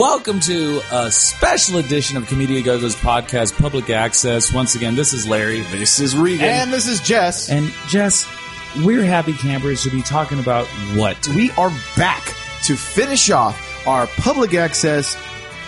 Welcome to a special edition of Comedia Go-Go's podcast, Public Axis. Once again, this is Larry. This is Regan. And this is Jess. And Jess, we're happy campers to be talking about what? we are back to finish off our Public Axis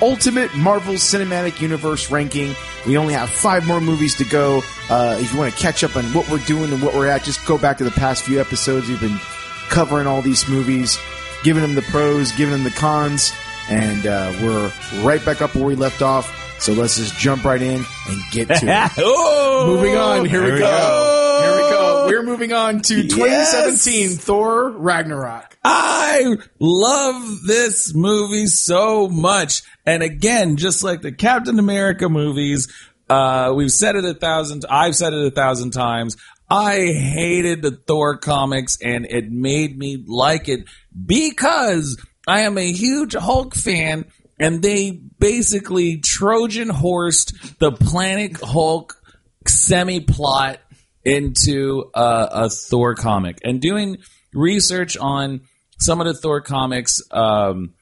Ultimate Marvel Cinematic Universe ranking. We only have five more movies to go. Uh, if you want to catch up on what we're doing and what we're at, just go back to the past few episodes. We've been covering all these movies, giving them the pros, giving them the cons, and uh, we're right back up where we left off. So let's just jump right in and get to it. oh! moving on. Here, we, we go. go. Here we go. We're moving on to 2017 Thor Ragnarok. I love this movie so much. And again, just like the Captain America movies, uh, we've said it a thousand, I've said it a thousand times. I hated the Thor comics and it made me like it because I am a huge Hulk fan and they basically Trojan horsed the Planet Hulk semi plot into uh, a Thor comic and doing research on some of the Thor comics um,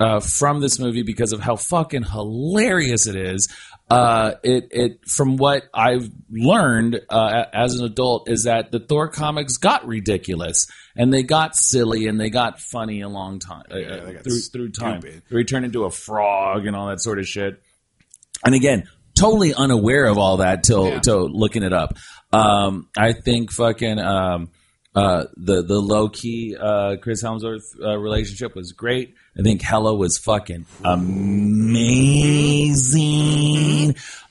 uh, from this movie because of how fucking hilarious it is. Uh, it it from what I've learned uh, as an adult is that the Thor comics got ridiculous and they got silly and they got funny a long time uh, got through through time. stupid. They turned into a frog and all that sort of shit. And again, totally unaware of all that till Yeah. till looking it up. Um, I think fucking um, uh, the the Loki uh, Chris Hemsworth uh, relationship was great. I think Hela was fucking amazing.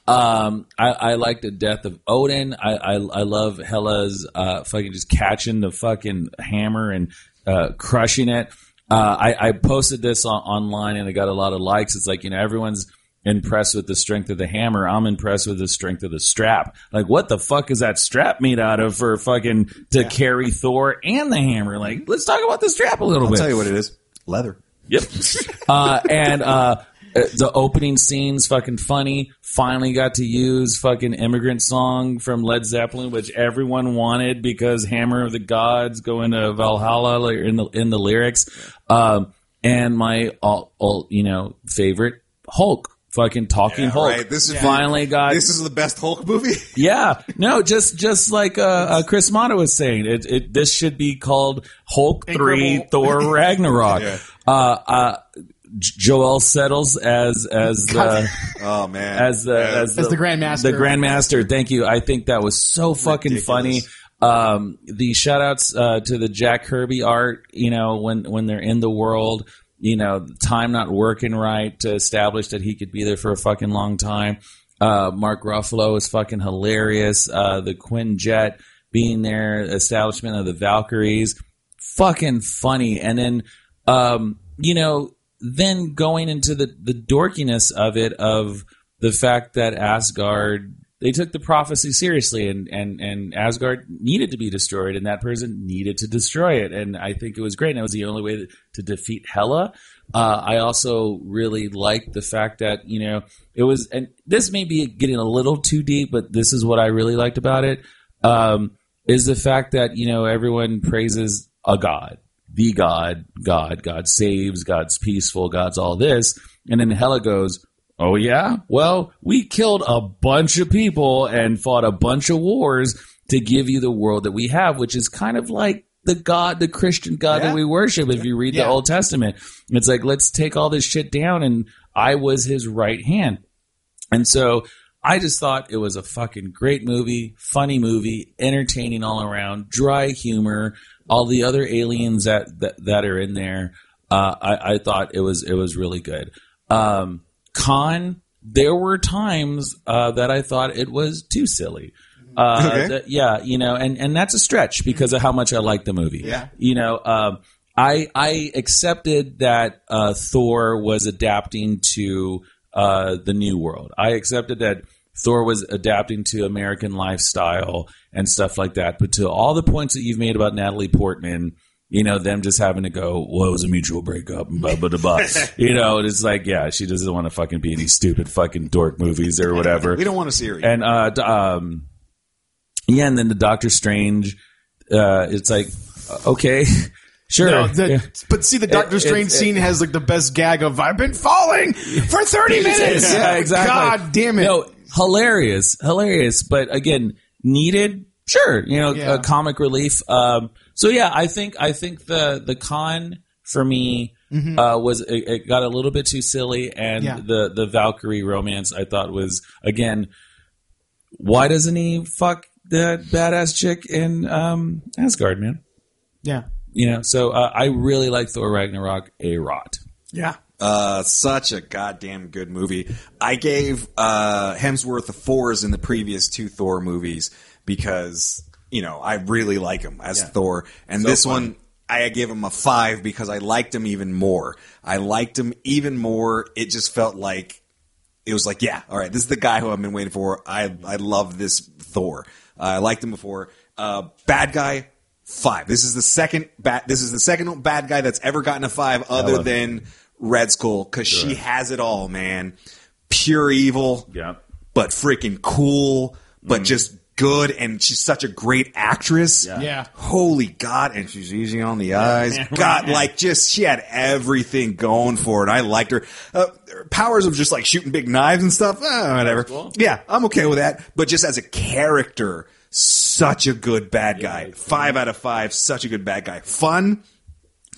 Um, I, I like the death of Odin. I, I, I love Hela's uh, fucking just catching the fucking hammer and uh, crushing it. Uh, I, I posted this on, online and I got a lot of likes. It's like you know everyone's impressed with the strength of the hammer. I'm impressed with the strength of the strap. Like, what the fuck is that strap made out of for fucking to carry Thor and the hammer? Like, let's talk about the strap a little bit. I'll tell you what it is. Leather. Yep. uh, and uh, the opening scene's fucking funny. Finally got to use fucking immigrant song from Led Zeppelin, which everyone wanted because Hammer of the Gods go into Valhalla in the in the lyrics. Um, and my all, all you know favorite Hulk. Fucking talking Yeah, Hulk. right. This is finally got This is the best Hulk movie. yeah, no, just just like uh, uh, Chris Mata was saying, it, it this should be called Hulk Three Thor Ragnarok. Yeah. Uh, uh, Joel settles as as the oh man. as the Yeah. as, As the Grandmaster. The Grandmaster. Thank you. I think that was so fucking Ridiculous. funny. Um, the shout outs uh, to the Jack Kirby art, you know, when when they're in the world, you know, time not working right to establish that he could be there for a fucking long time. Uh, Mark Ruffalo is fucking hilarious. Uh, the Quinjet being there, establishment of the Valkyries, fucking funny. And then, um, you know, then going into the, the dorkiness of it, of the fact that Asgard, they took the prophecy seriously and, and, and Asgard needed to be destroyed and that person needed to destroy it. And I think it was great. And it was the only way to defeat Hela. Uh, I also really liked the fact that, you know, it was, and this may be getting a little too deep, but this is what I really liked about it. Um, is the fact that, you know, everyone praises a God, the God, God, God saves, God's peaceful, God's all this. And then Hela goes, Oh yeah? Well, we killed a bunch of people and fought a bunch of wars to give you the world that we have, which is kind of like the God, the Christian God Yeah. that we worship. If you read the Old Testament, it's like, let's take all this shit down. And I was his right hand. And so I just thought it was a fucking great movie, funny movie, entertaining all around, dry humor, all the other aliens that, that, that are in there. Uh, I, I thought it was, it was really good. Um, Con, there were times uh, that I thought it was too silly. Uh, Okay. that- yeah, you know, and, and that's a stretch because of how much I like the movie. Yeah. You know, um, I I accepted that uh, Thor was adapting to uh, the new world. I accepted that Thor was adapting to American lifestyle and stuff like that. But to all the points that you've made about Natalie Portman, you know, them just having to go, well, it was a mutual breakup, and blah, blah, blah, blah. you know, it's like, yeah, she doesn't want to fucking be in these stupid fucking dork movies or whatever. We don't want to see her. And uh, um, yeah, and then the Doctor Strange, uh, it's like, uh, okay, sure. No, the- Yeah. But see, the Doctor it- Strange it- scene has like the best gag of "I've been falling for thirty minutes." yeah, exactly. God damn it! No, hilarious, hilarious. But again, needed. Sure, you know, Yeah. uh, comic relief. Um, so yeah, I think I think the the con for me uh, was it, it got a little bit too silly, and Yeah. the the Valkyrie romance I thought was again. Why doesn't he fuck the badass chick in um, Asgard, man? yeah, You know, so uh, I really like Thor Ragnarok a rot. yeah. Uh, such a goddamn good movie. I gave uh, Hemsworth a fours in the previous two Thor movies because you know I really like him as Thor, and this one I gave him a five because I liked him even more. I liked him even more. It just felt like it was like, yeah, all right, this is the guy who I've been waiting for. I I love this Thor. Uh, I liked him before. Uh, bad guy, five. This is the second bad. This is the second bad guy that's ever gotten a five, other than Red Skull, because she has it all, man. Pure evil, Yeah. but freaking cool, but just good, and she's such a great actress. Yeah. Holy God, and she's easy on the eyes. God, like just she had everything going for it. I liked her. Uh, her powers of just like shooting big knives and stuff. eh, whatever. Yeah, I'm okay with that. But just as a character, such a good bad guy. Five out of five. Such a good bad guy. Fun.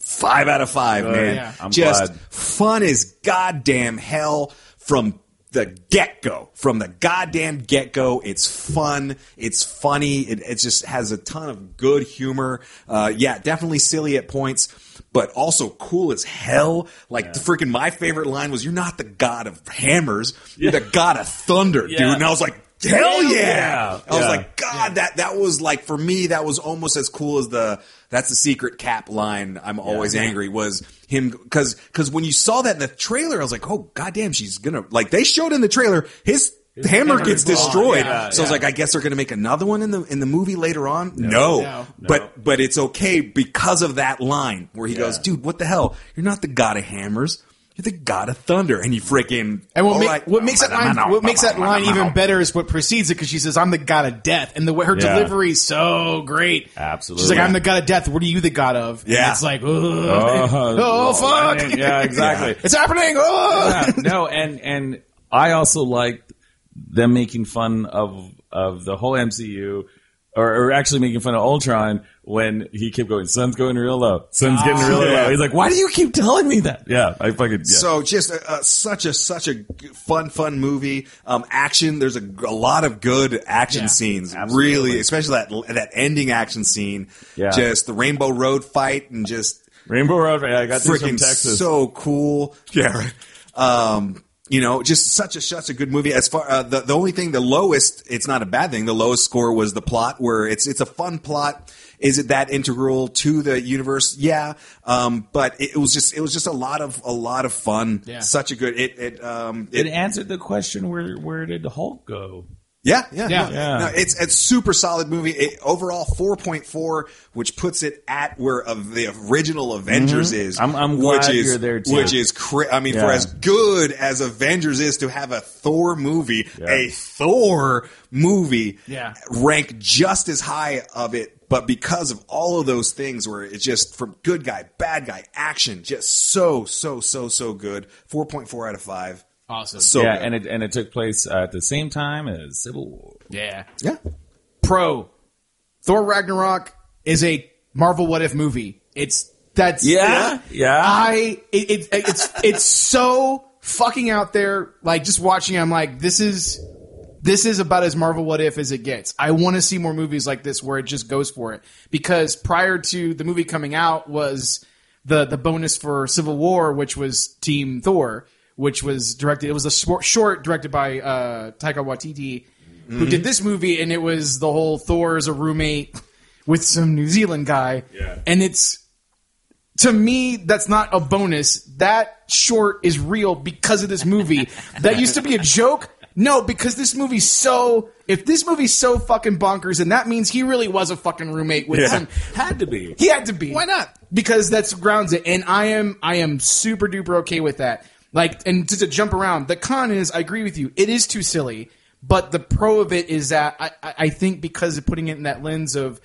Five out of five, man. yeah. I'm just glad. fun as goddamn hell from the get go. From the goddamn get go, it's fun. It's funny. It, it just has a ton of good humor. Uh, yeah, definitely silly at points, but also cool as hell. Like the freaking my favorite line was, "You're not the god of hammers. You're the god of thunder, dude." And I was like. Hell yeah! yeah. I was Yeah. like, God, that that was like for me, that was almost as cool as the that's the secret cap line. I'm always angry was him because because when you saw that in the trailer, I was like, oh goddamn, she's gonna like they showed in the trailer his. hammer hammer gets destroyed, Yeah, so I was like, I guess they're going to make another one in the in the movie later on. No, No. but but it's okay because of that line where he goes, "Dude, what the hell? You're not the god of hammers. You're the god of thunder." And you freaking And what, all ma- right. what makes that line what makes that line even better is what precedes it because she says, "I'm the god of death," and the way her Yeah. delivery is so great. Absolutely. She's like, "I'm the god of death. What are you the god of?" And Yeah. it's like, uh-huh. oh, oh fuck, Yeah, exactly. it's happening. Oh. yeah, no, and and I also liked them making fun of of the whole MCU, or, or actually making fun of Ultron when he kept going, "Sun's going real low, sun's getting real yeah. low." He's like, "Why do you keep telling me that?" Yeah, I fucking yeah. So just a, a, such a such a g- fun fun movie. Um, action. There's a, a lot of good action Yeah, scenes. absolutely. Really, especially that that ending action scene. Yeah. Just the Rainbow Road fight and just Rainbow Road. Fight. I got this from freaking Texas. so cool. Yeah. Right. Um, you know, just such a such a good movie. As far uh, the the only thing, the lowest, it's not a bad thing. The lowest score was the plot, where it's it's a fun plot. Is it that integral to the universe? Yeah, um, but it, it was just it was just a lot of a lot of fun. Yeah. Such a good it it um it it, answered the question: Where where did Hulk go? yeah yeah Yeah. no, Yeah. no, it's it's super solid movie. It, overall four point four, which puts it at where of the original Avengers is. Mm-hmm. I'm- I'm glad which is you're there, too. which is cra- I mean, for as good as Avengers is to have a Thor movie, a Thor movie, Yeah. rank just as high of it. But because of all of those things, where it's just from good guy, bad guy, action, just so so so so good. Four point four out of five. Awesome. So yeah, good. and it and it took place at the same time as Civil War. yeah. yeah. Pro. Thor Ragnarok is a Marvel What If movie. It's that's Yeah, yeah. I it, it it's it's so fucking out there. Like just watching, I'm like, this is this is about as Marvel What If as it gets. I want to see more movies like this where it just goes for it. Because prior to the movie coming out was the the bonus for Civil War, which was Team Thor, which was directed. It was a short, short directed by uh, Taika Waititi, who did this movie, and it was the whole Thor as a roommate with some New Zealand guy, Yeah. and it's to me, that's not a bonus. That short is real because of this movie. that used to be a joke. No, because this movie's so. If this movie's so fucking bonkers, and that means he really was a fucking roommate with Yeah. some. Had to be. He had to be. Why not? Because that's grounds it, and I am I am super duper okay with that. Like, and to, to jump around, the con is I agree with you. It is too silly, but the pro of it is that I I, I think because of putting it in that lens of.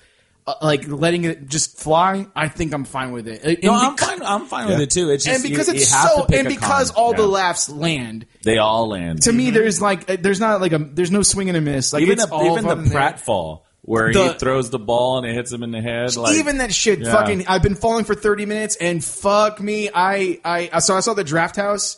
Uh, like letting it just fly, I think I'm fine with it. And No, I'm beca- fine. I'm fine with it too. It's just and because you, it's you so and because con. all the laughs land they all land. to me there's like uh, there's not like a there's no swing and a miss like even it's the, all even the in there. pratfall where he throws the ball and it hits him in the head. Like, even that shit Yeah. fucking I've been falling for 30 minutes and fuck me I I so I saw the draft house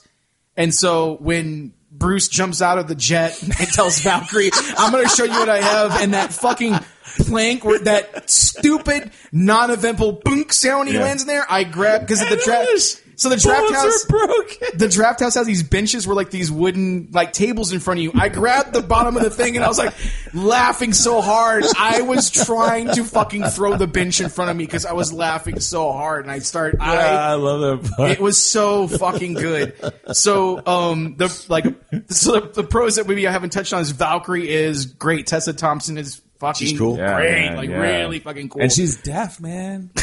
and so when Bruce jumps out of the jet and tells Valkyrie I'm going to show you what I have and that fucking plank where that stupid non-eventful boonk sound he Yeah. lands in there I grab because of the draft so the draft house the draft house has these benches where like these wooden like tables in front of you. I grabbed the bottom of the thing and I was like laughing so hard. I was trying to fucking throw the bench in front of me because I was laughing so hard and I start Yeah, I I love that. part. it was so fucking good. So um the like so the, the pros that maybe I haven't touched on is Valkyrie is great. Tessa Thompson is fucking She's cool. Yeah, great. man, like yeah. really fucking cool. And she's deaf, man.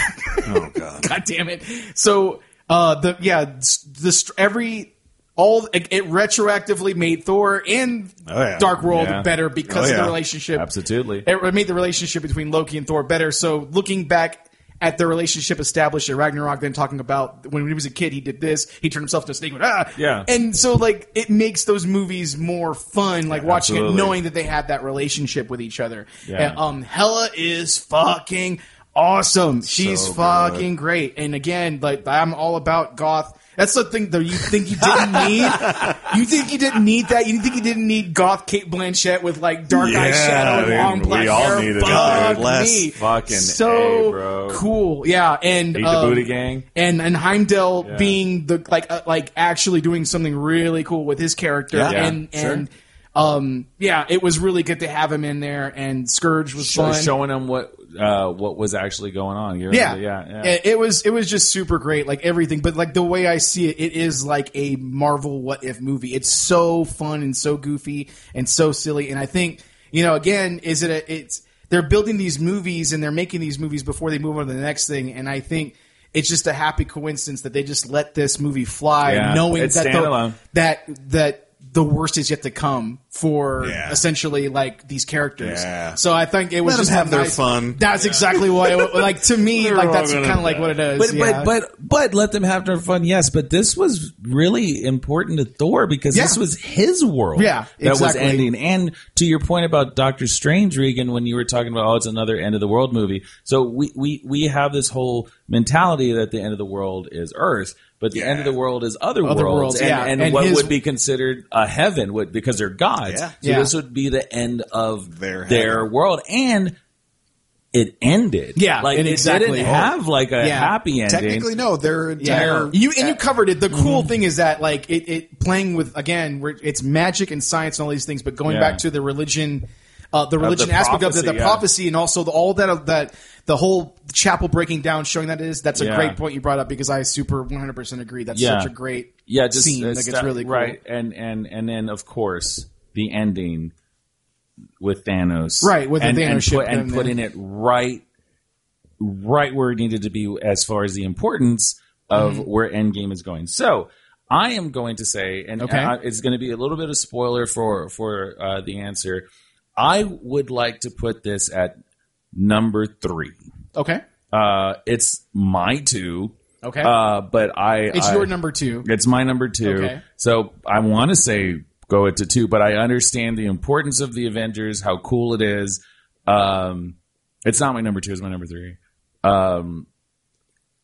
Oh god. God damn it. So uh the yeah this every all it, it retroactively made Thor and Oh, yeah. Dark World Yeah. better because Oh, of the relationship. Absolutely. It made the relationship between Loki and Thor better. So looking back at the relationship established at Ragnarok, then talking about when he was a kid, he did this, he turned himself into a snake, went, ah. Yeah. And so like it makes those movies more fun, like watching it, knowing that they have that relationship with each other. Yeah. And, um, Hela is fucking awesome. She's So fucking great. And again, like I'm all about goth. That's the thing that you think you didn't need. you think you didn't need that. You think you didn't need goth Cate Blanchett with like dark Yeah, eyeshadow and dude, long black we all hair. needed it, Fuck dude. Less me. fucking so A, bro. cool. Yeah, and Eat the um, booty gang. and and Heimdall Yeah. being the like uh, like actually doing something really cool with his character Yeah. Yeah, and sure. and um yeah, it was really good to have him in there and Skurge was Show- fun. showing him what uh, what was actually going on. You yeah, yeah, yeah. It, it was it was just super great, like everything. But like the way I see it, it is like a Marvel what if movie. It's so fun and so goofy and so silly. And I think you know, again, is it a it's they're building these movies and they're making these movies before they move on to the next thing. And I think it's just a happy coincidence that they just let this movie fly, Yeah, knowing that the, that that the worst is yet to come for Yeah. essentially like these characters. Yeah. So I think it was Let 'em just have their nice- fun. That's exactly why. It, like to me, like that's kind of like what it is. But yeah. but but but let them have their fun. Yes, but this was really important to Thor because this was his world. Yeah, that was ending. And to your point about Doctor Strange, Regan, when you were talking about oh, it's another end of the world movie. So we we we have this whole mentality that the end of the world is Earth. But the end of the world is other, Other worlds, worlds, and, yeah. and, And what his- would be considered a heaven would because they're gods. Yeah. So Yeah. this would be the end of Their their world, and it ended. Yeah, like it exactly. didn't have like a Yeah. happy ending. Technically, no. Their entire You and you covered it. The cool mm-hmm. thing is that like it, it playing with again, it's magic and science and all these things, but going Yeah. back to the religion, uh, the religion the aspect of it, the yeah. prophecy, and also the, all that that the whole chapel breaking down, showing that it is. That's a Yeah. great point you brought up because I super one hundred percent agree. That's Yeah. such a great yeah, just scene. Like it's stuff- really cool. right. And and and then of course the ending with Thanos, Right, with the and, Thanos and, put, and putting it right, right where it needed to be as far as the importance of Mm-hmm. where Endgame is going. So. I am going to say, and Okay. uh, it's going to be a little bit of spoiler for for uh, the answer. I would like to put this at number three. Okay, Uh, it's my two, okay, uh, but I it's I- your number two. it's my number two. Okay. So I want to say go it to two, but I understand the importance of the Avengers, how cool it is. Um, it's not my number two; it's my number three. Um,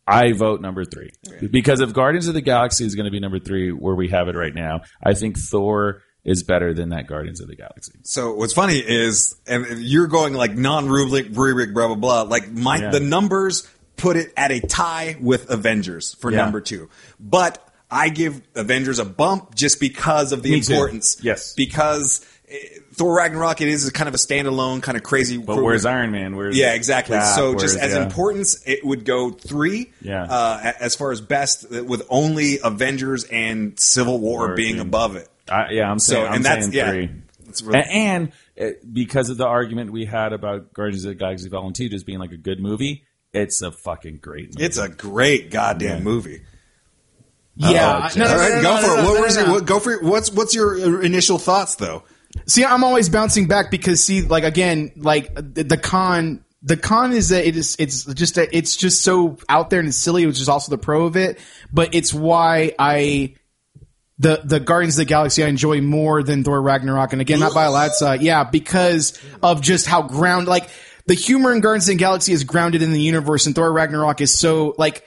I vote number three because if Guardians of the Galaxy is going to be number three, where we have it right now, I think Thor is better than that Guardians of the Galaxy. So what's funny is, and you're going like non-rubric, rubric, blah blah blah. Like my Yeah. the numbers put it at a tie with Avengers for Yeah. number two, but I give Avengers a bump just because of the Me too. importance. Yes. because eh, Thor Ragnarok it is kind of a standalone kind of crazy. But where's Iron Man? Where's Yeah, exactly. Cap? so just as yeah. importance, it would go three. Yeah. Uh, as far as best, with only Avengers and Civil War War being- above it. I, yeah, I'm So saying, I'm and that's saying yeah. three. It's really- And, and uh, because of the argument we had about Guardians of the Galaxy Volume 2 just being like a good movie, it's a fucking great movie. it's a great goddamn Yeah. movie. Yeah, Oh, no, no, no, right, go for it. What was no, what, go for it. What's what's your uh, initial thoughts though? See, I'm always bouncing back because see, like again, like the, the con. The con is that it is it's just a, it's just so out there and it's silly, which is also the pro of it. But it's why I the the Guardians of the Galaxy I enjoy more than Thor Ragnarok, and again, not by a lot side, yeah, because of just how ground like the humor in Guardians of the Galaxy is grounded in the universe, and Thor Ragnarok is so like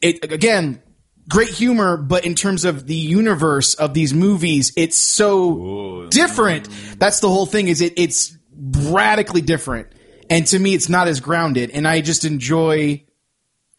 it again great humor but in terms of the universe of these movies it's so different. That's the whole thing is it it's radically different. And to me it's not as grounded. And i just enjoy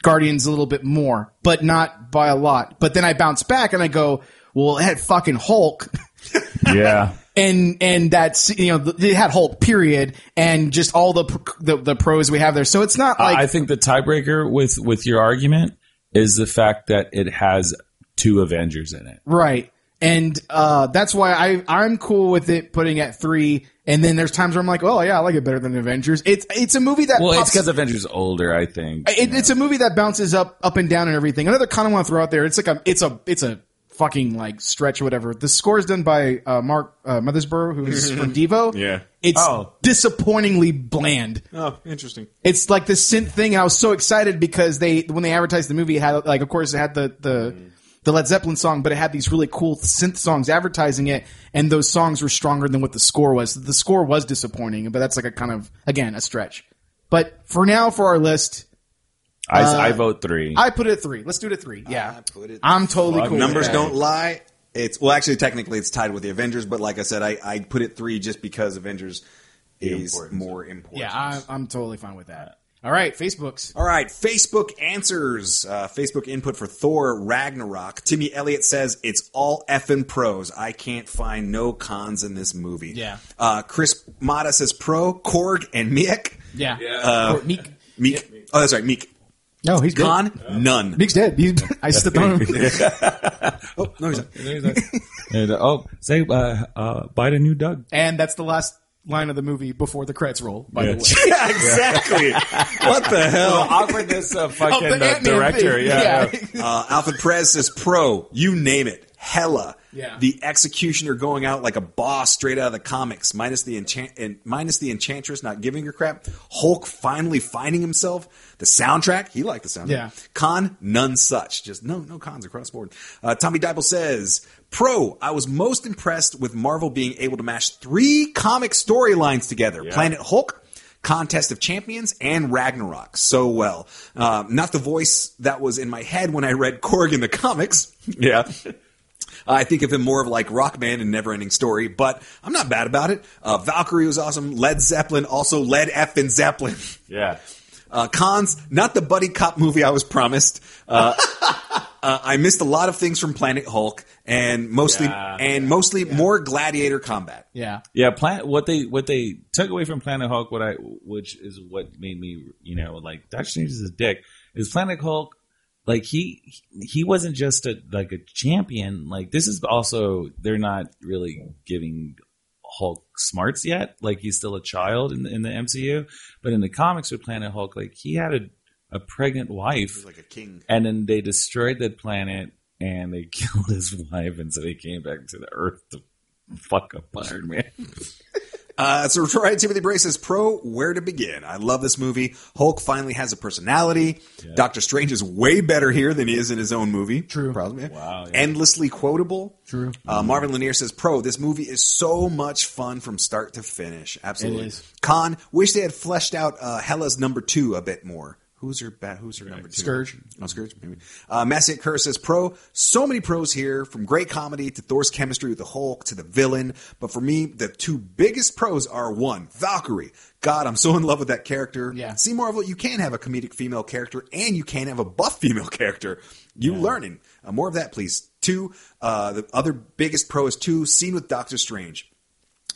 guardians a little bit more but not by a lot but then i bounce back and i go well it had fucking hulk yeah. and and that's you know it had hulk period and just all the the, the pros we have there so it's not like I think the tiebreaker with, with your argument is the fact that it has two Avengers in it. Right. And uh, that's why I I'm cool with it putting at three. And then there's times where I'm like, oh yeah, I like it better than Avengers. It's it's a movie that Well, it's because Avengers older, I think. it, it's a movie that bounces up up and down and everything. Another kind of want to throw out there. It's like a it's a it's a fucking like stretch or whatever. The score is done by uh, Mark uh, Mothersbaugh, who's from Devo. Yeah. It's Oh. disappointingly bland. Oh, interesting. It's like the synth thing. And I was so excited because they when they advertised the movie, it had like of course it had the the the Led Zeppelin song, but it had these really cool synth songs advertising it, and those songs were stronger than what the score was. The score was disappointing, but that's like a kind of again a stretch. But for now, for our list, I, uh, I vote three. I put it at three. Let's do it at three. Yeah, I put it- I'm totally cool. Numbers don't lie. It's well, actually, technically, it's tied with the Avengers, but like I said, I I put it three just because Avengers is importance. more important. Yeah, I, I'm totally fine with that. All right, Facebook's. All right, Facebook answers. Uh, Facebook input for Thor Ragnarok. Timmy Elliott says it's all effing pros. I can't find no cons in this movie. Yeah. Uh, Chris Mata says pro Korg and Miek. Yeah, Uh, Or Meek. Meek. Oh, that's right, Meek. No, he's dead. Con none. Meek's dead. He's, I stepped on him. Oh no, he's not. And, uh, oh, say, uh, uh, bite a new Doug. and that's the last line of the movie before the credits roll. By Yeah. the way. yeah, exactly. what the hell? awkwardness of fucking Of the uh, director. thing. Yeah. Yeah. Uh, Alfred Perez says pro. You name it. Hela. Yeah. The executioner going out like a boss straight out of the comics, minus the enchant and minus the enchantress not giving her crap. Hulk finally finding himself. The soundtrack, he liked the soundtrack. Yeah. Con, none such. Just no, no cons across the board. Uh, Tommy Dibble says, Pro, I was most impressed with Marvel being able to mash three comic storylines together. Planet Hulk, Contest of Champions, and Ragnarok so well. Uh, not the voice that was in my head when I read Korg in the comics. yeah. I think of him more of like Rockman and Neverending Story, but I'm not bad about it. Uh, Valkyrie was awesome. Led Zeppelin, also Led F and Zeppelin. Yeah. Uh, cons, not the buddy cop movie I was promised. Uh, uh, I missed a lot of things from Planet Hulk, and mostly Yeah. and mostly more gladiator combat. Yeah. Yeah, Planet. What they what they took away from Planet Hulk, what I which is what made me you know like Doctor Strange is a dick is Planet Hulk. Like he he wasn't just a like a champion. Like this is also they're not really giving Hulk smarts yet. Like he's still a child in the, in the MCU, but in the comics with Planet Hulk, like he had a a pregnant wife, Like a king. and then they destroyed that planet and they killed his wife, and so he came back to the Earth to fuck up Iron Man. Uh, so Troy Timothy Bray says, "Pro, where to begin? I love this movie. Hulk finally has a personality. Doctor Strange is way better here than he is in his own movie. True, problem. Yeah. Wow, yeah. Endlessly quotable. True. Uh, Marvin Lanier says, "Pro, this movie is so much fun from start to finish. Absolutely. Con, wish they had fleshed out uh, Hela's number two a bit more. Who's her bat? Who's her number two? Skurge. Oh, Skurge, maybe. Uh, Massive Curse says pro. So many pros here, from great comedy to Thor's chemistry with the Hulk to the villain. But for me, the two biggest pros are one, Valkyrie. God, I'm so in love with that character. Yeah. See, Marvel, you can have a comedic female character and you can have a buff female character. You learning. Uh, more of that, please. Two, uh, the other biggest pro is two, scene with Doctor Strange.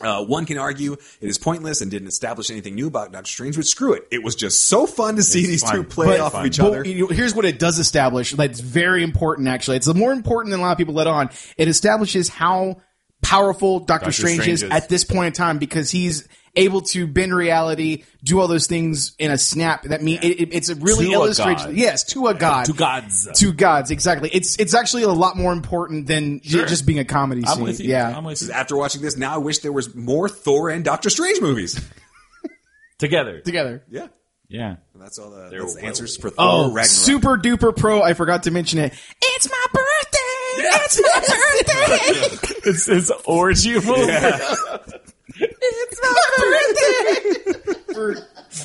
Uh, one can argue it is pointless and didn't establish anything new about Doctor Strange, but screw it. It was just so fun to see these two play off of each But, other. you know, here's what it does establish. That's very important, actually. It's more important than a lot of people let on. It establishes how powerful Doctor, Strange, Strange is, is. at this point in time because he's able to bend reality, do all those things in a snap. That mean it, it- it's a really To a illustrates. god. Yes, to a god. To gods. To gods, exactly. It's it's actually a lot more important than j- just being a comedy I'm scene. with you. Yeah. I'm with you. After watching this, now I wish there was more Thor and Doctor Strange movies. Together. Together. Yeah. Yeah. That's all the, that's the answers for Thor Oh, Ragnarok. super duper pro! I forgot to mention it. It's my birthday. It's my birthday. It's it's orgy movie. it's my birthday. for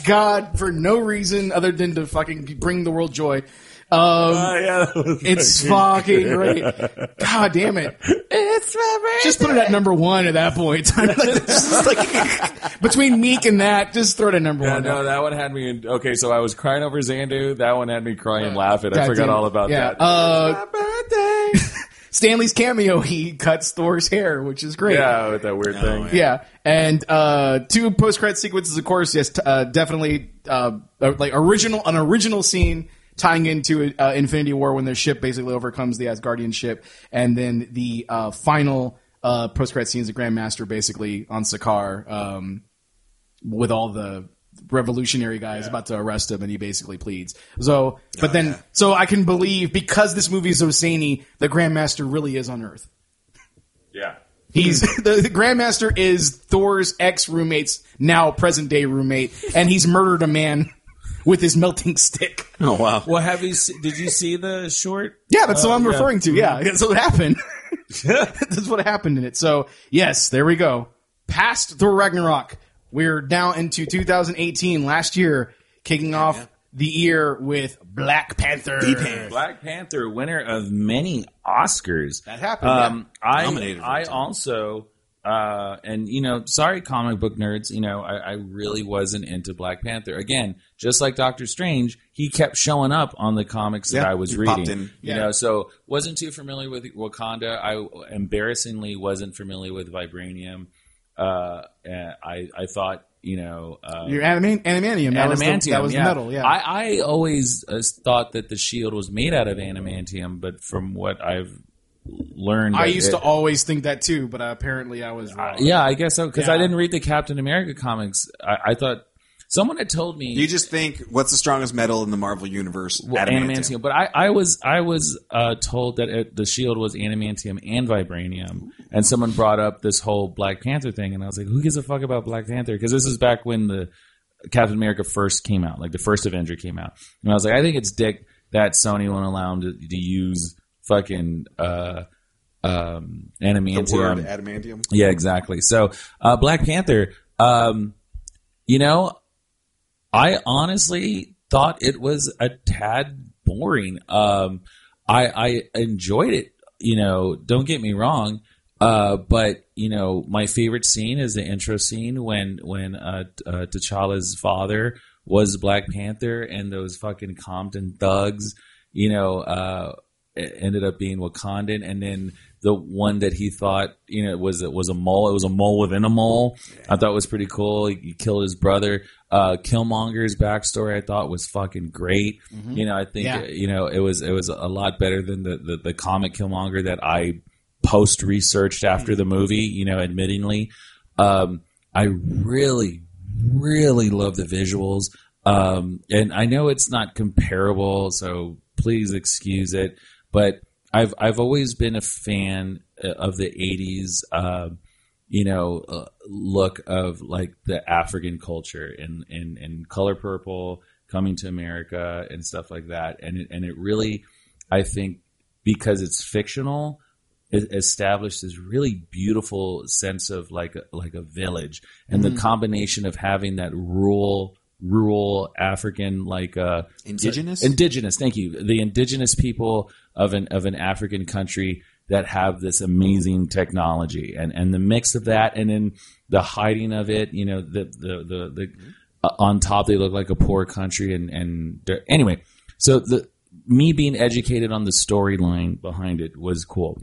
God, for no reason other than to fucking bring the world joy. Um, Oh, yeah, it's fucking great. God damn it. It's my birthday. Just put it at number one at that point. Like, it's just like- between Meek and that, just throw it at number Yeah, one. no, that one had me. In, okay, so I was crying over Xandu. That one had me crying and laughing. I forgot all about yeah. that. Uh, birthday. Stan Lee's cameo, he cuts Thor's hair, which is great. yeah, with that weird thing. Yeah, and uh, two post credit sequences, of course. Yes, uh, definitely uh, uh, like original, an original scene tying into uh, Infinity War when their ship basically overcomes the Asgardian ship, and then the uh, final uh, post credit scenes of Grandmaster basically on Sakaar um, with all the revolutionary guy is about to arrest him and he basically pleads so but oh, then so i can believe because this movie is so zany the grandmaster really is on earth Yeah. He's the, the Grandmaster is Thor's ex roommate's now present day roommate, and he's murdered a man with his melting stick. Oh, wow. Well, have you? Se- did you see the short? Yeah, that's what uh, I'm yeah. referring to. Yeah, mm-hmm. that's what happened. that's what happened in it. So yes, there we go. Past Thor Ragnarok, we're now into 2018. Last year, kicking off the year with Black Panther. Black Panther, winner of many Oscars. That happened, Um, I Nominated I also. Uh, and you know, sorry, comic book nerds. You know, I, I really wasn't into Black Panther. Again, just like Doctor Strange, he kept showing up on the comics that I was reading. in. You know, so wasn't too familiar with Wakanda. I embarrassingly wasn't familiar with Vibranium. Uh, I I thought you know uh, Your anime, animanium. That was the, adamantium. that was yeah. metal. Yeah. I, I always uh, thought that the shield was made out of adamantium, but from what I've learned, I used it- to always think that too, but uh, apparently I was wrong. Yeah, I guess so because I didn't read the Captain America comics. I, I thought someone had told me You just think what's the strongest metal in the Marvel universe? well, adamantium. but I, I was I was uh, told that it, the shield was adamantium and vibranium, and someone brought up this whole Black Panther thing, and I was like, who gives a fuck about Black Panther? Because this is back when the Captain America first came out, like the first Avenger came out, and I was like, I think it's dick that Sony won't allow him to, to use fucking uh, um, The adamantium. word adamantium. Yeah, exactly. So, uh, Black Panther, um, you know, I honestly thought it was a tad boring. Um, I, I enjoyed it, you know, don't get me wrong. Uh, but you know, my favorite scene is the intro scene when, when, uh, uh, T'Challa's father was Black Panther and those fucking Compton thugs, you know, uh, ended up being Wakandan, and then the one that he thought you know was it was a mole. It was a mole within a mole. I thought was pretty cool. He, he killed his brother. Uh, Killmonger's backstory I thought was fucking great. You know, I think Yeah. you know it was it was a lot better than the the, the comic Killmonger that I post researched after the movie. You know, admittingly, um, I really really love the visuals. Um, and I know it's not comparable, so please excuse it. But I've I've always been a fan uh, of the '80s, uh, you know, uh, look of like the African culture and and and Color Purple coming to America and stuff like that. And it, and it really, I think, because it's fictional, it established this really beautiful sense of like a, like a village and the combination of having that rural rural African like uh Indigenous? indigenous thank you the indigenous people of an of an African country that have this amazing technology. And and the mix of that and then the hiding of it you know the the the, the uh, on top they look like a poor country and and anyway so the me being educated on the storyline behind it was cool.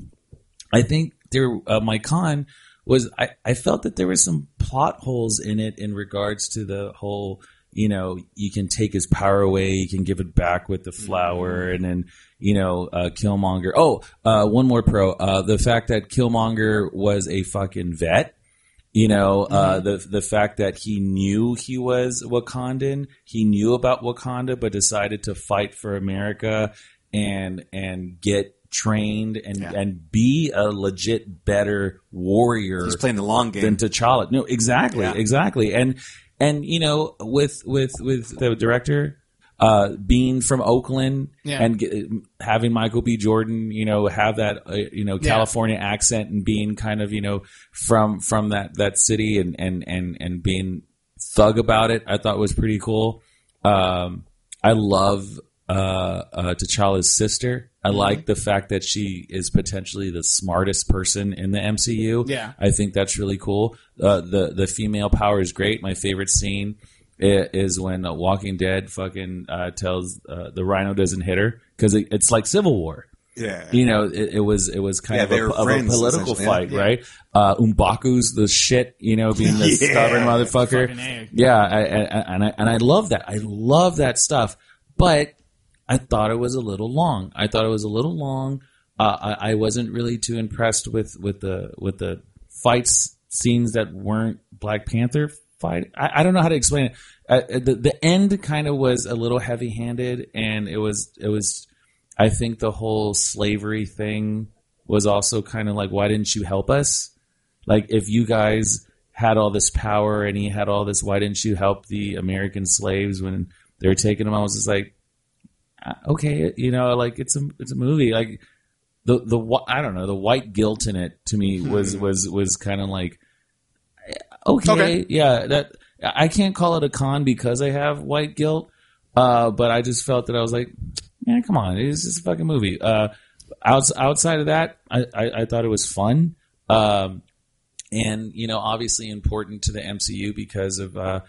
I think there uh, my con was I, I felt that there was some plot holes in it in regards to the whole you know you can take his power away you can give it back with the flower and then you know uh, Killmonger oh uh, one more pro uh, the fact that Killmonger was a fucking vet you know uh, the the fact that he knew he was Wakandan he knew about Wakanda but decided to fight for America and and get trained and and be a legit better warrior He's playing the long game. than T'Challa. No, exactly, Yeah. exactly. And and you know, with with with the director uh, being from Oakland Yeah. and get, having Michael B. Jordan, you know, have that uh, you know California accent and being kind of you know from from that that city and and and and being thug about it, I thought was pretty cool. Um, I love uh, uh, T'Challa's sister. I Mm-hmm. like the fact that she is potentially the smartest person in the MCU. Yeah. I think that's really cool. Uh, the the female power is great. My favorite scene is when uh, Walking Dead fucking uh, tells uh, the Rhino doesn't hit her because it, it's like Civil War. yeah. You know, it, it was it was kind Yeah, of, a, were of a political fight, Yeah. right? Uh, M'Baku's the shit, you know, being the Yeah. stubborn motherfucker. Yeah, I, I, and I and I love that. I love that stuff, but I thought it was a little long. I thought it was a little long. Uh, I, I wasn't really too impressed with with the with the fights scenes that weren't Black Panther I, I don't know how to explain it. Uh, the the end kind of was a little heavy handed, and it was it was. I think the whole slavery thing was also kind of like, why didn't you help us? Like, if you guys had all this power and he had all this, why didn't you help the American slaves when they were taking them? I was just like, uh, okay, you know, like it's a it's a movie. Like the the I don't know the white guilt in it to me was was was kind of like okay, Okay. yeah that I can't call it a con because I have white guilt, uh, but I just felt that I was like, man, come on, it's just a fucking movie. Uh, outs- outside of that, I, I, I thought it was fun. Um, and you know, obviously important to the MCU because of uh,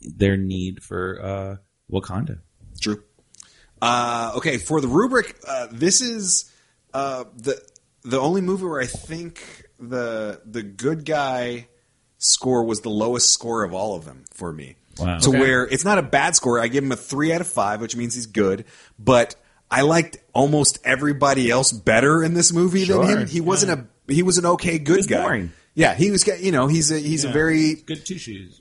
their need for uh, Wakanda. True. Uh, okay, for the rubric, uh, this is uh, the the only movie where I think the the good guy score was the lowest score of all of them for me. Wow. To Okay. where it's not a bad score. I give him a three out of five, which means he's good. But I liked almost everybody else better in this movie Sure, than him. He wasn't a he was an okay good guy. boring. Yeah, he was. You know, he's a he's a very good two shoes.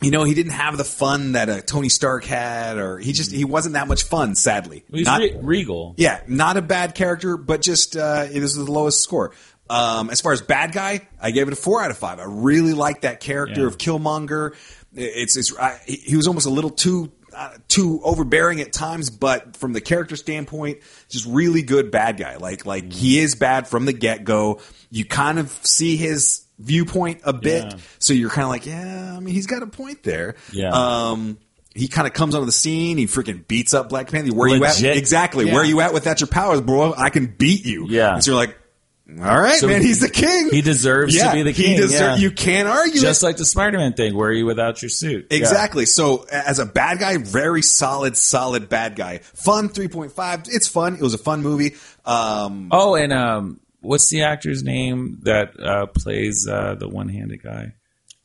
you know, he didn't have the fun that a Tony Stark had, or he just he wasn't that much fun. Sadly, He's Not- re- regal. yeah, not a bad character, but just uh, it is the lowest score. Um, as far as bad guy, I gave it a four out of five. I really like that character Yeah. of Killmonger. It's, it's I, he was almost a little too uh, too overbearing at times, but from the character standpoint, just really good bad guy. Like like he is bad from the get go. You kind of see his viewpoint a bit, Yeah. so you're kind of like, yeah, I mean, he's got a point there. Yeah. Um, he kind of comes onto the scene. He freaking beats up Black Panther. Where you at? Exactly. Yeah. Where you at without your powers, bro? I can beat you. Yeah. And so you're like, all right, So man. He's the king. he deserves yeah, to be the He king, deser- yeah. You can't argue Just it. like the Spider-Man thing, where are you without your suit? Yeah. Exactly. So as a bad guy, very solid, solid bad guy. Fun, 3.5. It's fun. It was a fun movie. Um, Oh, and um, what's the actor's name that uh, plays uh, the one-handed guy?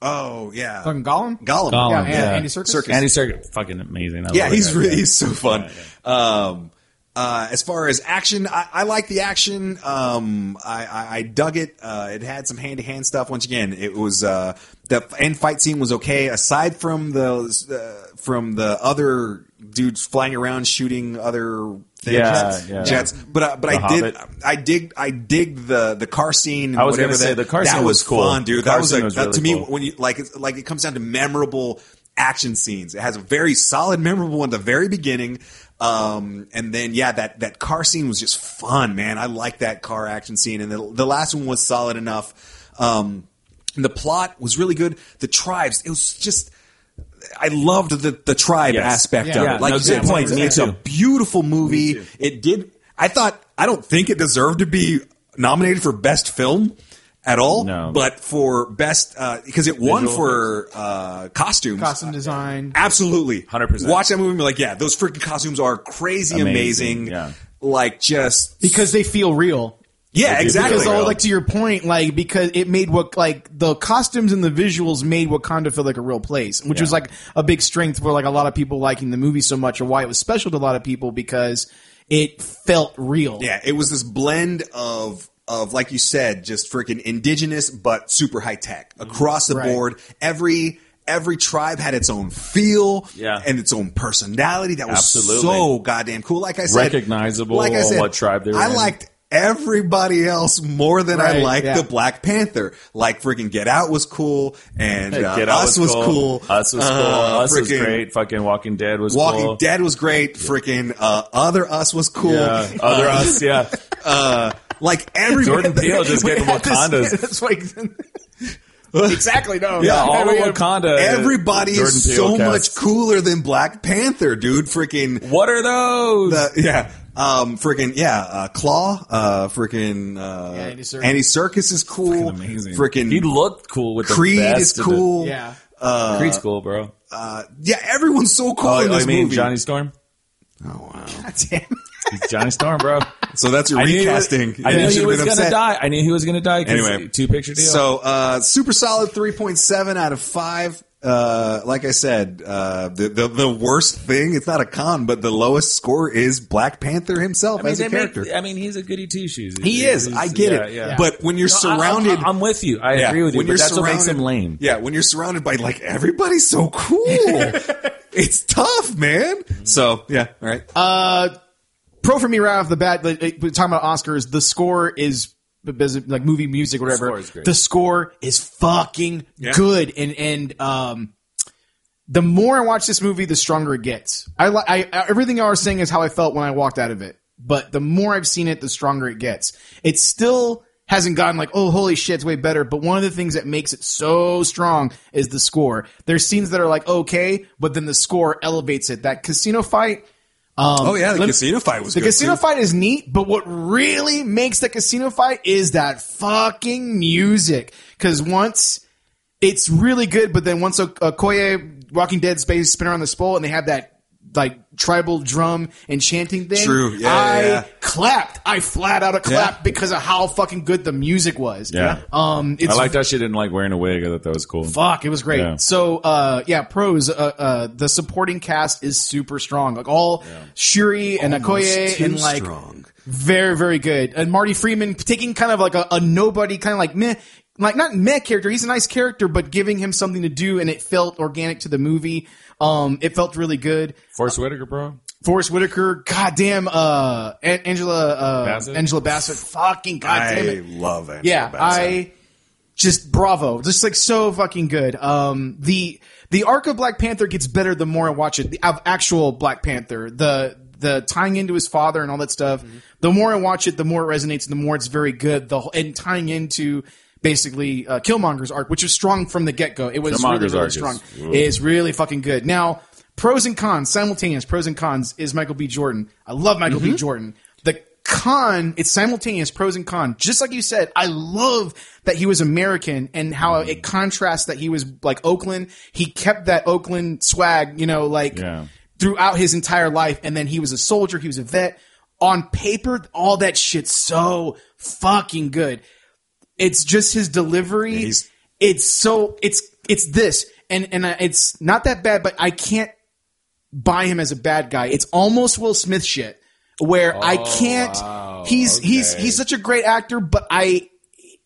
oh, yeah. Fucking Gollum? Gollum. Gollum, Yeah, yeah, yeah. Andy Serkis. Serkis. Andy Serkis, fucking amazing. I Yeah, he's really guy. he's so fun. Um, uh, as far as action, I, I like the action. Um, I, I, I dug it. Uh, it had some hand to hand stuff. Once again, it was uh, the end fight scene was okay. Aside from the uh, from the other dudes flying around shooting other things, Yeah, yeah. jets. But uh, but The I did I dig I dig the the car scene. I was whatever say, that, the car that scene was cool. fun, dude. That was, like was that- to me cool. when you like it's like it comes down to memorable action scenes. It has a very solid, memorable one at the very beginning. Um, and then yeah, that that car scene was just fun, man. I like that car action scene, and the, the last one was solid enough. Um, and the plot was really good. The tribes, it was just I loved the the tribe Yes. aspect Yeah. of Yeah, it. Like no, you said, point. it's, Me it's too. a beautiful movie. It did. I thought. I don't think it deserved to be nominated for best film at all. No. but for best because it won Visual for uh, costumes. Costume design. Absolutely, 100%. Watch that movie and be like, yeah, those freaking costumes are crazy amazing. Amazing, yeah. Like just Because they feel real. yeah, exactly. Because all like to your point, like because it made what like the costumes and the visuals made Wakanda feel like a real place, which was like a big strength for like a lot of people liking the movie so much, or why it was special to a lot of people because it felt real. Yeah, it was this blend of of like you said, just freaking indigenous but super high tech across the Right. board. Every every tribe had its own feel Yeah. and its own personality that was Absolutely. so goddamn cool. Like I said, Recognizable Like I said, what tribe they were I in. liked everybody else more than I Right, liked yeah. the Black Panther. Like freaking Get Out was cool and uh, Get Out Us was cool. Us was cool. Uh, Us was great. Fucking Walking Dead was Walking cool. Dead was great. Freaking uh, Other Us was cool. Yeah. Other Uh, Us, yeah. like everybody. Jordan Peele just getting We had this- Wakanda's. That's why. exactly. No. Yeah, no, all of Wakanda. Everybody Jordan is Peele so cast. much cooler than Black Panther, dude. Freaking What are those? the yeah, um, freaking yeah, uh, Claw, uh, freaking uh, Yeah, Andy Serkis. Andy Serkis is cool. Amazing. Freaking he looked cool with the Creed vest is and the- cool. Yeah. Uh, Creed's cool, bro. uh, yeah, everyone's so cool Oh, in I mean movie. Johnny Storm. oh wow! God damn. He's Johnny Storm, bro. So that's your I knew recasting. I You knew he should've was gonna upset. die. I knew he was gonna die. Anyway. two picture deal. So uh, super solid, three point seven out of five. Uh, like I said, uh, the, the the worst thing, it's not a con, but the lowest score is Black Panther himself I mean, as a they make- character. I mean, he's a goody two shoes. he is. I get yeah, it. Yeah. But when you're No, surrounded, I'm, I'm with you. I Yeah, agree with you. when you're that's what makes surrounded- him lame. Yeah, when you're surrounded by like everybody's so cool, it's tough, man. So yeah, all right. Uh, pro for me right off the bat. Like, talking about Oscars. The score is like movie music, whatever. score is great. The score is fucking Yeah. good, and and um, the more I watch this movie, the stronger it gets. I like I everything y'all are saying is how I felt when I walked out of it. But the more I've seen it, the stronger it gets. It still hasn't gotten like, oh, holy shit, it's way better. But one of the things that makes it so strong is the score. There's scenes that are like okay, but then the score elevates it. That casino fight. Um, oh yeah, the casino fight was the good casino too. fight is neat, but what really makes the casino fight is that fucking music. Because once it's really good, but then once Okoye Walking Dead space spin around the spool and they have that like tribal drum and chanting thing. True. Yeah, I yeah, yeah. clapped. I flat out a clap Yeah. because of how fucking good the music was. Yeah. Um, it's I like that she didn't like wearing a wig. I thought that was cool. Fuck, it was great. Yeah. So, uh, yeah, pros. Uh, uh, the supporting cast is super strong. Like all Shuri and Okoye too and like strong. very, very good. And Marty Freeman taking kind of like a, a nobody, kind of like meh, like not meh character. He's a nice character, but giving him something to do, and it felt organic to the movie. Um, it felt really good. Forest Whitaker, bro. Forest Whitaker, goddamn, uh, An- Angela, uh, Bassett? Angela Bassett, fucking goddamn I it. love it. Yeah, I just bravo, just like so fucking good. Um, the the arc of Black Panther gets better the more I watch it. The of actual Black Panther, the the tying into his father and all that stuff. The more I watch it, the more it resonates, and the more it's very good. The and tying into basically uh, Killmonger's arc, which is strong from the get go. It was really, really arc strong. Is really fucking good. Now, pros and cons, simultaneous pros and cons is Michael B. Jordan. I love Michael B. Jordan. The con, it's simultaneous pros and cons. Just like you said, I love that he was American and how it contrasts that he was like Oakland. He kept that Oakland swag, you know, like Yeah. throughout his entire life. And then he was a soldier, he was a vet. On paper, all that shit's so fucking good. It's just his delivery. he's- it's so it's it's this and and uh, it's not that bad, but I can't buy him as a bad guy. It's almost Will Smith shit where I can't. wow. He's he's he's such a great actor, but I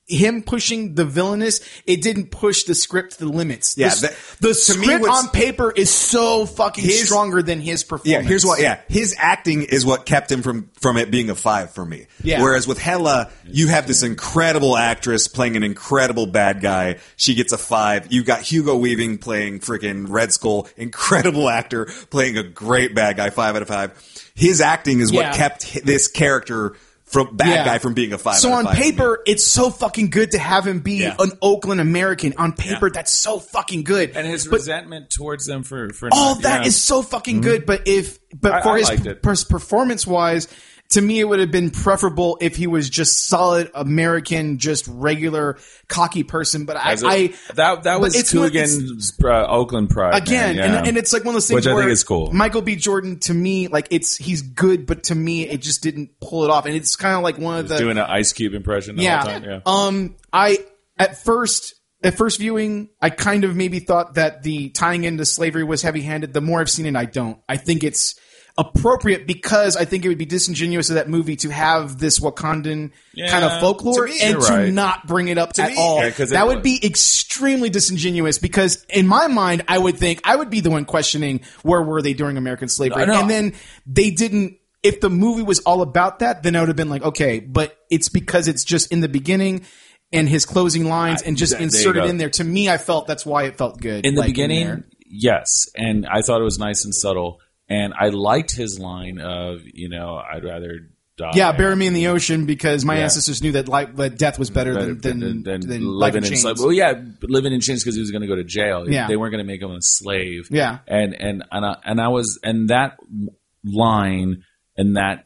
him pushing the villainous, it didn't push the script to the limits. Yeah, the, the to me, script on paper is so fucking His- stronger than his performance. Yeah, here's what. Yeah, his acting is what kept him from from it being a five for me. Yeah. Whereas with Hela, you have this incredible actress playing an incredible bad guy. She gets a five. You've got Hugo Weaving playing freaking Red Skull, incredible actor playing a great bad guy. Five out of five. His acting is Yeah. what kept this character from bad Yeah. guy from being a five. So out on five for me. paper, it's so fucking good to have him be Yeah. an Oakland American. On paper, Yeah. that's so fucking good. and his But resentment towards them for for all not- that is yeah. so fucking mm-hmm. good. But if, but I- for I his liked it. performance wise, to me, it would have been preferable if he was just solid American, just regular cocky person. But I, a- I that that was Coogler's uh, Oakland pride again, man, yeah. and, and it's like one of those things Which I where think is cool. Michael B. Jordan, to me, like it's he's good, but to me, it just didn't pull it off. And it's kind of like one of the doing an Ice Cube impression the yeah. whole time. Yeah. Um, I at first at first viewing, I kind of maybe thought that the tying into slavery was heavy handed. The more I've seen it, I don't. I think it's appropriate because I think it would be disingenuous of that movie to have this Wakandan Yeah. kind of folklore To me, and to right. not bring it up at me- all. Yeah, 'cause that would was- be extremely disingenuous because in my mind, I would think I would be the one questioning where were they during American slavery, I and then they didn't. If the movie was all about that, then I would have been like, okay, but it's because it's just in the beginning and his closing lines and just there inserted in there. To me, I felt that's why it felt good in the like, beginning, there. yes, and I thought it was nice and subtle, and I liked his line of, you know, I'd rather die. Yeah, bury me in the ocean because my Yeah. ancestors knew that life, that death was better Better than than, than, than, living in slavery. Well, yeah, living in chains because he was going to go to jail. Yeah. they weren't going to make him a slave. Yeah. and and and I, and I was and that line and that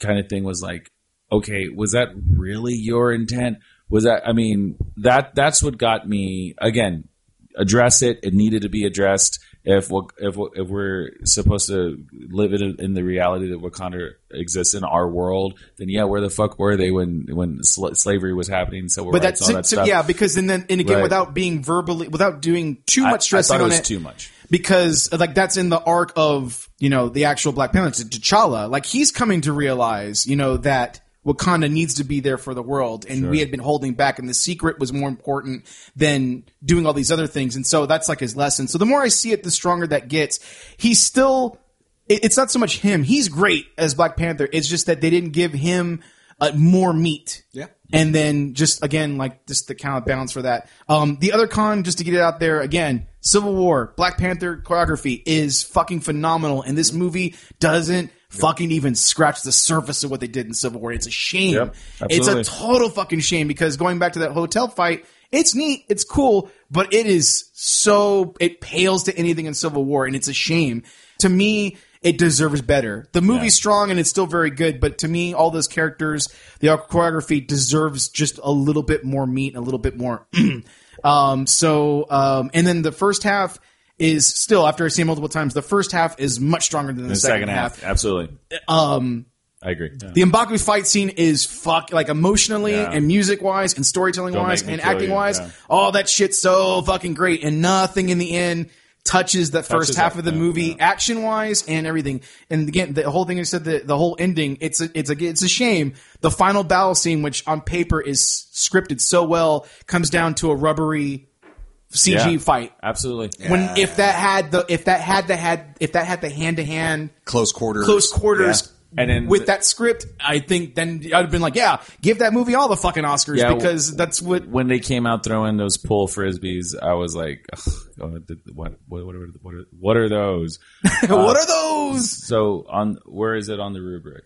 kind of thing was like, okay, was that really your intent? Was that? I mean, that that's what got me again. Address it. It needed to be addressed. If if if we're supposed to live in, in the reality that Wakanda exists in our world, then yeah, where the fuck were they when when sl- slavery was happening? Civil but that's all that so- yeah, because and then and again, Right. without being verbally, without doing too I- much stressing I thought it on was it, too much. because like that's in the arc of you know the actual Black Panther, T'Challa. Like he's coming to realize, you know, that Wakanda needs to be there for the world, and we had been holding back, and the secret was more important than doing all these other things, and so that's like his lesson. So the more I see it, the stronger that gets. He's still. It's not so much him. He's great as Black Panther. It's just that they didn't give him uh, more meat. Yeah. And then just again, like just the kind of balance for that. Um, the other con, just to get it out there again, Civil War, Black Panther choreography is fucking phenomenal, and this movie doesn't fucking even scratch the surface of what they did in Civil War. It's a shame. Yep, it's a total fucking shame because going back to that hotel fight, it's neat, it's cool, but it is so it pales to anything in Civil War, and it's a shame. To me, it deserves better. The movie's strong and it's still very good, but to me, all those characters, the choreography deserves just a little bit more meat, a little bit more. um, so, um, and then the first half is still after I see it multiple times. The first half is much stronger than the, the second half, absolutely. Um, I agree. Yeah. the M'Baku fight scene is fuck like emotionally Yeah. and music wise and storytelling Don't wise and acting you, wise. yeah. All that shit's so fucking great and nothing in the end touches the first half that, of the yeah, movie action wise and everything. And again, the whole thing I said the the whole ending. It's a it's a it's a shame. The final battle scene, which on paper is scripted so well, comes down to a rubbery CG Yeah. fight. Absolutely. When if that had the if that had the had if that had the hand to hand Close quarters. close quarters. And then with the- that script, I think then I'd have been like, yeah, give that movie all the fucking Oscars Yeah, because that's what. when they came out throwing those pull frisbees, I was like, oh, what, what, what, are, what, are, what are those? what uh, are those? So on where is it on the rubric?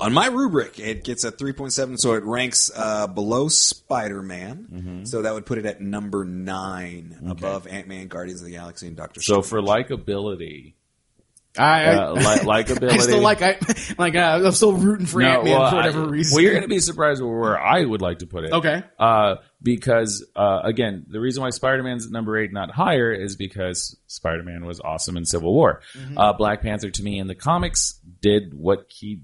On my rubric, it gets a 3.7, so it ranks uh, below Spider Man. Mm-hmm. So that would put it at number nine, above Ant Man, Guardians of the Galaxy, and Doctor So Strange. for likability, I, I, uh, li- likability. I still like I like uh, I'm still rooting for Ant Man well, for whatever I- reason. Well, you're going to be surprised where I would like to put it. Okay. Uh, because uh, again, the reason why Spider-Man's at number eight, not higher, is because Spider-Man was awesome in Civil War. Mm-hmm. Uh, Black Panther, to me, in the comics, did what he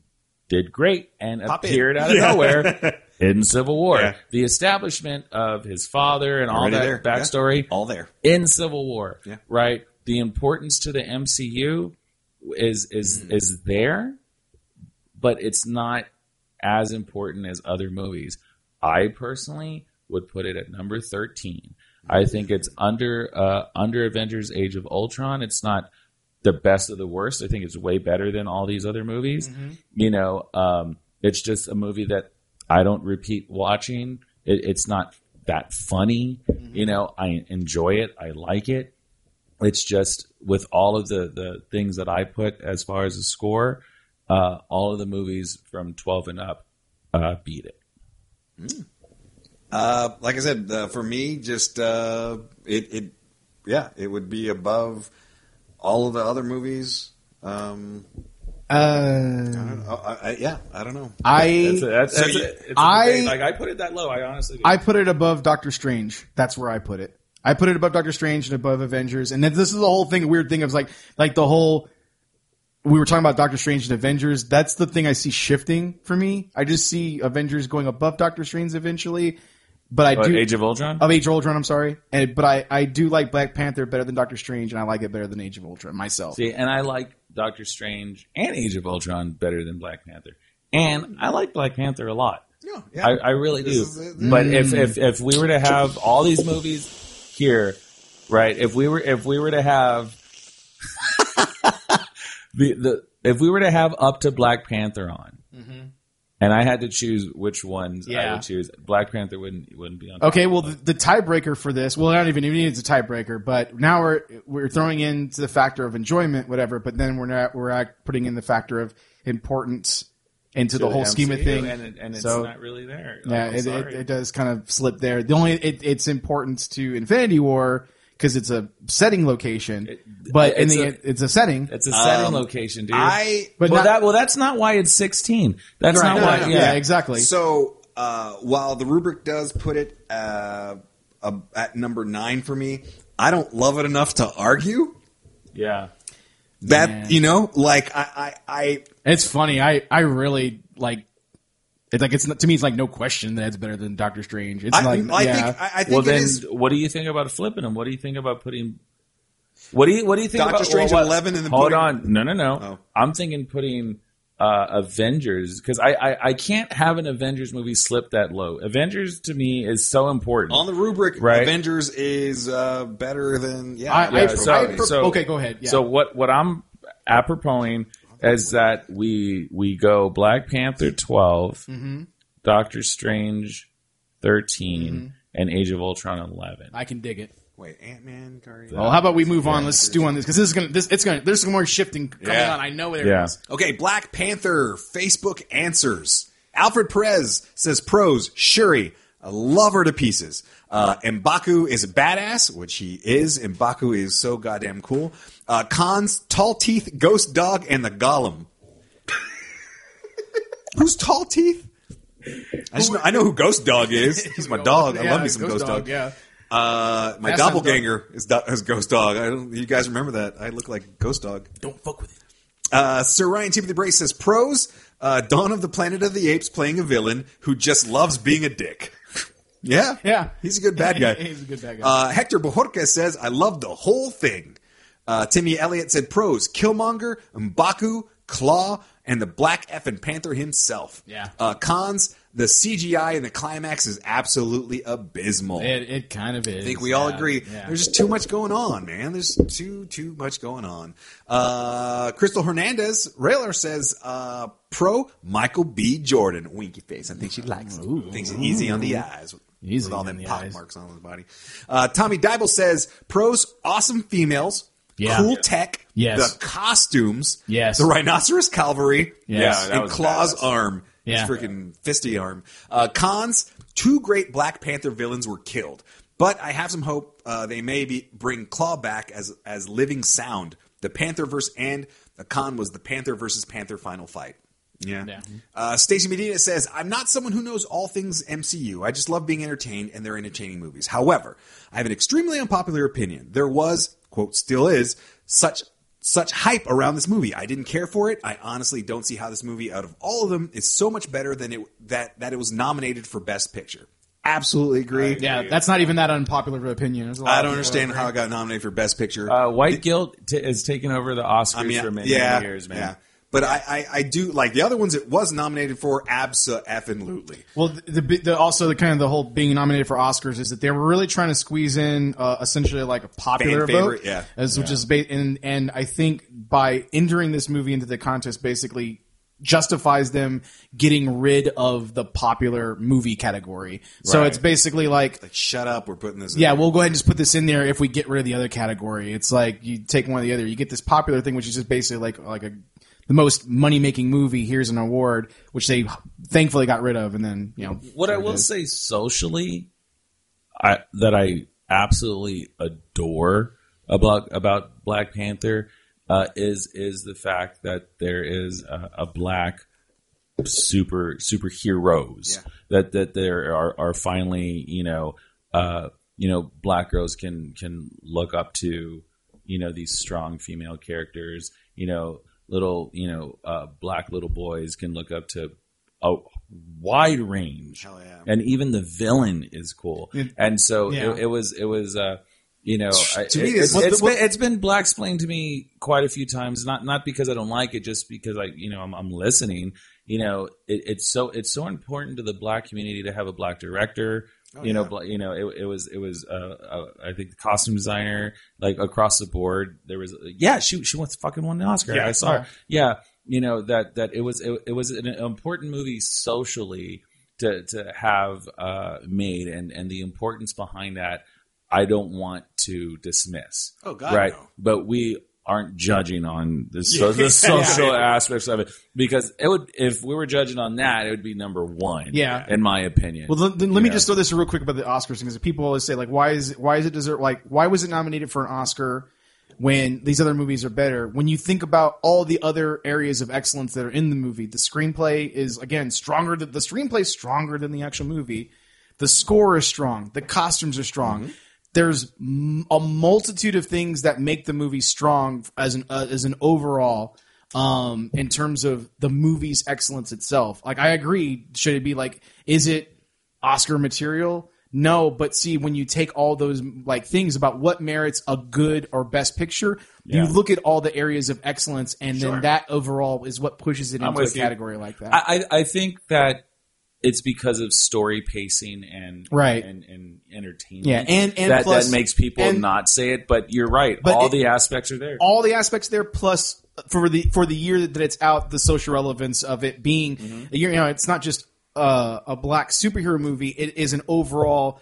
did great and Pop in. appeared out of nowhere in Civil War. Yeah. The establishment of his father and all Already that there. backstory Yeah. All there. in Civil War, Yeah. right? The importance to the MCU is is Mm. is there, but it's not as important as other movies. I personally would put it at number thirteen. I think it's under uh, under Avengers: Age of Ultron. It's not the best of the worst. I think it's way better than all these other movies. You know, um, it's just a movie that I don't repeat watching. It, it's not that funny. You know, I enjoy it. I like it. It's just with all of the, the things that I put as far as the score, uh, all of the movies from 12 and up uh, beat it. Uh, like I said, uh, for me, just uh, it, it, yeah, it would be above all of the other movies. Um, Uh, I don't know. I, I, yeah, I don't know. I That's a, that's, that's you- a, it's a I- debate. like I put it that low. I honestly, do. I put it above Doctor Strange. That's where I put it. I put it above Doctor Strange and above Avengers. And then this is the whole thing, weird thing of like, like the whole, we were talking about Doctor Strange and Avengers. That's the thing I see shifting for me. I just see Avengers going above Doctor Strange eventually. But I What, do, Age of Ultron. of Age of Ultron, I'm sorry. And, but I, I do like Black Panther better than Doctor Strange and I like it better than Age of Ultron myself. See, and I like Doctor Strange and Age of Ultron better than Black Panther, and I like Black Panther a lot. Yeah, yeah. I, I really do. This is it. But if, if if we were to have all these movies here, right? If we were if we were to have the the if we were to have up to Black Panther on, mm-hmm. And I had to choose which ones I Yeah. would choose, Black Panther wouldn't wouldn't be on. Okay, well, the, the tiebreaker for this, well, I don't even need it's a tiebreaker, but now we're we're throwing into the factor of enjoyment, whatever. But then we're not we're putting in the factor of importance into the To whole scheme of MCU, thing. and, it, and it's So- not really there. yeah, it, it, it does kind of slip there. The only it, it's importance to Infinity War because it's a setting location, but in it's the a- it's a setting. It's a setting Um, location, dude. I But well, not- that well, that's not why it's sixteen. That's Right, not no, why. no, no. yeah. yeah, exactly. So uh, while the rubric does put it uh, uh, at number nine for me, I don't love it enough to argue. yeah. That Man. you know, like I, I, I It's funny. I I really like. It's like it's to me. It's like no question that it's better than Doctor Strange. It's I, like I yeah. think I, I think Well, then, is what do you think about flipping them? What do you think about putting? What do you What do you think Doctor about Strange well, what- 11 and then hold putting- on? No, no, no. Oh. I'm thinking putting uh, Avengers because I, I I can't have an Avengers movie slip that low. Avengers to me is so important. on the rubric. Right. Avengers is uh, better than yeah. I- I Yeah, pro- so, I so- okay, go ahead. Yeah. So what what I'm apropos is that we we go Black Panther 12 Mm-hmm. Doctor Strange 13 Mm-hmm. and Age of Ultron eleven. I can dig it. Wait, Ant Man, Guardian. Well, how about we move on? Let's do on this because this is gonna. This it's gonna. There's some more shifting coming Yeah. on. I know there Yeah. is. Okay, Black Panther Facebook answers. Alfred Perez says pros. Shuri, I love her to pieces. Uh, M'Baku is a badass, which he is. M'Baku is so goddamn cool. Uh, cons, tall teeth, ghost dog, and the golem. Who's tall teeth? I, just know, I know who Ghost Dog is. He's my dog. I Yeah, love me some Ghost, Dog. Yeah. Uh, my doppelganger is, do- is Ghost Dog. I don't, you guys remember that? I look like Ghost Dog. Don't fuck with it. Uh, Sir Ryan Timothy Brace says pros: uh, Dawn of the Planet of the Apes playing a villain who just loves being a dick. Yeah, Yeah. he's a good bad guy. He's a good bad guy. Uh, Hector Bojorquez says I love the whole thing. Uh, Timmy Elliott said pros: Killmonger, M'Baku, Claw, and the Black Effin' Panther himself. Yeah. Uh, cons: the CGI in the climax is absolutely abysmal. It, it kind of is. I think we all agree. yeah. There's just too much going on, man. There's too too much going on. Uh, Crystal Hernandez Railer says uh, pro Michael B. Jordan. Winky face. I think she likes it. Thinks it's easy on the eyes. Easy with all on them the pock eyes. marks on his body. Uh, Tommy Dybel says pros awesome females. Yeah. Cool tech. Yes. The costumes. Yes. The rhinoceros cavalry. Yes. Yeah, and Claw's badass. arm. Yeah. His freaking fisty arm. Uh, cons: two great Black Panther villains were killed, but I have some hope uh, they may be, bring Claw back as as living sound. The Panther Pantherverse and the con was the Panther versus Panther final fight. Yeah. Yeah. Uh, Stacey Medina says, I'm not someone who knows all things MCU. I just love being entertained and they're entertaining movies. However, I have an extremely unpopular opinion. There was, quote, still is, such such hype around this movie. I didn't care for it. I honestly don't see how this movie, out of all of them, is so much better than it that that it was nominated for Best Picture. Absolutely agree. Yeah, that's not even that unpopular of an opinion. A lot I don't understand agree. how it got nominated for Best Picture. Uh, white guilt t- has taken over the Oscars I mean, for many, yeah, many years, man. yeah. But I, I, I do like the other ones. It was nominated for Absa absolutely. Well, the, the, the also the kind of the whole being nominated for Oscars is that they were really trying to squeeze in uh, essentially like a popular Fan favorite, vote, yeah. as which is ba- and and I think by entering this movie into the contest basically justifies them getting rid of the popular movie category. So Right. it's basically like Like, shut up. We're putting this. in yeah, there. we'll go ahead and just put this in there if we get rid of the other category. It's like you take one or the other. You get this popular thing, which is just basically like like a the most money making movie. Here's an award, which they thankfully got rid of, and then you know What I will say socially, I that I absolutely adore about about Black Panther uh, is is the fact that there is a, a black super superheroes that that there are are finally you know uh, you know black girls can can look up to you know these strong female characters you know little you know uh, black little boys can look up to a wide range Hell yeah. and even the villain is cool and so Yeah. it, it was it was uh you know I, To me, it, this- it's, it's what- been, it's been black explained to me quite a few times not not because i don't like it just because i you know i'm, I'm listening you know it, it's so it's so important to the black community to have a black director you know, bla- you know, it, it was, it was, uh, uh, I think the costume designer, like across the board, there was, yeah, she, she wants fucking won the Oscar. Yeah, I saw, right. yeah, you know, that, that it was, it, it was an important movie socially to, to have, uh, made and, and the importance behind that, I don't want to dismiss. Oh, God, Right. no. But we aren't judging on the, so, the social aspects of it because it would, if we were judging on that, it would be number one. Yeah. In my opinion. Well, then, then let me just throw this real quick about the Oscars because people always say like, why is why is it deserve like why was it nominated for an Oscar when these other movies are better? When you think about all the other areas of excellence that are in the movie, the screenplay is again stronger. Than, the screenplay is stronger than the actual movie. The score is strong. The costumes are strong. Mm-hmm. There's a multitude of things that make the movie strong as an uh, as an overall um, in terms of the movie's excellence itself. Like I agree, should it be like is it Oscar material? No, but see when you take all those like things about what merits a good or best picture, Yeah. you look at all the areas of excellence and then that overall is what pushes it into a you. category like that. I I think that it's because of story pacing and Right. and, and entertainment. Yeah, and- and that plus- that makes people and- not say it. But you're right. But All it- the aspects are there. all the aspects there plus for the for the year that it's out the social relevance of it being Mm-hmm. you know it's not just uh, a black superhero movie it is an overall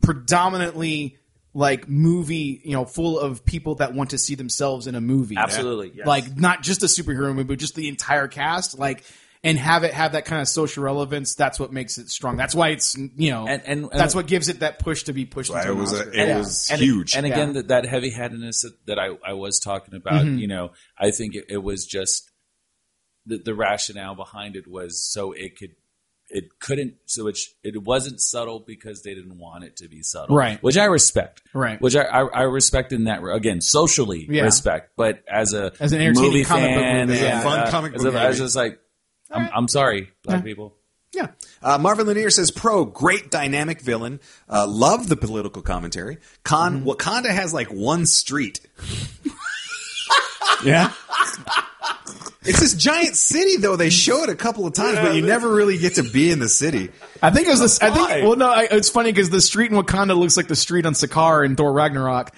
predominantly like movie you know full of people that want to see themselves in a movie Absolutely, yes. like not just a superhero movie but just the entire cast like and have it have that kind of social relevance that's what makes it strong that's why it's you know And- and- and- that's what gives it that push to be pushed Why into it was a- it Yeah. was and, huge. And again, Yeah. that, that heavy handedness that, that I, I was talking about, Mm-hmm. you know, I think it, it was just the, the rationale behind it was so it could, it couldn't, so it, sh- it wasn't subtle because they didn't want it to be subtle. Right. Which I respect. Right. Which I, I, I respect in that, again, socially Yeah. respect, but as a, As an entertaining movie comic book fan, movie, as a- yeah. Fun uh, comic as book a- I was movie. just like, I'm, I'm sorry, black people. yeah Uh, Marvin Lanier says, "Pro, great dynamic villain. Uh, love the political commentary. Con Mm-hmm. Wakanda has like one street. yeah It's this giant city, though. They show it a couple of times, but you never really get to be in the city. I think it was this. I think. Well, no, I, it's funny because the street in Wakanda looks like the street on Sakaar in Thor Ragnarok.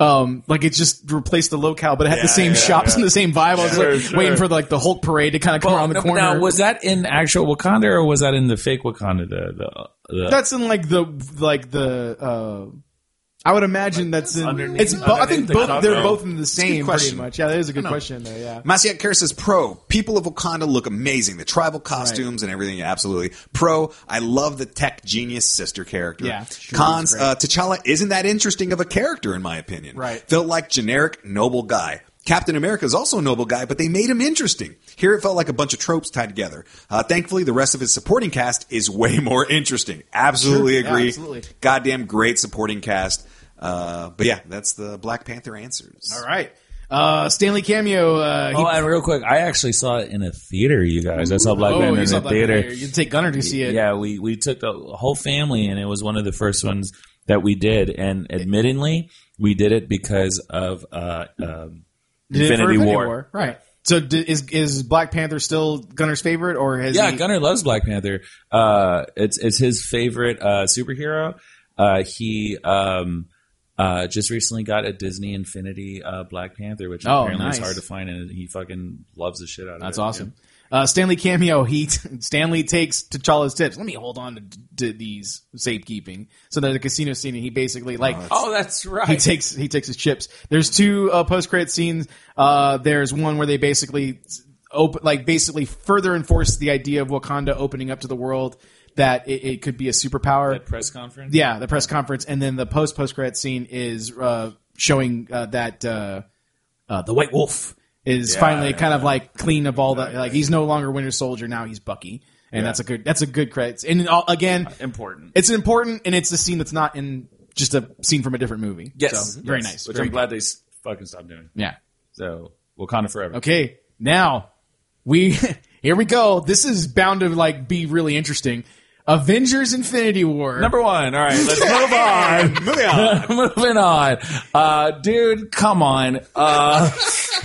Um, like it just replaced the locale, but it had the same yeah, shops and the same vibe. I was Sure, like, sure. waiting for like the Hulk parade to kind of come around the Now- corner. Now, was that in actual Wakanda or was that in the fake Wakanda? The, the, the that's in like the like the. uh I would imagine that's in. underneath- It's. Bo- I think underneath the both. They're cover. both in the same, pretty question. much. Yeah, that is a good question. There, yeah. Masiak Kerr says, Pro, people of Wakanda look amazing. The tribal costumes and everything, absolutely. Pro, I love the tech genius sister character. Yeah, sure, Cons, that's great. uh, T'Challa isn't that interesting of a character, in my opinion. Right. Felt like generic, noble guy. Captain America is also a noble guy, but they made him interesting. Here it felt like a bunch of tropes tied together. Uh, thankfully, the rest of his supporting cast is way more interesting. Absolutely Sure, yeah, agree. absolutely. Goddamn great supporting cast. Uh, but yeah, that's the Black Panther answers. All right. Uh, Stan Lee cameo. Uh, he, Oh, and real quick, I actually saw it in a theater, you guys. I saw Black oh, Panther you in a Black theater. Panther. You take Gunner to see it. Yeah, we we took the whole family, and it was one of the first ones that we did. And admittingly, we did it because of uh, um, Did it Infinity War. Right. So d- is is Black Panther still Gunner's favorite, or has Yeah, he? Gunnar loves Black Panther. Uh, it's it's his favorite uh, superhero. Uh, he um, uh, just recently got a Disney Infinity uh, Black Panther, which Oh, apparently nice. is hard to find, and he fucking loves the shit out of it. That's awesome. Uh, Stan Lee cameo. He Stan Lee takes T'Challa's tips. Let me hold on to, to these safekeeping. So there's a casino scene, and he basically like Oh, that's right. he takes he takes his chips. There's two uh, post credit scenes. Uh, there's one where they basically open, like basically further enforce the idea of Wakanda opening up to the world that it, it could be a superpower. That press conference. Yeah, the press conference, and then the post post credit scene is uh, showing uh, that uh, uh, the White Wolf is finally kind of like clean of all the like he's no longer Winter Soldier now he's Bucky, and that's a good that's a good credit. And all, again, Important. it's important, and it's a scene that's not in just a scene from a different movie. Yes. so, very Yes. nice. Which very I'm glad they fucking stopped doing. Yeah. So Wakanda forever. Okay, now we here we go. This is bound to like be really interesting. Avengers: Infinity War. Number one. All right, let's move on. Moving on. Moving on. Uh, dude, come on. Uh,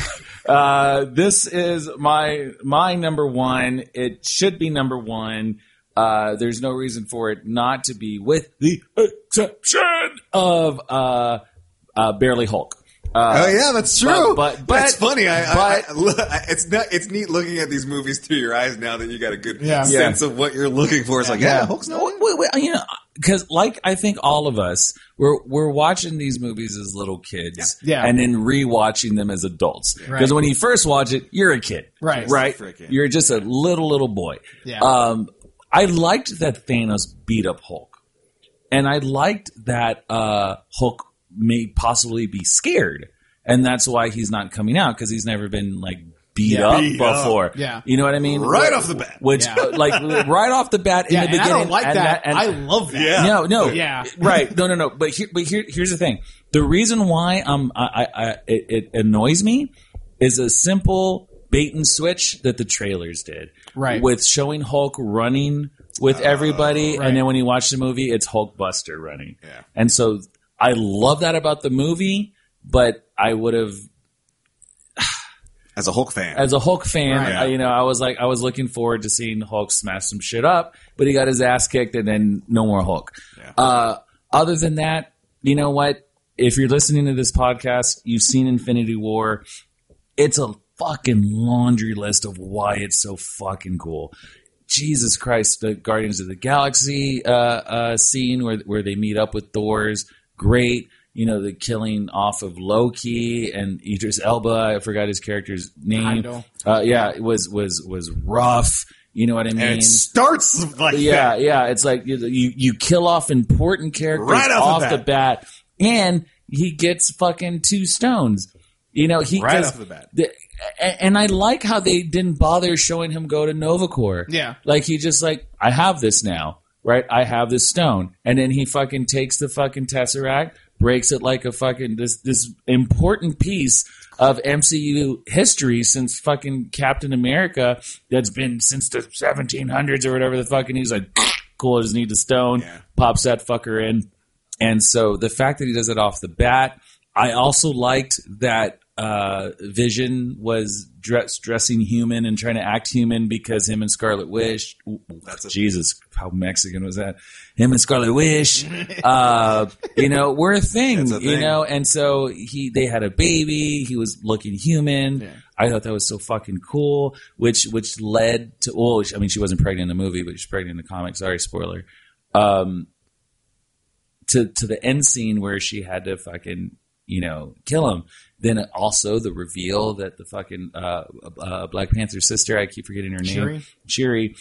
uh, this is my, my number one. It should be number one. Uh, there's no reason for it not to be with the exception of, uh, uh, Barely Hulk. Uh, Oh yeah, that's true. but- but- that's funny. I, I, but- I, look, I- it's not. It's neat looking at these movies through your eyes now that you got a good Yeah. sense of what you're looking for. It's like, yeah, Hulk's not. Wait, wait, wait, you know, because like I think all of us, we're we're watching these movies as little kids, Yeah. and then rewatching them as adults. Because Right. when you first watch it, you're a kid, Right. Right, Freaking. you're just a little little boy. Yeah. Um, I liked that Thanos beat up Hulk, and I liked that uh, Hulk may possibly be scared, and that's why he's not coming out because he's never been like beat Yeah. up Beat up. before. Yeah. you know what I mean? Right off the bat. Which, Yeah. uh, like, right off the bat in yeah, the and beginning, I don't like and that. and- I love that. Yeah. no, no, Yeah. right, no, no, no. But here, but here, here's the thing: the reason why um, I, I, I it, it annoys me is a simple bait and switch that the trailers did, Right. With showing Hulk running with everybody, right. and then when you watch the movie, it's Hulk Buster running. Yeah. and so I love that about the movie, but I would have As a Hulk fan, as a Hulk fan, Right. I, you know, I was like, I was looking forward to seeing Hulk smash some shit up, but he got his ass kicked, and then no more Hulk. Yeah. Uh, other than that, you know what? If you're listening to this podcast, you've seen Infinity War. It's a fucking laundry list of why it's so fucking cool. Jesus Christ, the Guardians of the Galaxy uh, uh, scene where where they meet up with Thor's great. You know the killing off of Loki and Idris Elba. I forgot his character's name. Uh, yeah, it was was was rough. You know what I mean? and it starts like yeah, that. yeah. It's like you, you you kill off important characters Right off off the the bat, and he gets fucking two stones. You know, he Right off the bat. the- and I like how they didn't bother showing him go to Nova Corps. Yeah. like he just like I have this now, right? I have this stone, and then he fucking takes the fucking tesseract, breaks it like a fucking this this important piece of MCU history since fucking Captain America that's been since the 1700s or whatever the fucking he's like cool I just need the stone Yeah. pops that fucker in and so the fact that he does it off the bat I also liked that uh, Vision was dress, dressing human and trying to act human because him and Scarlet Wish. That's a- Jesus, how Mexican was that? Him and Scarlet Wish, uh, you know, were a thing, a you know, and so he they had a baby. He was looking human. Yeah. I thought that was so fucking cool, which which led to. Well, I mean, she wasn't pregnant in the movie, but she's pregnant in the comic. Sorry, spoiler. Um, to to the end scene where she had to fucking you know kill him. Then also the reveal that the fucking uh, uh, Black Panther sister, I keep forgetting her name, Shuri? Shuri,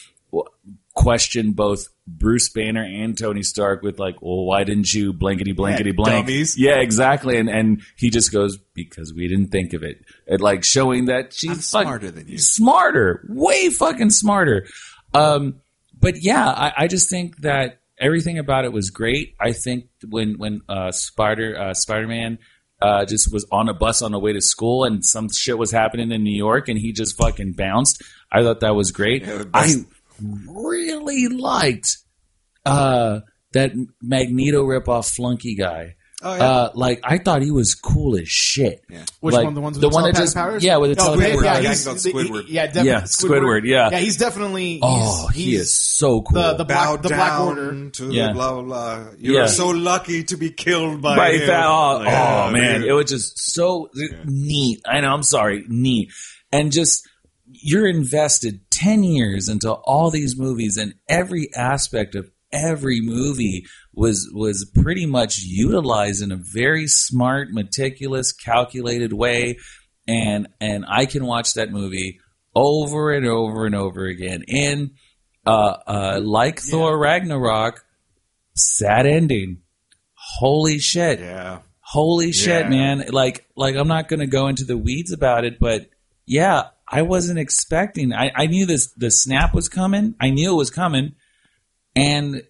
questioned both Bruce Banner and Tony Stark with like, well, why didn't you blankety blankety Yeah, blank? dummies. Yeah, exactly. And and he just goes because we didn't think of it. It like showing that she's smarter than you. smarter, way fucking smarter. Um, but yeah, I, I just think that everything about it was great. I think when when uh, Spider uh, Spider Man uh, just was on a bus on the way to school and some shit was happening in New York and he just fucking bounced. I thought that was great. Yeah, I really liked uh, that Magneto ripoff flunky guy. Oh, yeah. Uh, like I thought he was cool as shit. Yeah. Which Like, one? The ones with the the one that telepathic just powers? yeah with the Oh, telepathic Squidward. powers. Yeah, he's, called Squidward. Yeah, definitely. Yeah, Squidward, yeah. yeah, he's definitely. He's, Oh, he he's is so cool. the the Bow black the black down order. to Yeah. blah blah blah. You're Yeah. so lucky to be killed by Right, him. that, oh, Like, oh, man, dude. it was just so neat. I know, I'm sorry, neat, and just you're invested ten years into all these movies, and every aspect of every movie was was pretty much utilized in a very smart, meticulous, calculated way, and and I can watch that movie over and over and over again. And uh, uh, like Thor Ragnarok, sad ending. Holy shit. Yeah. Holy shit, Yeah. man. Like, like I'm not going to go into the weeds about it, but yeah, I wasn't expecting. I, I knew this, the snap was coming. I knew it was coming. And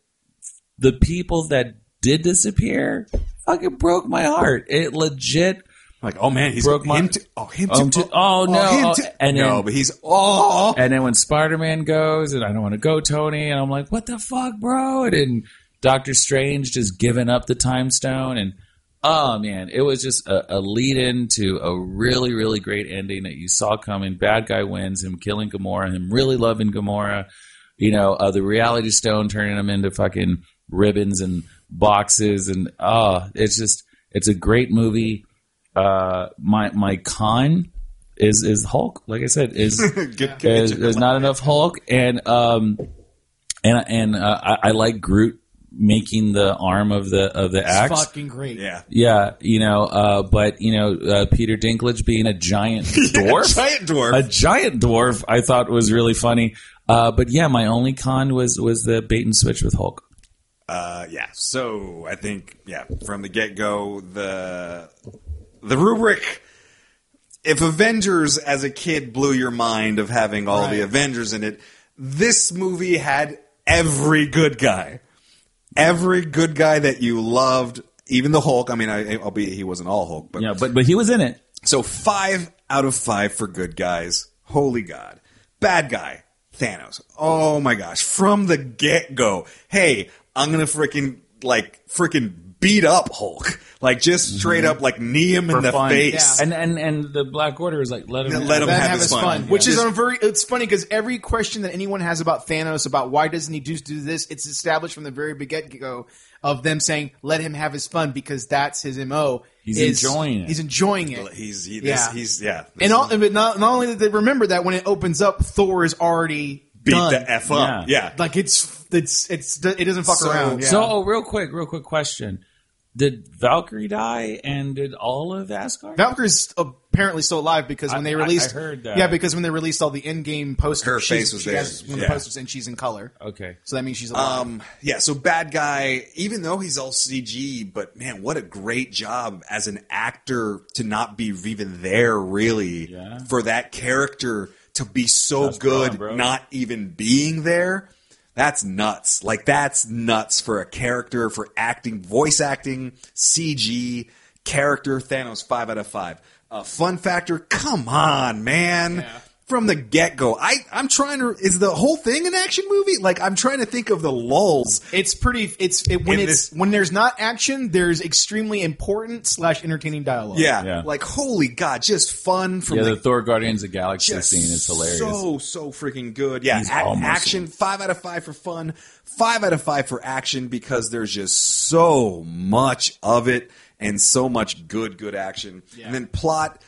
the people that did disappear fucking broke my heart. It legit Like, oh man, he's Broke my- him too. Oh, him Um, too. to- oh, no. Oh, too. and no, then- but he's oh. And then when Spider Man goes, and I don't want to go, Tony, and I'm like, what the fuck, bro? And then Doctor Strange just giving up the time stone. And oh, man, it was just a, a lead in to a really, really great ending that you saw coming. Bad guy wins, him killing Gamora, him really loving Gamora. You know, uh, the reality stone turning him into fucking ribbons and boxes. And oh, it's just, it's a great movie. Uh, my, my con is, is Hulk. Like I said, is, Good, there's, there's not enough Hulk, and um, and and uh, I, I like Groot making the arm of the of the axe. Fucking great. Yeah. Yeah, you know, uh, but you know, uh, Peter Dinklage being a giant dwarf, Giant dwarf. a giant dwarf, I thought was really funny. Uh, but yeah, my only con was was the bait and switch with Hulk. Uh, yeah. So I think yeah, from the get go, the the rubric. If Avengers as a kid blew your mind of having all the Avengers in it, this movie had every good guy, every good guy that you loved, even the Hulk. I mean, I, albeit he wasn't all Hulk, but Yeah, but but he was in it. so five out of five for good guys. Holy God. Bad guy, Thanos. Oh my gosh. From the get go. Hey, I'm gonna freaking like freaking beat up Hulk. Like just mm-hmm. straight up like knee him in the fun. face. And and and the Black Order is like let him Let him Let him have have his his fun. fun, which Yeah. is on very. It's funny because every question that anyone has about Thanos about why doesn't he do do this, it's established from the very get go of them saying let him have his fun because that's his mo. He's is- enjoying it. He's enjoying it. He's he, Yeah. this, he's yeah. and all, but not, not only did they remember that when it opens up, Thor is already beat done. the F up. Yeah. Yeah. Like it's it's it's it doesn't fuck So- around. Yeah. So, oh, real quick, real quick question: Did Valkyrie die, and did all of Asgard? Valkyrie's apparently still alive because when I- they I- I released, heard that. yeah, because when they released all the in-game posters, Her face was there. has one of Yeah. the posters and she's in color, Okay. so that means she's alive. Um, yeah, so bad guy, even though he's all CG, but man, what a great job as an actor to not be even there really Yeah. for that character to be so That's good, not even being there. That's nuts. Like that's nuts for a character for acting, voice acting, CG, character. Thanos five out of five. Uh, fun factor. Come on, man. From the get go, I I'm trying to. Is the whole thing an action movie? Like I'm trying to think of the lulls. It's pretty. It's it, when In it's this- when there's not action. There's extremely important slash entertaining dialogue. Yeah, Yeah. like holy god, just fun from Yeah, the the Thor Guardians of the Galaxy just scene is hilarious. So so freaking good. Yeah, He's ac- almost- action five out of five for fun, five out of five for action because there's just so much of it and so much good good action. And then plot.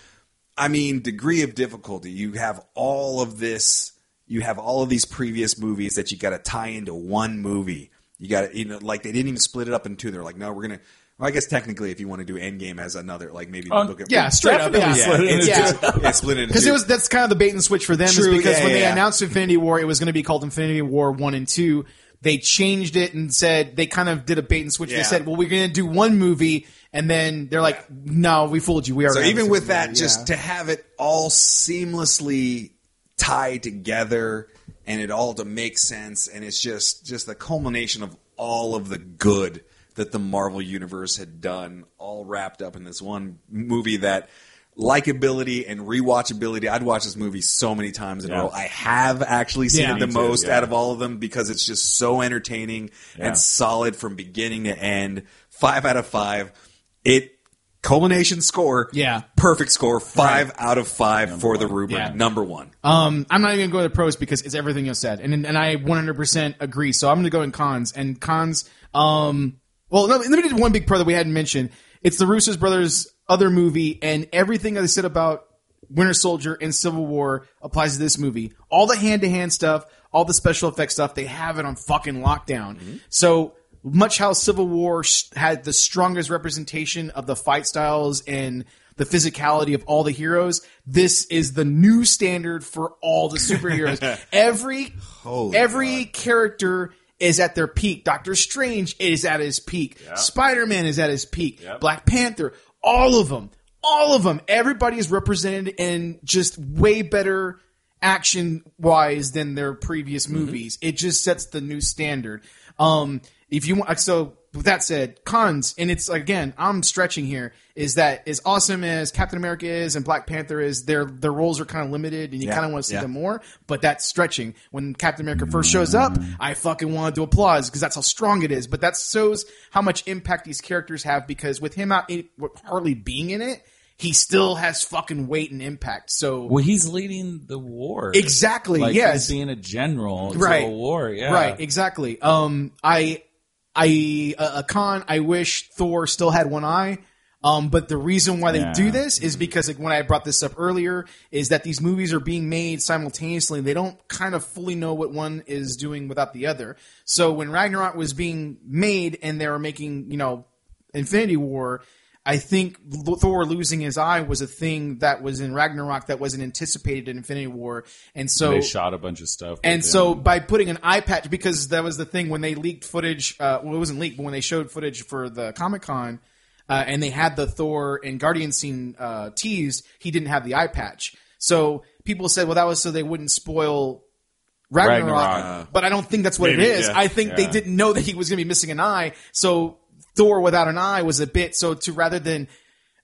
I mean, degree of difficulty. You have all of this. You have all of these previous movies that you got to tie into one movie. You got to, you know, like they didn't even split it up in two. They're like, no, we're gonna. Well, I guess technically, if you want to do Endgame as another, like maybe Oh, look at yeah, straight up. Yeah, split it yeah. into yeah. yeah, split it Because it was that's kind of the bait and switch for them True, is because yeah, when they yeah. announced Infinity War, it was going to be called Infinity War One and Two. They changed it and said they kind of did a bait and switch. They said, "Well, we're going to do one movie," and then they're like, "No, we fooled you. We So already." even with movie." that, just to have it all seamlessly tied together and it all to make sense, and it's just just the culmination of all of the good that the Marvel universe had done, all wrapped up in this one movie that likability and rewatchability. I'd watch this movie so many times in a row. I have actually seen Yeah. it the too, most yeah. out of all of them because it's just so entertaining Yeah. and solid from beginning to end. Five out of five. It culmination score. Yeah. Perfect score. Five out of five for the rubric. Yeah. Number one. Um, I'm not even going to go to pros because it's everything you said, and and I 100% agree. So I'm going to go in cons and cons. Um, well, no, let me do one big pro that we hadn't mentioned. It's the Russo's brothers' other movie, and everything that they said about Winter Soldier and Civil War applies to this movie. All the hand to hand stuff, all the special effects stuff, they have it on fucking lockdown. So much how Civil War had the strongest representation of the fight styles and the physicality of all the heroes. This is the new standard for all the superheroes. every Holy every character is at their peak. Doctor Strange is at his peak. Spider Man is at his peak. Black Panther, all of them, all of them. Everybody is represented in just way better action wise than their previous movies. It just sets the new standard. Um, if you want, so with that said, cons, and it's again, I'm stretching here, is that as awesome as Captain America is and Black Panther is, their their roles are kind of limited, and you kind of want to see yeah. them more. But that's stretching. When Captain America first shows up, I fucking wanted to applause because that's how strong it is. But that shows how much impact these characters have because with him out, with hardly being in it, he still has fucking weight and impact. So Well, he's leading the war. Exactly, Like, yes. Being a general Right. war. Yeah. Right, exactly. Um, I, I, a, a con. I wish Thor still had one eye. Um, but the reason why they Yeah. do this is because like, when I brought this up earlier, is that these movies are being made simultaneously. They don't kind of fully know what one is doing without the other. So when Ragnarok was being made and they were making, you know, Infinity War, I think Thor losing his eye was a thing that was in Ragnarok that wasn't anticipated in Infinity War, and so They shot a bunch of stuff. and so by putting an eye patch, because that was the thing when they leaked footage. Uh, well, it wasn't leaked, but when they showed footage for the Comic Con, uh, and they had the Thor and Guardian scene uh, teased, he didn't have the eye patch. So people said, well, that was so they wouldn't spoil Ragnarok. Ragnarok. But I don't think that's what Maybe, it is. yeah. I think they didn't know that he was going to be missing an eye. So Thor without an eye was a bit. So to rather than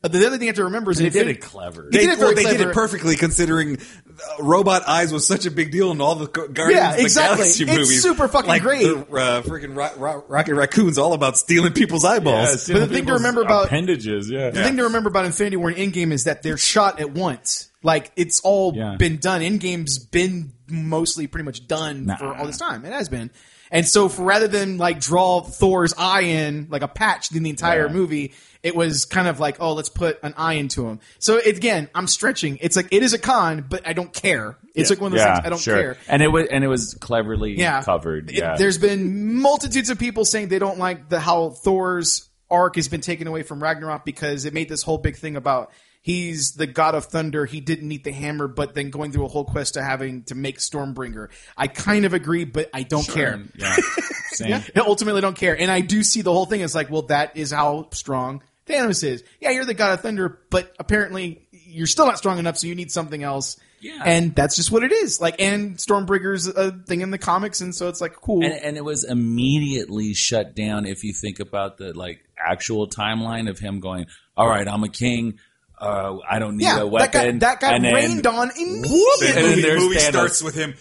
uh, the other thing you have to remember is they did it clever. They They, did it very well, they did it perfectly considering uh, robot eyes was such a big deal in all the Guardians Yeah, of the exactly. Galaxy It's movies. super fucking like great. The, uh, freaking ro- ro- Rocket Raccoon's all about stealing people's eyeballs. But the thing to remember about- appendages, yeah. The thing to remember about Infinity War and Endgame is that they're shot at once. Like it's all Yeah. been done. Endgame's been mostly pretty much done Nah. for all this time. It has been. And so for rather than like draw Thor's eye in like a patch in the entire Yeah. movie, it was kind of like, oh, let's put an eye into him. So it, again, I'm stretching. It's like it is a con, but I don't care. It's like one of those yeah, things I don't sure. care. And it was and it was cleverly Yeah, covered. It- Yeah. there's been multitudes of people saying they don't like the how Thor's arc has been taken away from Ragnarok because it made this whole big thing about he's the god of thunder. He didn't need the hammer, but then going through a whole quest to having to make Stormbringer. I kind of agree, but I don't care. Yeah. Same. I ultimately don't care, and I do see the whole thing as like, well, that is how strong Thanos is. Yeah, you're the god of thunder, but apparently you're still not strong enough, so you need something else. Yeah. and that's just what it is. Like, and Stormbringer's a thing in the comics, and so it's like cool. and, and it was immediately shut down if you think about the like actual timeline of him going all right i'm a king uh, i don't need yeah, a that weapon got, that got and then, rained on The immediately. And then movie, movie Thanos. starts with him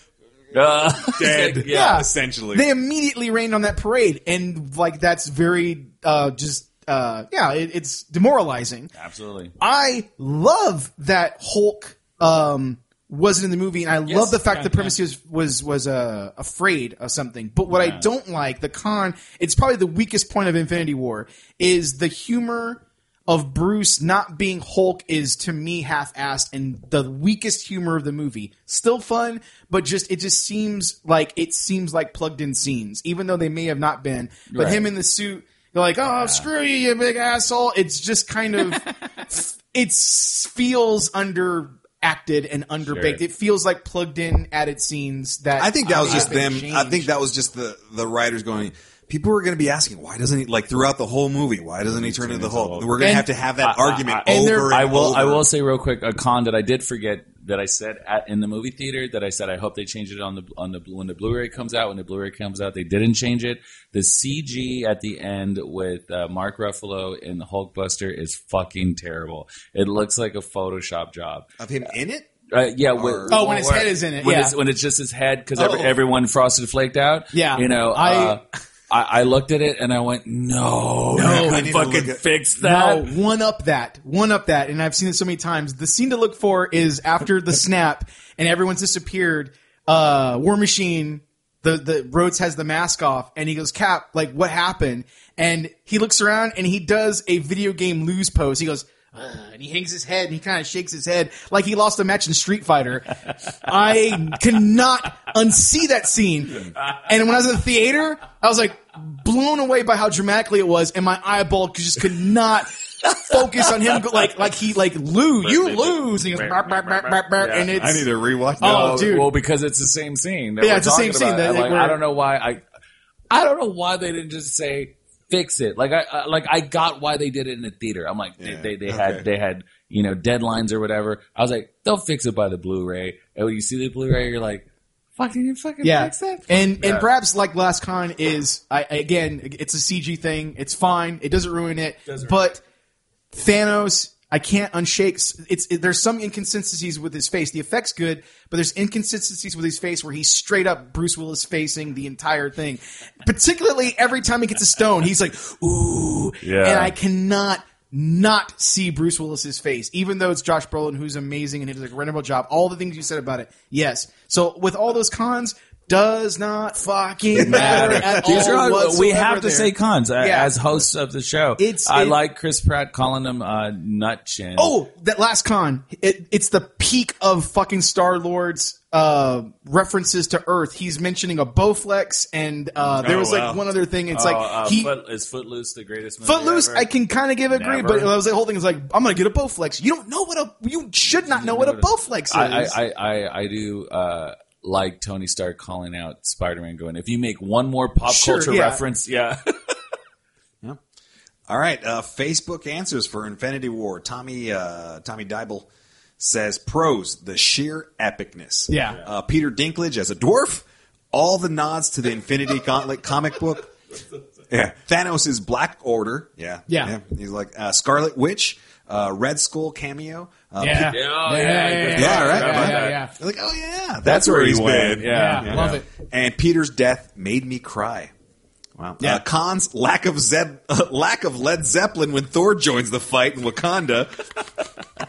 uh, dead. yeah. essentially. They immediately rained on that parade, and like that's very uh, just uh, yeah, it, it's demoralizing. absolutely I love that Hulk um, wasn't in the movie, and I love the fact yeah, the premise was was was uh, afraid of something. But what I don't like, the con, it's probably the weakest point of Infinity War, is the humor of Bruce not being Hulk is to me half-assed and the weakest humor of the movie. Still fun, but just it just seems like it seems like plugged in scenes, even though they may have not been. But Right. him in the suit, they're like, "Oh, screw you, you big asshole!" It's just kind of it feels underacted and underbaked. Sure. It feels like plugged in added scenes that I think that was uh, just been them. I think that was just the the writers going. People were going to be asking, why doesn't he like throughout the whole movie? Why doesn't he turn into the Hulk? We're going to have to have that argument I- and over. And I will. Over. I will say real quick a con that I did forget that I said at, in the movie theater that I said I hope they change it on the on the when the Blu-ray comes out. When the Blu-ray comes out, they didn't change it. The CG at the end with uh, Mark Ruffalo in the Hulkbuster is fucking terrible. It looks like a Photoshop job. of him in it. Uh, yeah. when- Oh, when his head is in it, When, yeah. it's, when it's just his head because Oh. everyone frosted flaked out. Yeah. You know. I- uh, I, I looked at it and I went, no, No, I fucking fix No, that. one up that, one up that, and I've seen it so many times. The scene to look for is after the snap and everyone's disappeared. Uh, War Machine, the the Rhodes has the mask off, and he goes, "Cap, like what happened?" And he looks around and he does a video game lose pose. He goes. "Uh," and he hangs his head and he kind of shakes his head like he lost a match in Street Fighter. I cannot unsee that scene. And when I was in the theater, I was like blown away by how dramatically it was, and my eyeball just could not focus on him, like like he like lose, you lose, and he goes, "Bark, bark, bark, bark, bark," and it's I need to rewatch that. Oh, dude. Well, because it's the same scene. Yeah, it's the same talking scene that- like, where- I don't know why I. I don't know why they didn't just say fix it. Like I, I like I got why they did it in the theater. I'm like Yeah, they they, they okay. had they had you know deadlines or whatever. I was like they'll fix it by the Blu-ray. And when you see the Blu-ray, you're like, fucking you fucking yeah, fix that. and Yeah. and perhaps like Last Con is I again, it's a CG thing. It's fine. It doesn't ruin it. but Thanos, I can't unshake. It's it, there's some inconsistencies with his face. The effect's good, but there's inconsistencies with his face where he's straight up Bruce Willis facing the entire thing. Particularly every time he gets a stone, he's like, ooh, Yeah. and I cannot. Not see Bruce Willis's face, even though it's Josh Brolin who's amazing and he does a incredible job. All the things you said about it, yes. So with all those cons, does not fucking matter at These all. are all- we have to there. say cons uh, Yeah. as hosts of the show. It's- I it- like Chris Pratt calling them uh, nut chin. Oh, that last con. It, it's the peak of fucking Star Lord's uh, references to Earth. He's mentioning a Bowflex, and uh, there Oh, was like wow. one other thing. It's Oh, like uh, he. Foot, is Footloose the greatest movie Footloose, ever? I can kind of give a agree, but I was like, the whole thing is like, I'm gonna get a Bowflex. You don't know what a, you should not know what a Bowflex is. I, I, I, I, I do uh, like Tony Stark calling out Spider-Man, going, "If you make one more pop Sure, culture yeah. reference, yeah." All right, uh, Facebook answers for Infinity War. Tommy uh, Tommy Dybel says pros: the sheer epicness. Yeah. Uh, Peter Dinklage as a dwarf. All the nods to the Infinity Gauntlet comic book. Yeah. Thanos is Black Order. Yeah. Yeah. He's like uh, Scarlet Witch. Uh, Red Skull cameo. Uh, yeah. Yeah, yeah, yeah, yeah, good Yeah, right. yeah, yeah, yeah. Like, oh yeah, that's, That's where where he's he's been. been. Yeah. Yeah, love it. And Peter's death made me cry. Wow. Yeah. Uh, Cons lack of Zeb, uh, lack of Led Zeppelin when Thor joins the fight in Wakanda.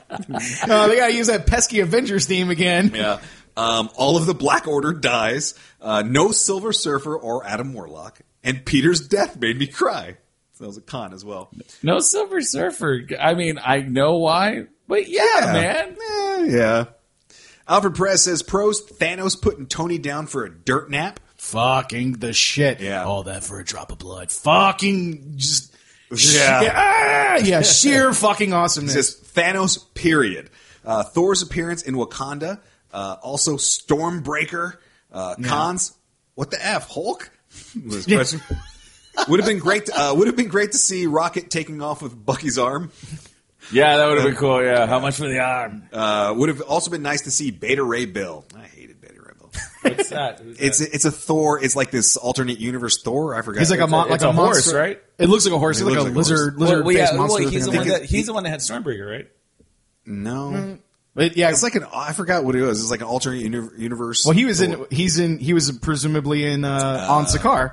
Uh, they gotta use that pesky Avengers theme again. Yeah. Um, all of the Black Order dies. Uh, no Silver Surfer or Adam Warlock. And Peter's death made me cry. That was a con as well. No Silver Surfer. I mean, I know why, but yeah, man. Eh, yeah. Alfred Perez says pros Thanos putting Tony down for a dirt nap. Fucking the shit. Yeah. All that for a drop of blood. Fucking just. Yeah. Yeah, ah, yeah sheer fucking awesomeness. says Thanos, period. Uh, Thor's appearance in Wakanda. Uh, also, Stormbreaker. Uh, Cons. What the f? Hulk. Was question. Would have been great. To, uh, would have been great to see Rocket taking off with Bucky's arm. Yeah, that would have been cool. Yeah, how much for the arm? Uh, would have also been nice to see Beta Ray Bill. I hated Beta Ray Bill. What's that? Who's It's that? it's a Thor. It's like this alternate universe Thor. I forgot. He's like a, mon- like it's a, a horse, right? It looks like a horse. It It's like looks like a horse. lizard, well, lizard well, yeah, face monster. well, he's the one that he's the one that had Stormbreaker, right? no. But yeah, It's like an. I forgot what it was. It's like an alternate universe. well, he was in. Thor. He's in. He was presumably in uh, on Sakaar.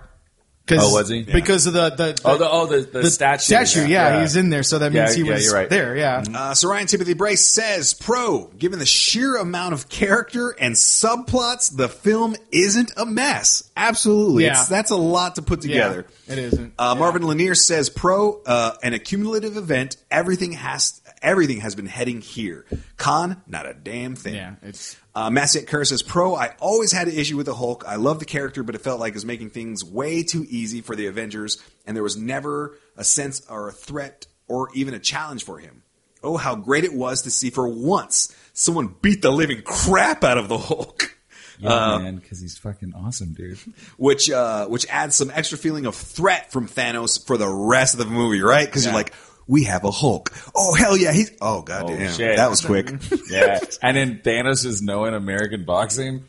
Oh, was he? Because of the the, Oh, the oh the, the, statue. statue. Yeah, he's in there. So that means Yeah, he yeah, was you're right. there. Yeah. Uh, Sir Ryan Timothy Brace says, "Pro, given the sheer amount of character and subplots, the film isn't a mess. Absolutely, Yeah. It's- that's a lot to put together." Yeah, it isn't. Uh, Marvin Lanier says, "Pro, uh, an accumulative event. Everything has everything has been heading here. Con, not a damn thing. Yeah, it's- Uh, Kerr says, Pro, I always had an issue with the Hulk. I love the character, but it felt like it was making things way too easy for the Avengers, and there was never a sense or a threat or even a challenge for him. Oh, how great it was to see for once someone beat the living crap out of the Hulk. Yeah, man, because he's fucking awesome, dude. Which uh, which adds some extra feeling of threat from Thanos for the rest of the movie, right? Because you're like, we have a Hulk. Oh hell yeah, he's oh god Oh, damn, shit. that was quick. Yeah, and then Thanos is knowing American boxing.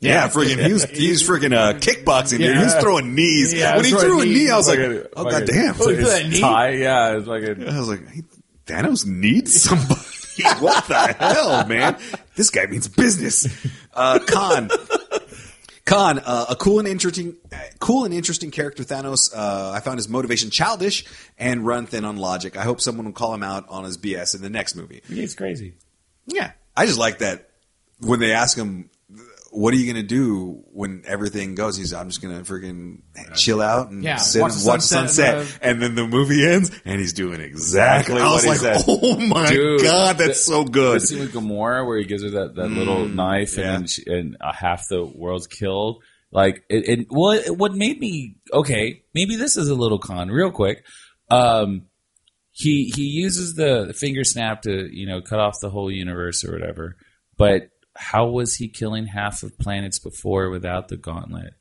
Yeah, freaking, he was he was freaking uh, kickboxing, dude. He was Yeah. throng knees. Yeah, when he threw a knee, knees. I was like, Fucking- oh fucking- god damn. Oh, His that knee? tie, yeah, it's like a, I was like, hey, Thanos needs somebody. what the hell, man? This guy means business. Uh, Con. Con, uh, a cool and interesting, cool and interesting character. Thanos. Uh, I found his motivation childish and run thin on logic. I hope someone will call him out on his BS in the next movie. he's crazy. Yeah, I just like that when they ask him, "What are you going to do when everything goes?" He's, "I'm just going to freaking chill out and Yeah, sit watch and watch sunset sunset." and And then the movie ends, and he's doing exactly. Exactly I was he like, said. "Oh my Dude, god, that's the- so good." The scene with Gamora where he gives her that, that little knife yeah. and she, and uh, half the world's killed. Like it, it what what made me okay? Maybe this is a little con. Real quick, um, he he uses the finger snap to you know cut off the whole universe or whatever. But how was he killing half of planets before without the gauntlet?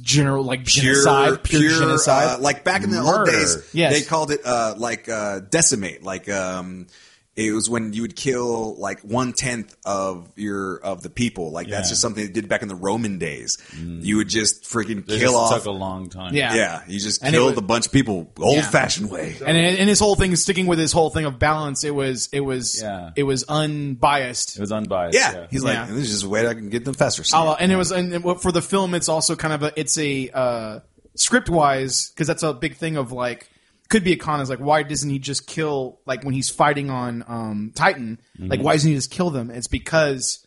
General like genocide, pure, genocide. uh, like back in the old days, Yes. they called it uh, like uh, decimate. Like um, it was when you would kill like one tenth of your of the people. Like that's just something they did back in the Roman days. You would just freaking It kill just off. took a long time. Yeah. yeah, you just And it killed was- a bunch of people old fashioned way. and and his whole thing is sticking with his whole thing of balance. It was it was Yeah. it was unbiased. it was unbiased. Yeah, Yeah, he's like, Yeah. this is just a way I can get them faster. Uh, and it was and it- for the film. It's also kind of a it's a uh, script wise because that's a big thing of like could be a con is like why doesn't he just kill like when he's fighting on um, Titan like why doesn't he just kill them? It's because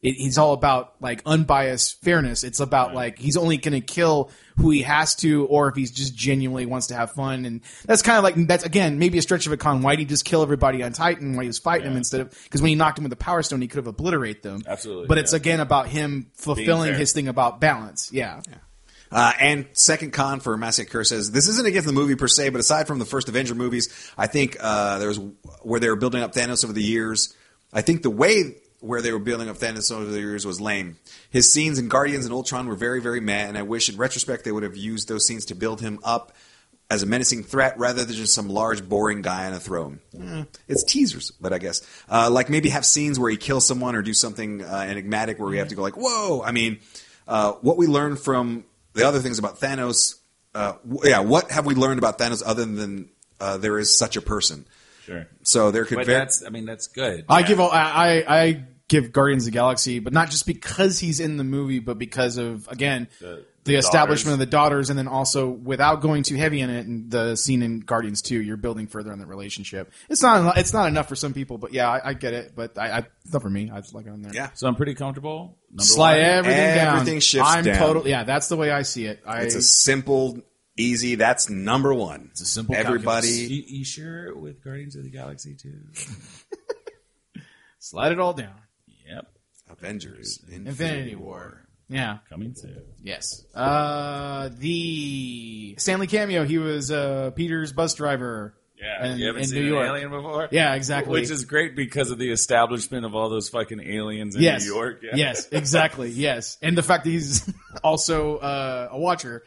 it, he's all about like unbiased fairness. It's about like he's only going to kill who he has to, or if he's just genuinely wants to have fun. And that's kind of like that's again maybe a stretch of a con. Why did he just kill everybody on Titan while he was fighting him instead of because when he knocked him with the Power Stone, he could have obliterated them. Absolutely, But it's again about him fulfilling his thing about balance. Yeah. Uh, and second con for Massacre says this isn't against the movie per se, but aside from the first Avenger movies, I think uh, there was where they were building up Thanos over the years. I think the way where they were building up Thanos over the years was lame. His scenes in Guardians and Ultron were very, very mad, and I wish in retrospect they would have used those scenes to build him up as a menacing threat rather than just some large, boring guy on a throne. Eh, it's teasers, but I guess uh, like maybe have scenes where he kills someone or do something uh, enigmatic where we have to go like, "Whoa!" I mean, uh, what we learned from the other things about Thanos. Uh, w- yeah, what have we learned about Thanos other than uh, there is such a person? sure. So there could But very that's I mean that's good. I give all, I, I I give Guardians of the Galaxy, but not just because he's in the movie, but because of again the, the establishment daughters. of the daughters, and then also without going too heavy in it, and the scene in Guardians Two, you're building further on that relationship. It's not it's not enough for some people, but yeah, I, I get it. But I, I not for me. I just like it on there. yeah. so I'm pretty comfortable. Number Slide one. everything down. Everything shifts I'm down. totally yeah. That's the way I see it. I It's a simple, easy. That's number one. It's a simple Everybody. You, you sure with Guardians of the Galaxy too? slide it all down. Yep. Avengers. Infinity War. Yeah. Coming soon. Yes. Uh, the Stan Lee cameo. He was uh, Peter's bus driver. Yeah, in, you haven't in seen New an York. alien before. Yeah, exactly. Which is great because of the establishment of all those fucking aliens in yes, New York. Yeah. yes, exactly, yes, and the fact that he's also uh, a watcher.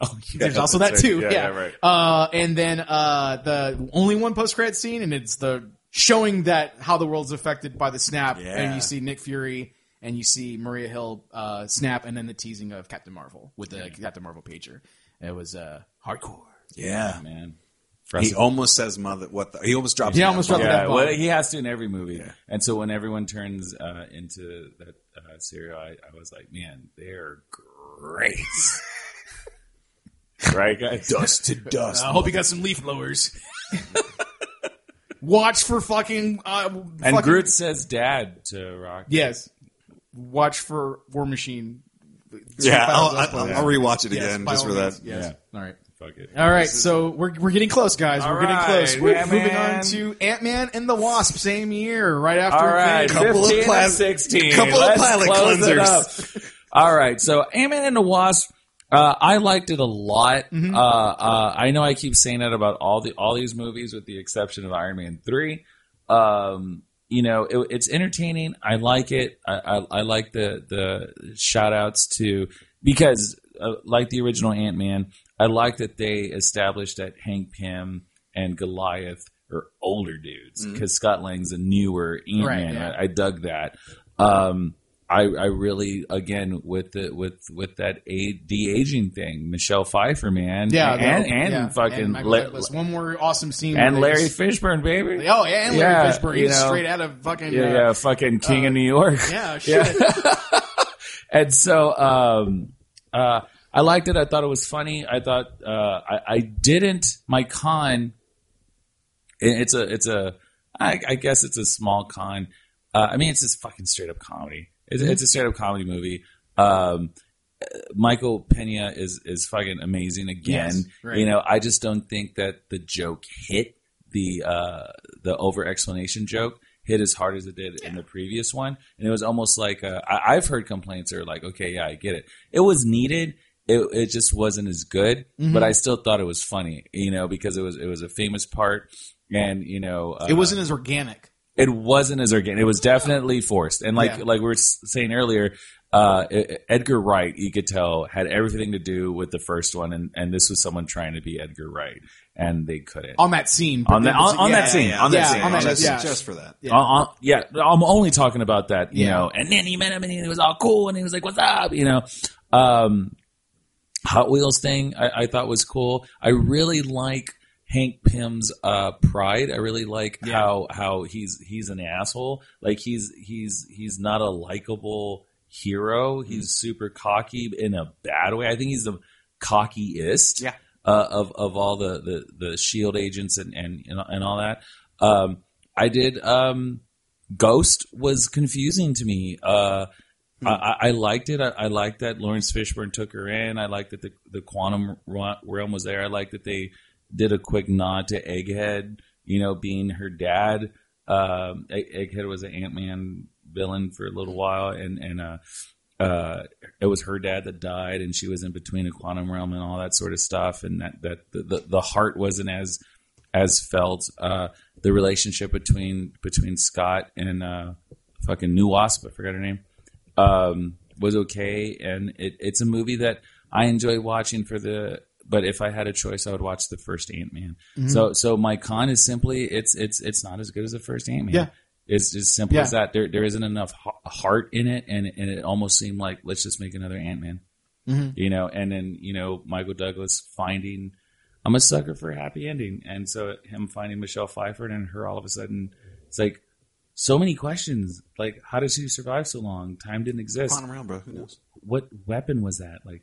Oh, yeah, There's also that right. too. Yeah, Yeah, yeah, right. Uh, and then uh, the only one post credit scene, and it's the showing that how the world's affected by the snap, Yeah. and you see Nick Fury. And you see Maria Hill uh, snap, and then the teasing of Captain Marvel with the Captain Marvel pager. It was uh, hardcore. Yeah. man. He almost says mother. What the, he almost drops. He the almost F-bomb. dropped Yeah, well, he has to in every movie. And so when everyone turns uh, into that uh, serial, I, I was like, man, they're great. right, guys? Dust to dust. I hope you got some leaf blowers. Watch for fucking. Uh, And fucking- Groot says dad to Rock. Yes. Watch for War Machine. Yeah, I'll, Let's I'll. I'll rewatch it Yes, again just for means, that. Yes. All right. Fuck it. All right, so we're, we're getting close, guys. All we're getting right, close. We're yeah, moving on to Ant Man and the Wasp, same year, right after. All right, Infinity. Couple of 15 plas- and 16. couple of Let's palate close it cleansers. up. All right, so Ant-Man and the Wasp, uh, I liked it a lot. Mm-hmm. Uh, uh, I know I keep saying that about all the all these movies, with the exception of Iron Man three. Um, you know, it, it's entertaining. I like it. I, I, I like the the shout outs to because uh, like the original Ant Man, I like that they established that Hank Pym and Goliath are older dudes because Scott Lang's a newer Ant Man. Mm-hmm. Right, yeah. I, I dug that. Um, I, I really again with the with with that a, de aging thing, Michelle Pfeiffer, man, Yeah, and no, and yeah. fucking and La- one more awesome scene, and Larry just- Fishburne, baby. Oh, yeah, and Larry Yeah, Fishburne. He's know. straight out of fucking. yeah, uh, yeah, fucking King of New York. yeah, shit. and so um, uh, I liked it. I thought it was funny. I thought uh, I, I didn't. My con. it- It's a. It's a. I, I guess it's a small con. Uh, I mean, it's just fucking straight up comedy. It's, it's a straight up comedy movie. Um, Michael Pena is is fucking amazing again. Yes, right. You know, I just don't think that the joke hit the uh, the over explanation joke hit as hard as it did in the previous one, and it was almost like uh, I, I've heard complaints are like, okay, yeah, I get it. It was needed. it it just wasn't as good. Mm-hmm. But I still thought it was funny, you know, because it was it was a famous part, and you know, uh, It wasn't as organic. It wasn't as organic. It was definitely forced, and like Yeah. like we were saying earlier, uh, Edgar Wright, you could tell, had everything to do with the first one, and and this was someone trying to be Edgar Wright, and they couldn't. on that scene. On that- on- on Yeah, that scene, yeah, on that Yeah, scene, on that- just, yeah. just for that. Yeah. Uh, uh, yeah, I'm only talking about that, you Yeah. know. And then he met him, and he was all cool, and he was like, "What's up?" You know. Um, Hot Wheels thing I, I thought was cool. I really like Hank Pym's uh, pride. I really like how how he's he's an asshole. Like he's he's he's not a likable hero. He's super cocky in a bad way. I think he's the cockiest Yeah. uh, of of all the the, the Shield agents and and and all that. Um, I did. Um, Ghost was confusing to me. Uh, I, I I liked it. I, I liked that Lawrence Fishburne took her in. I liked that the the quantum realm was there. I liked that they did a quick nod to Egghead. You know, being her dad. Egg- Egghead was an Ant Man villain for a little while, and and uh, uh, it was her dad that died, and she was in between a quantum realm and all that sort of stuff, and that that the the, the heart wasn't as as felt. Uh, the relationship between between Scott and uh, fucking New Wasp, I forgot her name, um, was okay, and it, it's a movie that I enjoy watching for the. But if I had a choice, I would watch the first Ant Man. Mm-hmm. So, so my con is simply it's it's it's not as good as the first Ant Man. Yeah. It's as simple Yeah. as that. There there isn't enough heart in it, and and it almost seemed like let's just make another Ant Man. Mm-hmm. You know, and then you know Michael Douglas finding. I'm a sucker for a happy ending, and so him finding Michelle Pfeiffer and her all of a sudden, it's like so many questions. Like, how did she survive so long? Time didn't exist. Quantum realm, bro. Who knows? What weapon was that? Like,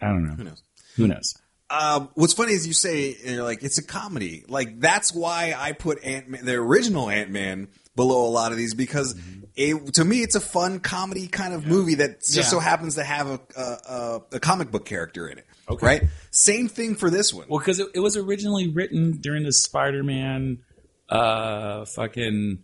I don't know. Who knows? Who knows? Um, what's funny is you say you're like it's a comedy. Like that's why I put Ant Man, the original Ant Man, below a lot of these because it, to me it's a fun comedy kind of movie that just Yeah. so happens to have a, a, a, a comic book character in it. Okay. Right? Same thing for this one. Well, because it, it was originally written during the Spider-Man, uh, fucking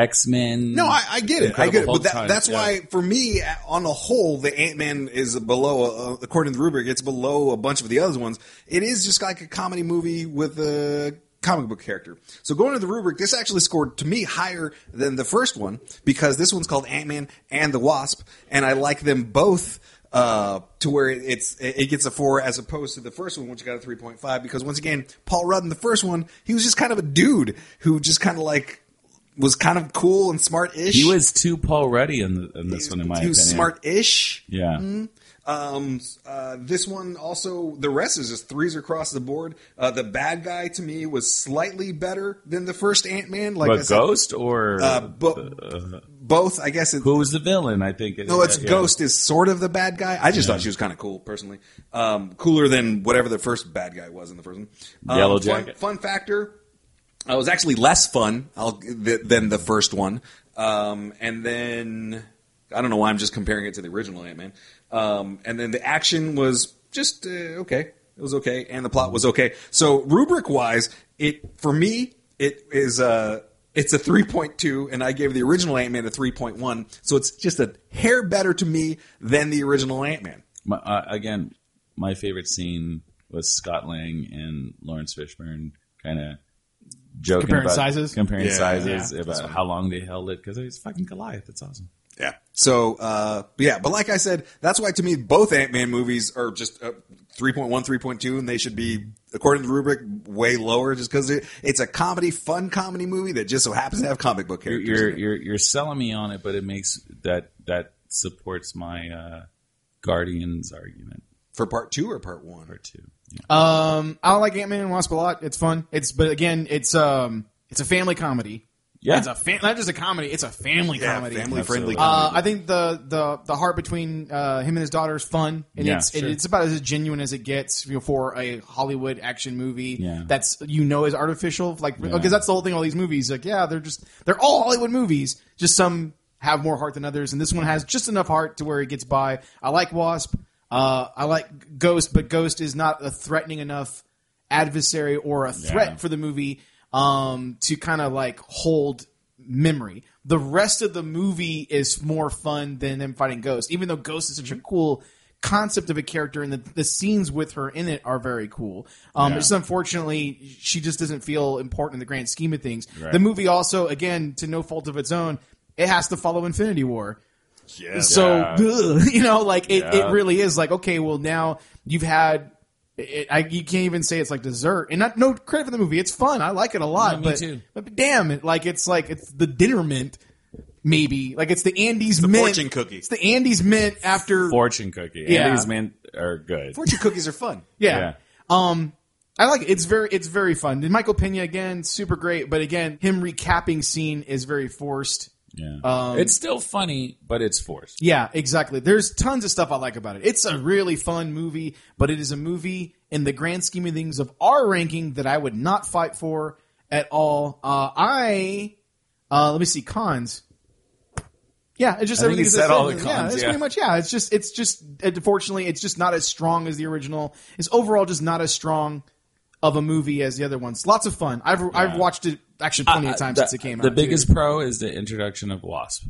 X Men. No, I, I get it. I get it. But that, that's Yeah. why, for me, on the whole, the Ant Man is below, uh, according to the rubric, it's below a bunch of the other ones. It is just like a comedy movie with a comic book character. So going to the rubric, this actually scored to me higher than the first one because this one's called Ant Man and the Wasp, and I like them both. Uh, to where it's it gets a four as opposed to the first one, which got a three point five. Because once again, Paul Rudd in the first one, he was just kind of a dude who just kind of like was kind of cool and smart-ish. he was too Paul Ruddy in, the, in this one, in my he was opinion. smart-ish. Yeah. Um, uh, this one also, the rest is just threes across the board. Uh, the bad guy to me was slightly better than the first Ant Man. Like I But said, Ghost or uh, bo- both, I guess. It, who was the villain? I think. It, no, it's yeah. Ghost is sort of the bad guy. I just thought she was kind of cool, personally. Um, cooler than whatever the first bad guy was in the first one. Um, Yellow fun- Jacket. Fun, factor. Uh, it was actually less fun th- than the first one. Um, and then I don't know why I'm just comparing it to the original Ant Man. Um, and then the action was just uh, okay. It was okay, and the plot was okay. So rubric wise, it for me it is uh it's a 3.2 and I gave the original Ant-Man a 3.1. So it's just a hair better to me than the original Ant-Man. Uh, again, my favorite scene was Scott Lang and Lawrence Fishburne kind of joking Comparing about sizes? comparing Yeah, sizes yeah. about how long they held it because it's fucking Goliath. It's awesome. Yeah. So, uh, but yeah, but like I said, that's why to me both Ant Man movies are just uh, 3.1, 3.2, and they should be, according to the rubric, way lower just because it, it's a comedy, fun comedy movie that just so happens to have comic book You're characters. you're, in it. you're you're selling me on it, but it makes that that supports my uh, Guardians argument For part two or part one? or two. Yeah. Um, I like Ant Man and Wasp a lot. It's fun. It's but again, it's um, it's a family comedy. Yeah. It's a fam- not just a comedy. It's a family Yeah, comedy. family friendly Uh. I think the the the heart between uh, him and his daughter is fun, and Yeah, it's sure. it's about as genuine as it gets you know, for a Hollywood action movie. Yeah. that's you know is artificial, like Yeah. because that's the whole thing. All these movies, like yeah, they're just they're all Hollywood movies. Just some have more heart than others, and this one has just enough heart to where it gets by. I like Wasp. Uh, I like Ghost, but Ghost is not a threatening enough adversary or a threat Yeah. for the movie um, to kind of like hold memory. The rest of the movie is more fun than them fighting Ghost, even though Ghost is such a cool concept of a character and the, the scenes with her in it are very cool. Um, Yeah. Just unfortunately, she just doesn't feel important in the grand scheme of things. Right. The movie also, again, to no fault of its own, it has to follow Infinity War. So ugh, you know, like it, Yeah. it really is like okay, well now you've had. It, I, you can't even say it's like dessert, and not no credit for the movie. It's fun. I like it a lot. Yeah, me but, too. but damn it, like it's like it's the dinner mint, maybe like it's the Andes mint fortune cookie. It's the Andes mint after Fortune cookie. Yeah. And these men are good. Fortune cookies are fun. yeah. Yeah. Um, I like it. It's very it's very fun. And Michael Pena again, super great. But again, him recapping scene is very forced. Yeah. Um, it's still funny, but it's forced. Yeah, exactly. There's tons of stuff I like about it. It's a really fun movie, but it is a movie in the grand scheme of things of our ranking that I would not fight for at all. Uh, I uh, let me see cons. Yeah, it's just I everything said all the Yeah, cons, it's yeah. pretty much yeah. It's just it's just unfortunately it's just not as strong as the original. It's overall just not as strong of a movie as the other ones. Lots of fun. I've I've watched it actually plenty of times Uh, since it came the out. The biggest too. pro is the introduction of Wasp.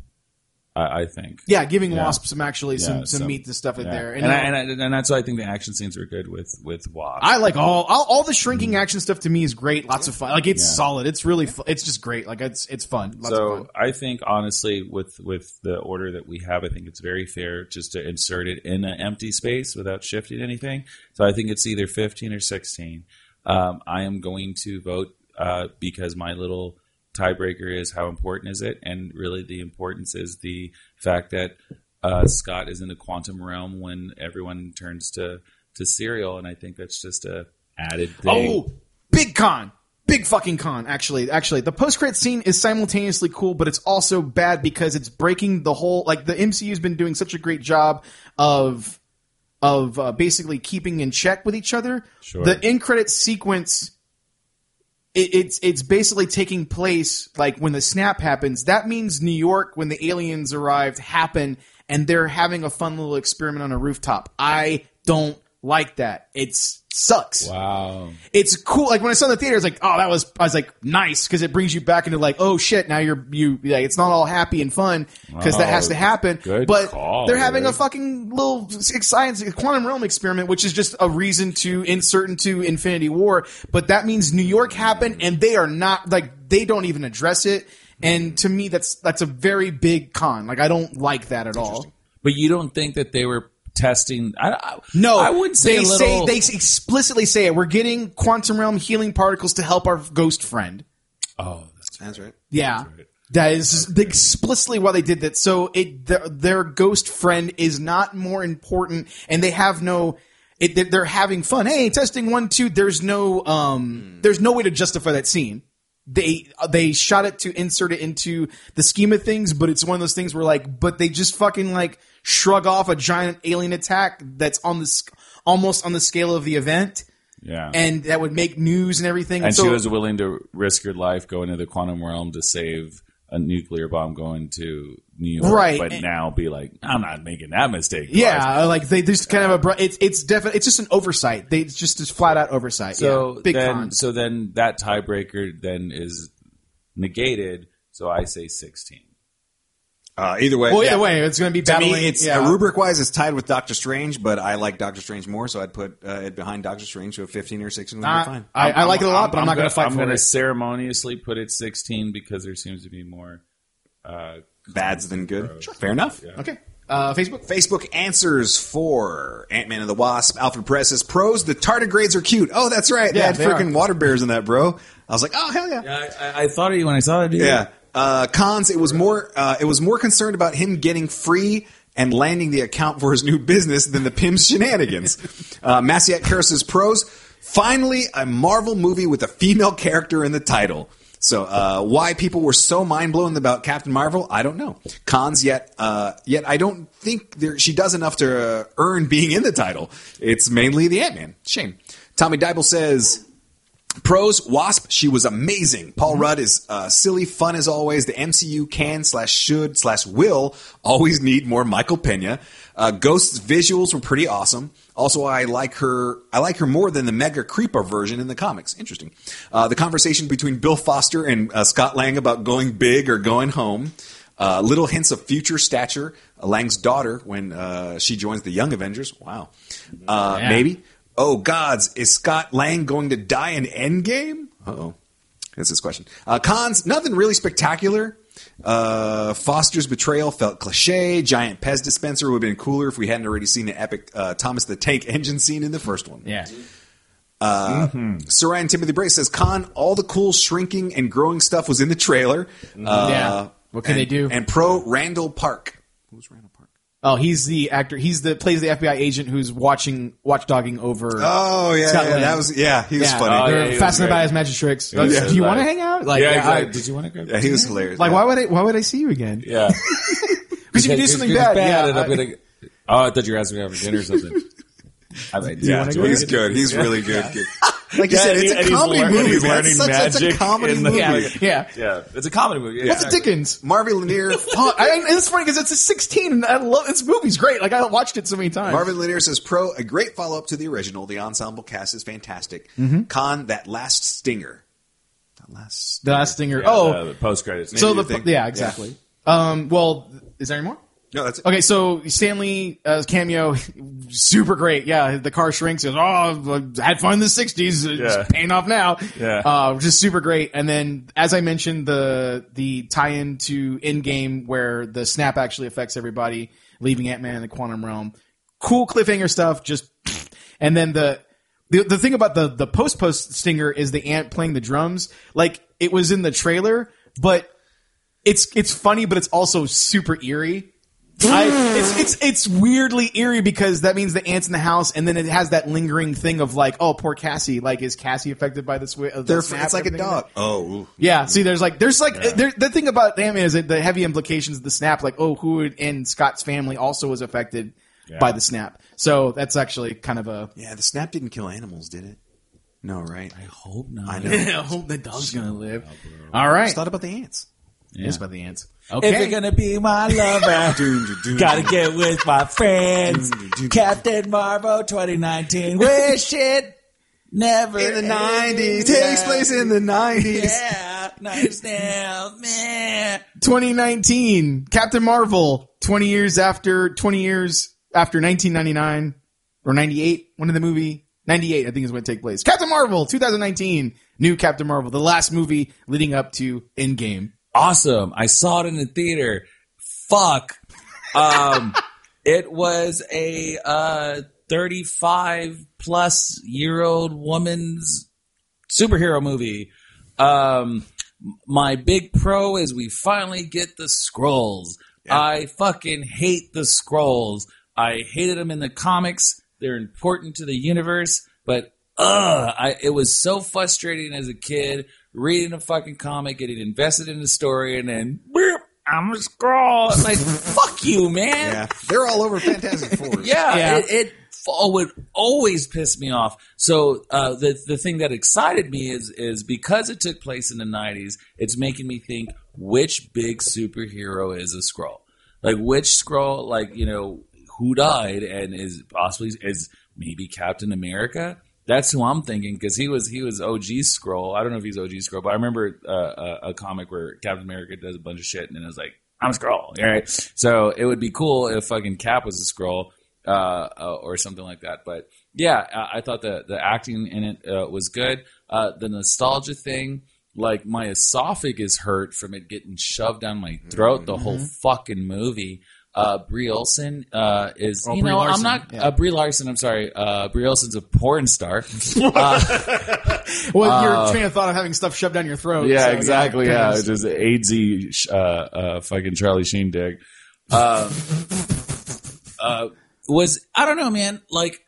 I, I think. yeah, giving Yeah. Wasp some actually some Yeah, some meat to stuff in yeah. there. and, I, and, I, and that's why I think the action scenes were good with with Wasp. I like all, all all the shrinking action stuff. To me, is great. Lots of fun. Like it's solid. It's really. Fu- it's just great. Like it's it's fun. Lots of so fun. I think honestly, with with the order that we have, I think it's very fair just to insert it in an empty space without shifting anything. So I think it's either fifteen or sixteen. Um, I am going to vote uh, because my little tiebreaker is how important is it, and really the importance is the fact that uh, Scott is in the quantum realm when everyone turns to to Serial, and I think that's just a added thing. Oh, big con. Big fucking con. Actually, actually, the post credit scene is simultaneously cool, but it's also bad because it's breaking the whole. Like the MCU's been doing such a great job of of uh, basically keeping in check with each other. Sure. The end credit sequence. It, it's it's basically taking place like when the snap happens. That means New York when the aliens arrived happen, and they're having a fun little experiment on a rooftop. I don't like that. It sucks Wow. it's cool. Like when I saw in the theater, it's like, oh, that was. I was like, nice because it brings you back into like, oh shit, now you're you like it's not all happy and fun because that has to happen. Good but call, they're having a fucking little science quantum realm experiment, which is just a reason to insert into Infinity War. But that means New York happened, and they are not like they don't even address it. And to me, that's that's a very big con. Like I don't like that at all. But you don't think that they were testing? I, I, No, I wouldn't say they a say they explicitly say it. We're getting quantum realm healing particles to help our ghost friend. oh, that's That's right. Yeah. That is explicitly why they did that. So it their, their ghost friend is not more important, and they have no. It, they're- they're having fun. Hey, testing one, two. There's no, um, there's no way to justify that scene. They they shot it to insert it into the scheme of things, but it's one of those things where like, but they just fucking like shrug off a giant alien attack that's on the almost on the scale of the event, yeah. and that would make news and everything. and so, she was willing to risk her life going to the quantum realm to save a nuclear bomb going to New York, Right. But And- now be like, I'm not making that mistake. twice." Yeah, like they just kind of a br- it's it's definitely it's just an oversight. They it's just just flat out oversight. So yeah. big then, con. so then that tiebreaker then is negated. So I say 16. Uh, either way, Well, either yeah. way, it's going to be To battling. me, it's yeah. uh, rubric wise, it's tied with Doctor Strange, but I like Doctor Strange more, so I'd put uh, it behind Doctor Strange. So fifteen or sixteen would be I, fine. I, I like it a lot, but I'm, not going to fight for that. I'm going to ceremoniously put it 16 because there seems to be more. Bads than good. Fair enough. Okay, uh, Facebook. Facebook answers for Ant Man and the Wasp. Alfred Press says pros. The tardigrades are cute. Oh, that's right. Yeah, they they had freaking are. water bears in that, bro. I was like, oh hell yeah. yeah, I, I thought of you when I saw it. Dude. Yeah. Uh, cons. It was more. Uh, it was more concerned about him getting free and landing the account for his new business than the Pym's shenanigans. uh, Massiat Kara says pros. Finally, a Marvel movie with a female character in the title. So, uh, why people were so mind blown about Captain Marvel, I don't know. Cons yet, uh, yet I don't think there, she does enough to uh, earn being in the title. It's mainly the Ant Man. Shame. Tommy Dybel says Pros, Wasp, she was amazing. Paul Rudd is uh, silly, fun as always. The MCU can slash should slash will always need more Michael Pena. Uh, Ghost's visuals were pretty awesome. Also, I like her. I like her more than the Mega Creeper version in the comics. Interesting. Uh, the conversation between Bill Foster and uh, Scott Lang about going big or going home. Uh, little hints of future stature. Uh, Lang's daughter when uh, she joins the Young Avengers. Wow, uh, Yeah. maybe. Oh gods, is Scott Lang going to die in Endgame? Uh oh, that's his question. Uh, cons, nothing really spectacular. Uh, Foster's betrayal felt cliche. Giant Pez dispenser would have been cooler if we hadn't already seen the epic uh, Thomas the Tank engine scene in the first one. Yeah. Sarai and Timothy Bray says, Con, all the cool shrinking and growing stuff was in the trailer. Uh, Yeah. What can and- they do? And pro Randall Park. Who's Randall? Oh, he's the actor. He's the plays the FBI agent who's watching watchdogging over. Oh yeah, yeah, that was yeah. He was yeah, funny. Oh, they're yeah, he was fascinated by his magic tricks. was do you want to hang out? Like, yeah, I- Did you want to go? Yeah, he was hilarious. like, why would I? Why would I see you again? Yeah. Because you can do something bad. Yeah, and I'm gonna. Oh, I thought you were asking me out for dinner or something. I mean, Yeah, wanna do you he's good. He's really good. good. Like you Yeah, said, it's a comedy lear- movie. he's man. It's such, it's a comedy the- movie. yeah, yeah. Yeah, it's a comedy movie. Yeah, What's the exactly. Dickens? Marvin Lanier. Oh, I, and it's funny because it's a 16, and I love this movie's great. Like I watched it so many times. Marvin Lanier says, "Pro, a great follow up to the original. The ensemble cast is fantastic. Mm-hmm. Con that last stinger. That last. the last stinger. Yeah, oh, the, the post credits. so the think? yeah, exactly. Um, well, is there any more? No, that's. Okay, so Stan Lee uh, cameo, super great. Yeah, the car shrinks. Says, "Oh, I had fun in the '60s. It's Yeah. paying off now." Yeah. uh, just super great. And then, as I mentioned, the the tie-in to Endgame where the snap actually affects everybody, leaving Ant Man in the quantum realm. Cool cliffhanger stuff. Just and then the. The, the thing about the the post post stinger is the ant playing the drums. Like it was in the trailer, but it's it's funny, but it's also super eerie. I, it's it's it's weirdly eerie because that means the ants in the house, and then it has that lingering thing of like, oh, poor Cassie. Like, is Cassie affected by the swi- of the They're, snap it's like a everything? dog. Oh. Yeah. See, there's like there's like there, the thing about Ant-Man is that the heavy implications of the snap. Like, oh, who in Scott's family also was affected by the snap. So that's actually kind of a. yeah. The snap didn't kill animals, did it? No, right? I hope not. I know. I hope the dog's gonna live. Oh, All right. Just thought about the ants. It's by the ants. Okay. If you're gonna be my lover, gotta get with my friends. Captain Marvel 2019. Wish it never In the nineties, takes place in the nineties. Yeah, nice now, man. 2019, Captain Marvel, 20 years after 20 years after 1999 or 98. When did the movie? 98, I think is when it take place. Captain Marvel, 2019, new Captain Marvel, the last movie leading up to Endgame. Awesome. I saw it in the theater. Fuck. Um, it was a uh, 35 plus year old woman's superhero movie. Um, my big pro is we finally get the scrolls. I fucking hate the scrolls. I hated them in the comics. They're important to the universe, but ugh, I, it was so frustrating as a kid reading a fucking comic, getting invested in the story, and then "Boop, I'm a scroll. Like fuck you, man. Yeah, they're all over Fantastic Four. Yeah, Yeah. it, it f- would always piss me off. So uh, the the thing that excited me is is because it took place in the '90s. It's making me think which big superhero is a scroll, like which scroll, like you know who died and is possibly is maybe Captain America. That's who I'm thinking because he was he was OG scroll. I don't know if he's OG scroll, but I remember uh, a, a comic where Captain America does a bunch of shit and then it's like I'm a scroll. Right, so it would be cool if fucking Cap was a scroll uh, uh, or something like that. But yeah, I, I thought the the acting in it uh, was good. Uh, the nostalgia thing, like my esophagus hurt from it getting shoved down my throat the whole fucking movie. Uh, Brie Olson uh, is Oh, you Brie know Larson, I'm not yeah. uh, Brie Larson. I'm sorry, uh, Brie Olson's a porn star. Well, your train of thought of having stuff shoved down your throat. Yeah, so, exactly. kinda Yeah, just- just AIDSy, uh, uh, fucking Charlie Sheen. Uh, uh, was I don't know, man. Like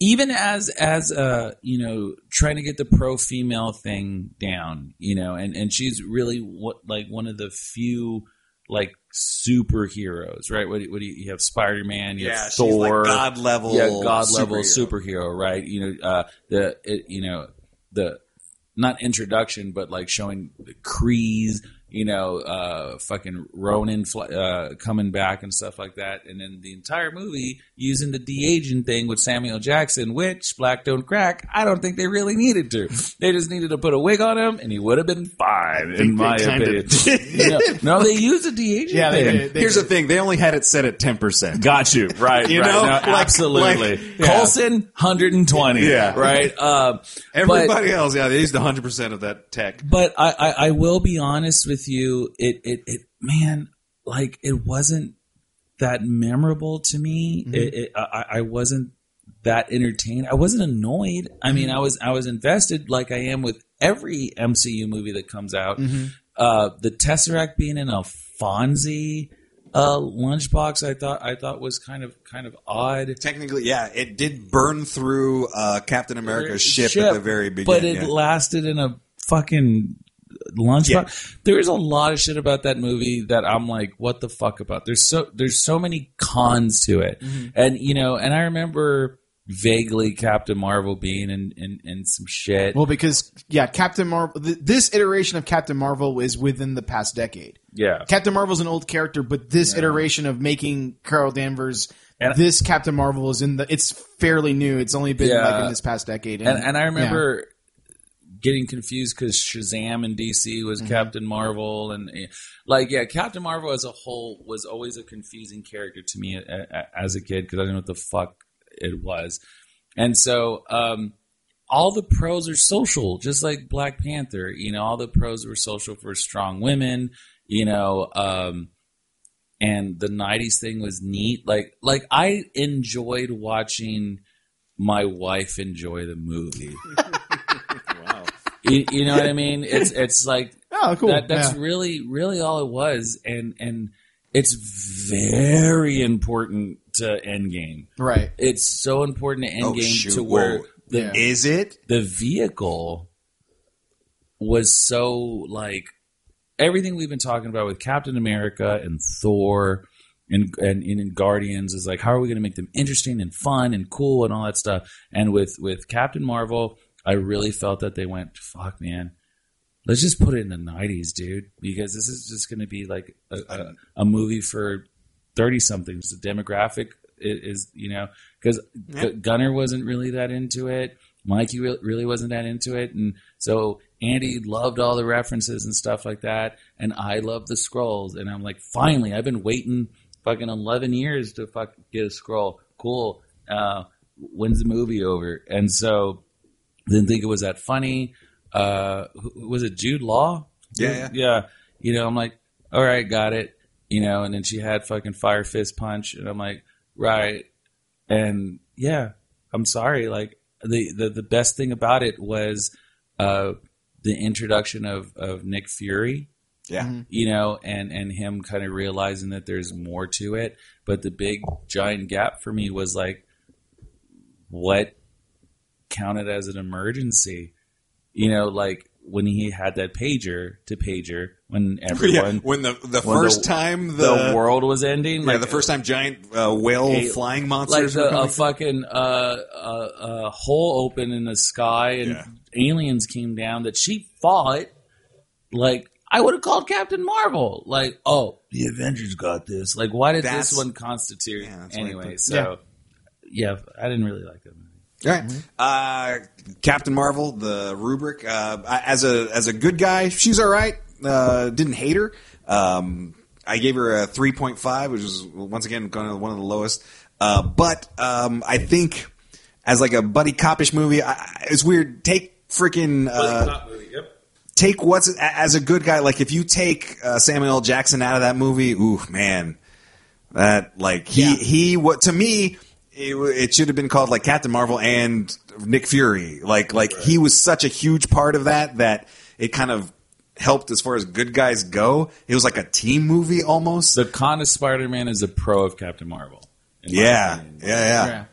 even as as uh you know trying to get the pro female thing down, you know, and and she's really what like one of the few like superheroes, right? What, do you- what do you, you have? Spider Man, you Yeah, have Thor, like God level. yeah, god level superhero. superhero, right? You know, uh, the it, you know the not introduction, but like showing the Kreese, you know, uh, fucking Ronan fl- uh, coming back and stuff like that, and then the entire movie using the de aging thing with Samuel Jackson, which Black Don't Crack. I don't think they really needed to. They just needed to put a wig on him, and he would have been fine. fine, in my kinda opinion. no, no, they used a de-aging Yeah, they thing. did. They Here's the thing: they only had it set at ten percent. Got you right. You right. know? No, Like- absolutely. like- yeah. Coulson, hundred and twenty. Yeah. right. Uh, but, Everybody else, yeah, they used hundred percent of that tech. but I, I, I will be honest with you. It, it, it, man, like it wasn't that memorable to me. Mm-hmm. It, it, I, I wasn't that entertained. I wasn't annoyed. I mean, I was, I was invested like I am with every MCU movie that comes out. Mm-hmm. Uh, the Tesseract being in a Fonzie uh, lunchbox, I thought, I thought was kind of, kind of odd. Technically, yeah, it did burn through uh, Captain America's ship, at the very beginning. But it yeah. lasted in a fucking lunchbox. There's a lot of shit about that movie that I'm like, what the fuck about? There's so there's so many cons to it, Mm-hmm. and you know, and I remember vaguely Captain Marvel being in in, in some shit. Well, because yeah, Captain Marvel. Th- this iteration of Captain Marvel is within the past decade. yeah, Captain Marvel's an old character, but this iteration of making Carol Danvers And- this Captain Marvel is in the. It's fairly new. It's only been Yeah. like in this past decade, and and I remember. Getting confused because Shazam in DC was Captain Marvel, and eh, like, yeah, Captain Marvel as a whole was always a confusing character to me a, a, as a kid because I didn't know what the fuck it was. And so um, all the pros are social, just like Black Panther. You know, all the pros were social for strong women. You know, um, and the '90s thing was neat. Like, like I enjoyed watching my wife enjoy the movie. wow. You, you know what I mean? It's it's like Oh, cool. that, that's Yeah. really really all it was, and and it's very important to Endgame. right. It's so important to Oh, Endgame shoot. to where Whoa. the Yeah. Is it? the vehicle was so like everything we've been talking about with Captain America and Thor and and, and in Guardians is like how are we going to make them interesting and fun and cool and all that stuff. And with with Captain Marvel, I really felt that they went fuck man. Let's just put it in the '90s, dude, because this is just going to be like a, a, a movie for thirty somethings. The demographic is, you know, because Gunner wasn't really that into it. Mikey re- really wasn't that into it, and so Andy loved all the references and stuff like that, and I loved the Skrulls, and I'm like, finally, I've been waiting fucking eleven years to fuck get a scroll. Cool. Uh, when's the movie over? And so didn't think it was that funny. Uh, was it Jude Law? Yeah, yeah. yeah. You know, I'm like, all right, got it. You know, and then she had fucking fire fist punch, and I'm like, right. And yeah, I'm sorry. Like the the, the best thing about it was uh, the introduction of of Nick Fury Yeah. you know, and and him kind of realizing that there's more to it. But the big giant gap for me was like, what counted as an emergency? You know, like when he had that pager to pager when Yeah. everyone When the the when first the- time the, the, world was ending, yeah, like the first time giant uh, whale Hey, flying monsters were the, a fucking uh, uh, uh, hole open in the sky and Yeah. aliens came down that she fought. Like I would have called Captain Marvel. Like, oh, the Avengers got this. Like, why did That's- this one constitute Yeah, that's what I anyway? So, yeah. I didn't really like that. All right. Uh, Captain Marvel, the rubric. Uh, as a as a good guy, she's all right. Uh, didn't hate her. Um, I gave her a three point five, which is once again kind of one of the lowest. Uh, but um, I think as like a buddy copish movie, I, I- it's weird. Take freaking uh, take what's as a good guy. Like if you take uh, Samuel L. Jackson out of that movie, ooh man, that like he Yeah. he what to me it, it should have been called like Captain Marvel and Nick Fury. Like like he was such a huge part of that that it kind of helped as far as good guys go. It was like a team movie almost. The con of Spider-Man is a pro of Captain Marvel. in yeah, yeah, Yeah. yeah.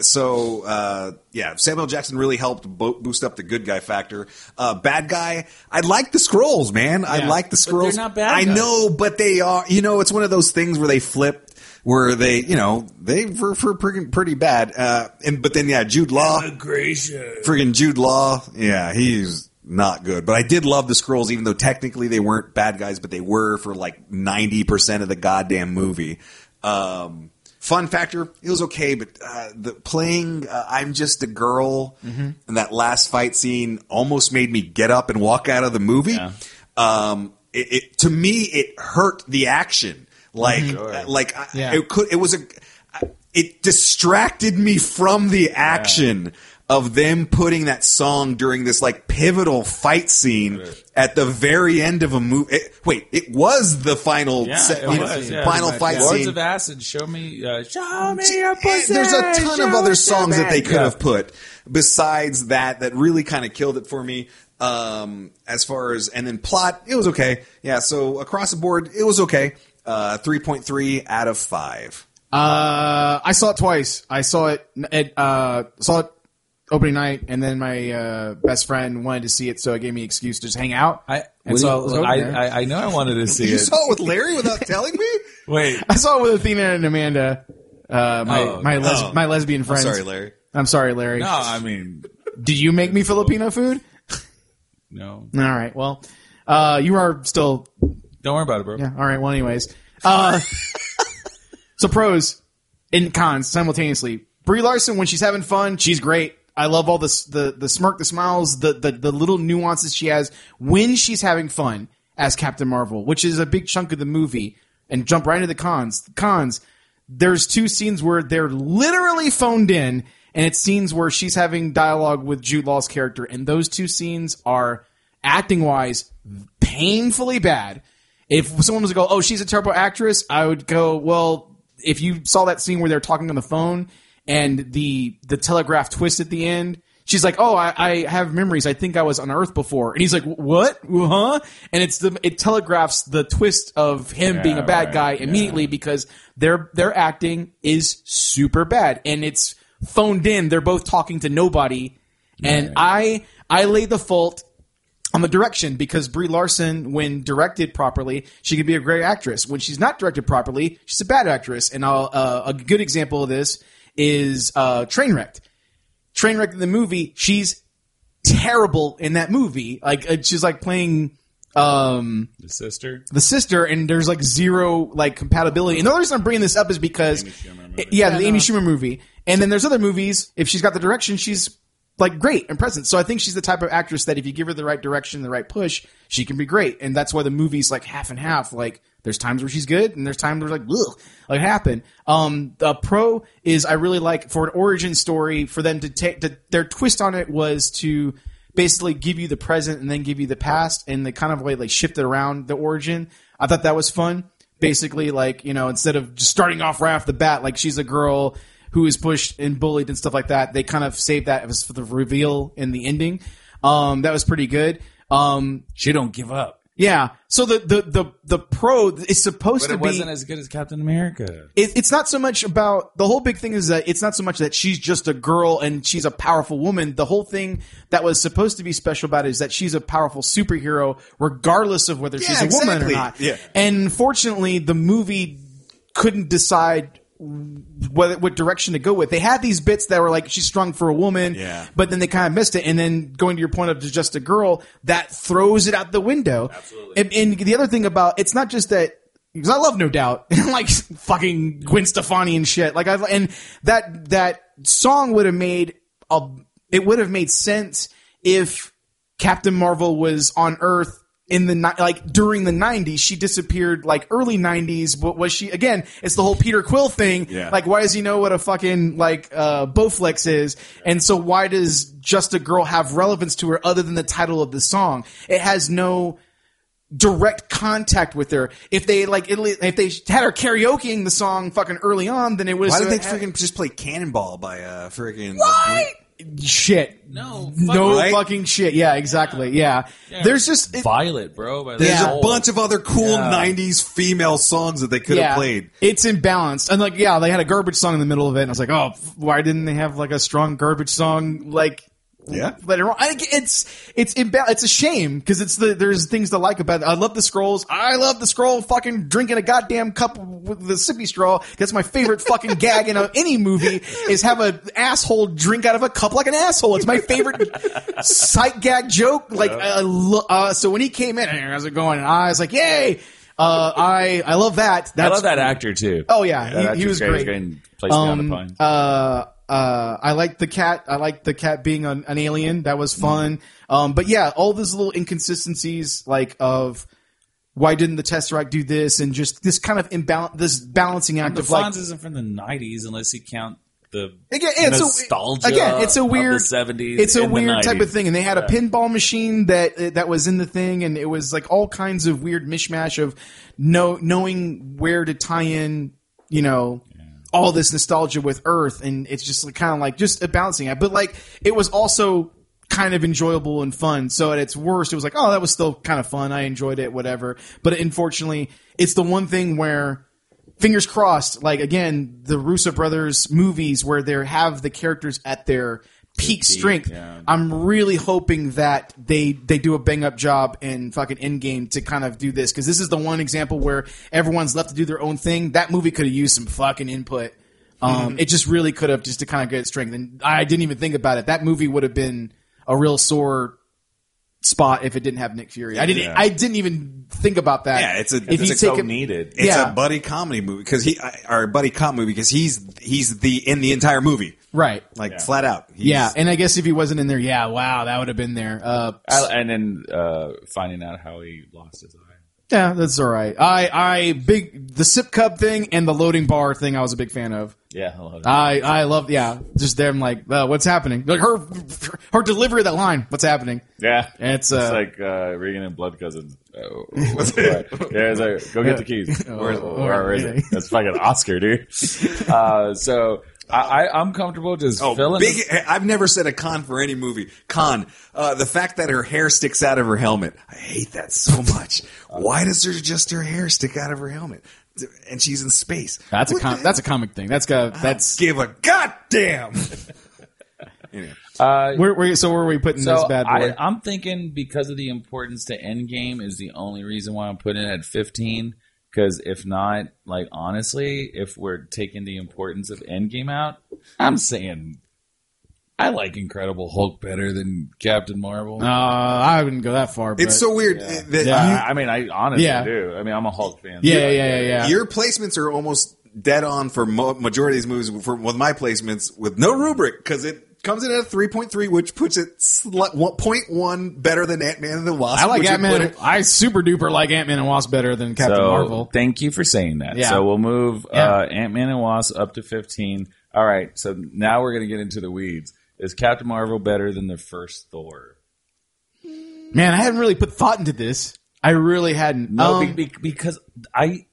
So uh, yeah, Samuel Jackson really helped bo- boost up the good guy factor. Uh, bad guy, I like the Skrulls, man. I like the Skrulls. they're not bad I guys. know, but they are. You know, it's one of those things where they flip. Where they, you know, they were for pretty, pretty bad, uh, and but then yeah, Jude Law, friggin' Jude Law, yeah, he's not good. But I did love the Skrulls, even though technically they weren't bad guys, but they were for like ninety percent of the goddamn movie. Um, fun factor, it was okay, but uh, the playing uh, "I'm Just a Girl" and that last fight scene almost made me get up and walk out of the movie. Yeah. um, it, it to me it hurt the action. Like, uh, like I- Yeah. it could. It was a. It distracted me from the action. Of them putting that song during this like pivotal fight scene at the very end of a movie. Wait, it was the final, Yeah, set, it was, yeah. final Pretty fight much, yeah. Lords scene. of Acid, show me, uh, show me your And pussy. There's a ton of other songs that they could Yeah. have put besides that that really kind of killed it for me. Um, as far as and then plot, it was okay. Yeah, so across the board, it was okay. Uh, three point three out of five. Uh, I saw it twice. I saw it at uh, saw it opening night, and then my uh, best friend wanted to see it, so it gave me an excuse to just hang out. I, And so do I you- was I. I, I know I wanted to see You it. You saw it with Larry without telling me? Wait, I saw it with Athena and Amanda, uh, my Oh, my, les- oh. my lesbian friends. Sorry, Larry. I'm sorry, Larry. no, I mean, Did you make me Filipino food? no. All right. Well, uh, you are still Don't worry about it, bro. Yeah. All right. Well, anyways, uh, so pros and cons simultaneously. Brie Larson, when she's having fun, she's great. I love all this, the the smirk, the smiles, the, the the little nuances she has when she's having fun as Captain Marvel, which is a big chunk of the movie. And jump right into the cons. Cons. There's two scenes where they're literally phoned in, and it's scenes where she's having dialogue with Jude Law's character, and those two scenes are acting wise painfully bad. If someone was to go, "Oh, she's a terrible actress," I would go, "Well, if you saw that scene where they're talking on the phone and the the telegraph twist at the end." She's like, "Oh, I, I have memories. I think I was on Earth before." And he's like, "What? Huh?" And it's the it telegraphs the twist of him being a bad right, guy yeah. immediately because their their acting is super bad and it's phoned in. They're both talking to nobody, and I I lay the fault on the direction because Brie Larson, when directed properly, she could be a great actress. When she's not directed properly, she's a bad actress. And I'll, uh, a good example of this is uh, Trainwrecked. Trainwrecked in the movie, she's terrible in that movie. Like uh, she's like playing um, The sister. the sister, and there's like zero like compatibility. And the only reason I'm bringing this up is because, yeah, the Amy Schumer movie. And then there's other movies. If she's got the direction, she's like great and present. So I think she's the type of actress that if you give her the right direction, the right push, she can be great. And that's why the movie's like half and half. Like there's times where she's good, and there's times where like ugh, like happen. Um, the pro is I really like for an origin story for them to take to, their twist on it was to basically give you the present and then give you the past and the kind of they shifted around the origin. I thought that was fun. Basically, like, you know, instead of just starting off right off the bat, like she's a girl who is pushed and bullied and stuff like that, they kind of saved that as for the reveal in the ending. Um, that was pretty good. Um, She don't give up. yeah. So the, the, the, the pro is supposed But to it be wasn't as good as Captain America. it, it's not so much about the whole big thing is that it's not so much that she's just a girl and she's a powerful woman. The whole thing that was supposed to be special about it is that she's a powerful superhero, regardless of whether she's a Yeah, woman or not. Yeah. And fortunately, the movie couldn't decide what what direction to go with. They had these bits that were like she's strung for a woman, Yeah. but then they kind of missed it. And then going to your point of just a girl, that throws it out the window. Absolutely. And, and the other thing about it's not just that because I love No Doubt, like fucking Gwen Stefani and shit. Like I and that that song would have made a it would have made sense if Captain Marvel was on Earth in the like during the 90s she disappeared like early 90s but was she again it's the whole Peter Quill thing. Yeah. like why does he know what a fucking like uh Bowflex is? And so why does just a girl have relevance to her other than the title of the song? It has no direct contact with her. If they like it, if they had her karaokeing the song fucking early on then it was Why did they freaking just play Cannonball by uh freaking shit No, no right? fucking shit yeah exactly yeah, there's just it- Violet, bro. By There's Yeah. a bunch of other cool Yeah. '90s female songs that they could have played. It's imbalanced. And like, yeah, they had a garbage song in the middle of it. And I was like, oh, f- why didn't they have like a strong garbage song? Like, Yeah. later on. I, it's, it's imbalanced. It's a shame because it's the, there's things to like about it. I love the Skrulls. I love the Skrull fucking drinking a goddamn cup with the sippy straw. That's my favorite fucking gag in a, any movie is have an asshole drink out of a cup like an asshole. It's my favorite sight gag joke. Like, I lo- uh, so when he came in, how's it going? And I was like, yay. Uh, I, I love that. I That's love that actor too. Oh yeah, he, he was great. great. He's great. Plays Beyond Um, the Pine. uh, uh, I liked the cat. I liked the cat being an, an alien. That was fun. Um, but yeah, all those little inconsistencies, like of why didn't the Tesseract do this, and just this kind of imbalance, this balancing act The of like Fonz isn't from the '90s unless you count the Again, it's nostalgia a, again, it's a weird 70s. It's a weird type of thing, and they had a pinball machine that that was in the thing, and it was like all kinds of weird mishmash of know knowing where to tie in, you know, all this nostalgia with Earth, and it's just like, kind of like just a balancing act. But like, it was also kind of enjoyable and fun. So at its worst, it was like, oh, that was still kind of fun. I enjoyed it, whatever. But unfortunately, it's the one thing where fingers crossed, like again, the Russo brothers movies where they have the characters at their peak strength. yeah. I'm really hoping that they they do a bang up job in fucking Endgame to kind of do this because this is the one example where everyone's left to do their own thing. That movie could have used some fucking input. Um, It just really could have just to kind of get strength. And I didn't even think about it. That movie would have been a real sore spot if it didn't have Nick Fury. I didn't. Yeah. I didn't even think about that. Yeah, it's a- if it's a take so needed. It's Yeah. a buddy comedy movie because he or buddy cop movie because he's he's the in the entire movie right? like flat out. He's- Yeah, and I guess if he wasn't in there, yeah, wow, that would have been there. Uh, I- and then uh, finding out how he lost his eye. yeah, that's all right. I, I big the sip cup thing and the loading bar thing. I was a big fan of. Yeah, I love it. I, I love, yeah, just them like, uh, what's happening? Like her, her delivery of that line. What's happening? yeah, It's, it's uh, like uh, Regan and Blood Cousins. Oh, what's? Yeah, it's like, go get the keys. Where's, where is it? That's fucking Oscar, dude. Uh, so I, I, I'm comfortable just Oh, filling. big! this- I've never said a con for any movie. Con, uh, the fact that her hair sticks out of her helmet. I hate that so much. Why does her just her hair stick out of her helmet? And she's in space. that's a What com- the- that's a comic thing. That's got that's give a goddamn. anyway, uh, where, where so where are we putting this bad boy? I, I'm thinking because of the importance to Endgame is the only reason why I'm putting it at 15. Because if not, like honestly, if we're taking the importance of Endgame out, I'm saying I like Incredible Hulk better than Captain Marvel. uh, I wouldn't go that far. But, it's so weird that Yeah. I, I mean, I honestly Yeah. do. I mean, I'm a Hulk fan. yeah, yeah, yeah, yeah. your placements are almost dead on for mo- majority of these movies. For with my placements, with no rubric, because it comes in at a three point three, which puts it sli- 1.1 better than Ant Man and the Wasp. I like Ant Man. I super duper like Ant Man and Wasp better than Captain so Marvel. thank you for saying that. Yeah. So we'll move Yeah. uh, Ant Man and Wasp up to 15. All right. So now we're going to get into the weeds. Is Captain Marvel better than the first Thor? Man, I hadn't really put thought into this. I really hadn't. No, Um, be, be, because I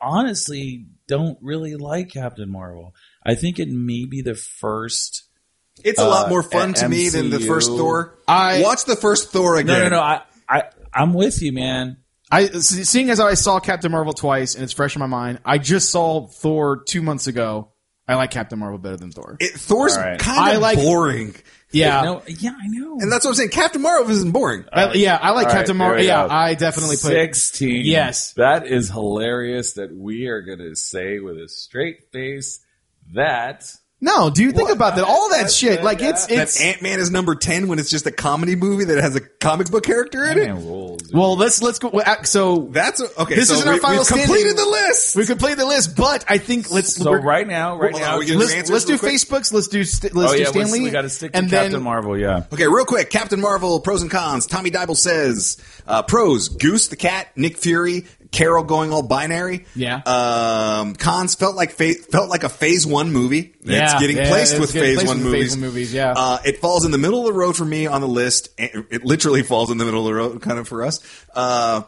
honestly don't really like Captain Marvel. I think it may be the first. It's a lot Uh, more fun to me than the first Thor. I- watch the first Thor again. No, no, no. I, I, I'm with you, man. I seeing as I saw Captain Marvel twice and it's fresh in my mind. I just saw Thor two months ago. I like Captain Marvel better than Thor. It, Thor's All right. kind I of like- boring, yeah, No, yeah, I know. and that's what I'm saying. Captain Marvel isn't boring. I, yeah, I like All right, Captain there Marvel. Yeah, go. I definitely put. 16. Yes. That is hilarious that we are going to say with a straight face that. No, do you think about that? All that shit, like it's that it's. Ant Man is number ten when it's just a comedy movie that has a comic book character in it. Man rules. Well, let's let's go. So That's a, okay. This so isn't our we, final we've standing. completed the list. we completed the list, but I think let's So we're- right now, right Hold on, now, we can- let's, answers let's do real quick? Facebooks. Let's do st- let's oh do yeah, let's- Stan Lee. we got to stick to and Captain then Marvel. Yeah. Okay, real quick. Captain Marvel pros and cons. Tommy Dybel says uh, pros: Goose the cat, Nick Fury, Carol going all binary. Yeah. Um, cons felt like fa- felt like a Phase One movie. It's Yeah, getting yeah, placed it's with getting Phase placed One with Phase movies. One movies, yeah. Uh, it falls in the middle of the road for me on the list. It it literally falls in the middle of the road, kind of for us. Uh,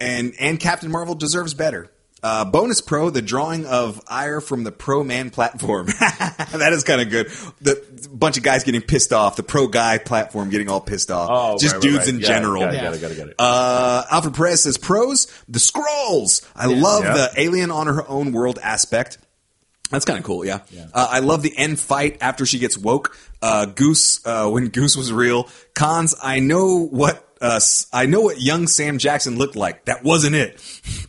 and and Captain Marvel deserves better. Uh, bonus pro, the drawing of ire from the pro man platform. that is kind of good. The bunch of guys getting pissed off. The pro guy platform getting all pissed off. Oh, just right, dudes right. in Yeah, general. Got it, got it, got it, got it. Uh, Alfred Perez says pros, the Skrulls. I love Yeah. the alien on her own world aspect. That's kind of cool, yeah. Uh, I love the end fight after she gets woke. Uh, Goose, uh, when Goose was real. Cons, I know what, uh, s- I know what young Sam Jackson looked like. That wasn't it.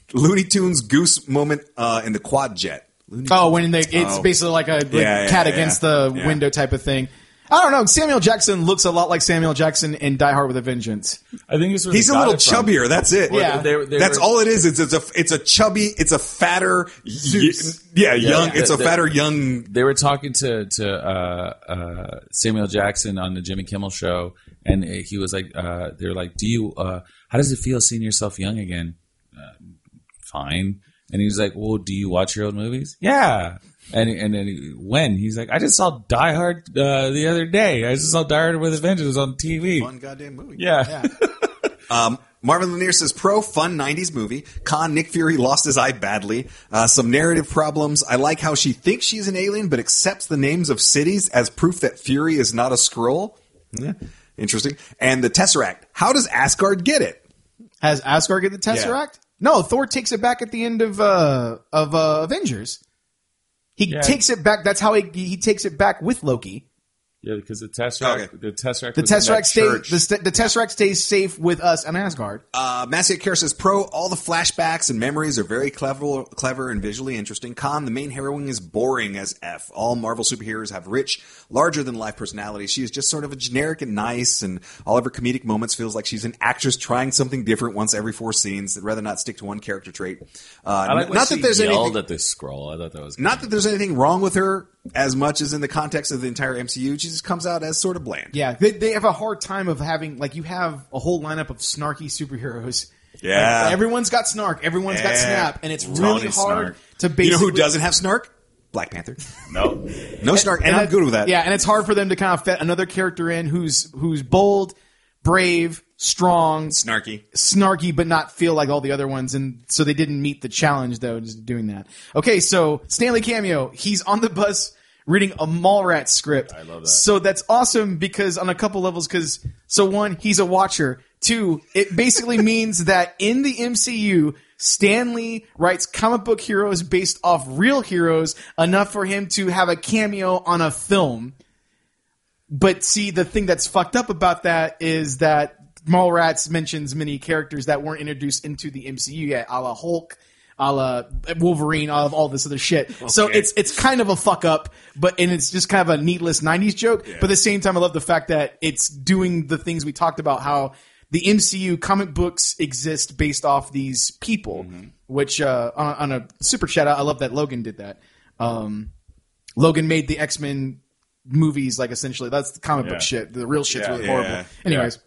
Looney Tunes Goose moment, uh, in the quad jet. Looney oh, when they, it's Oh. basically like a like Yeah, yeah, cat yeah, against yeah. the Yeah. window type of thing. I don't know. Samuel Jackson looks a lot like Samuel Jackson in Die Hard with a Vengeance. I think where He's a little it from. chubbier. That's it. Yeah. They- they That's were- all it is. It's, it's a it's a chubby. It's a fatter. Y- yeah, young. yeah. It's a The- fatter young. They were talking to to uh, uh, Samuel Jackson on the Jimmy Kimmel show, and he was like, uh, "They're like, do you? Uh, how does it feel seeing yourself young again? Uh, fine." And he's like, "Well, do you watch your old movies?" Yeah. And and then he- when he's like, "I just saw Die Hard uh, the other day. I just saw Die Hard with Avengers on TV." Fun goddamn movie. Yeah. Um, Marvin Lanier says, pro, fun 90s movie. Con, Nick Fury lost his eye badly. Uh, some narrative problems. I like how she thinks she's an alien, but accepts the names of cities as proof that Fury is not a Skrull. Yeah, interesting. And the Tesseract. How does Asgard get it? Has Asgard get the Tesseract? No, Thor takes it back at the end of uh of uh, Avengers. He Yeah. takes it back. That's how he he takes it back with Loki. Yeah, because the Tesseract, Okay. the Tesseract, The was in Tesseract stays the, st- the Tesseract stays safe with us and Asgard. Uh, Massive Care says, pro, all the flashbacks and memories are very clever, clever and visually interesting. Con, the main heroine is boring as F. All Marvel superheroes have rich, larger than life personalities. She is just sort of a generic and nice, and all of her comedic moments feels like she's an actress trying something different once every four scenes. I'd rather not stick to one character trait. Uh, I like when not she that there's yelled anything. at the Skrull. I thought that was Not that there's anything wrong with her as much as in the context of the entire MCU. She just comes out as sort of bland. Yeah, they, they have a hard time of having like you have a whole lineup of snarky superheroes. Yeah. Like, everyone's got snark, everyone's got snap, and it's Tony really hard Snark. to basically You know who doesn't have snark? Black Panther. no. No snark, and, I'm that- good with that. Yeah, and it's hard for them to kind of fit another character in who's who's bold, brave, strong, Snarky. snarky, but not feel like all the other ones. And so they didn't meet the challenge though, just doing that. Okay, so Stan Lee Cameo, he's on the bus reading a Mallrats script. I love that. So that's awesome because on a couple levels, because so one, he's a watcher. Two, it basically means that in the MCU, Stan Lee writes comic book heroes based off real heroes enough for him to have a cameo on a film. But see, the thing that's fucked up about that is that Mallrats mentions many characters that weren't introduced into the MCU yet, a la Hulk, a la Wolverine, all, of all this other shit. So it's it's kind of a fuck up, but and it's just kind of a needless '90s joke. But at the same time, I love the fact that it's doing the things we talked about, how the MCU comic books exist based off these people. Which uh, on, on a super shout out I love that Logan did that. Um, Logan made the X Men movies like essentially that's the comic Yeah. book shit. The real shit's Yeah. really Yeah. horrible. Anyways,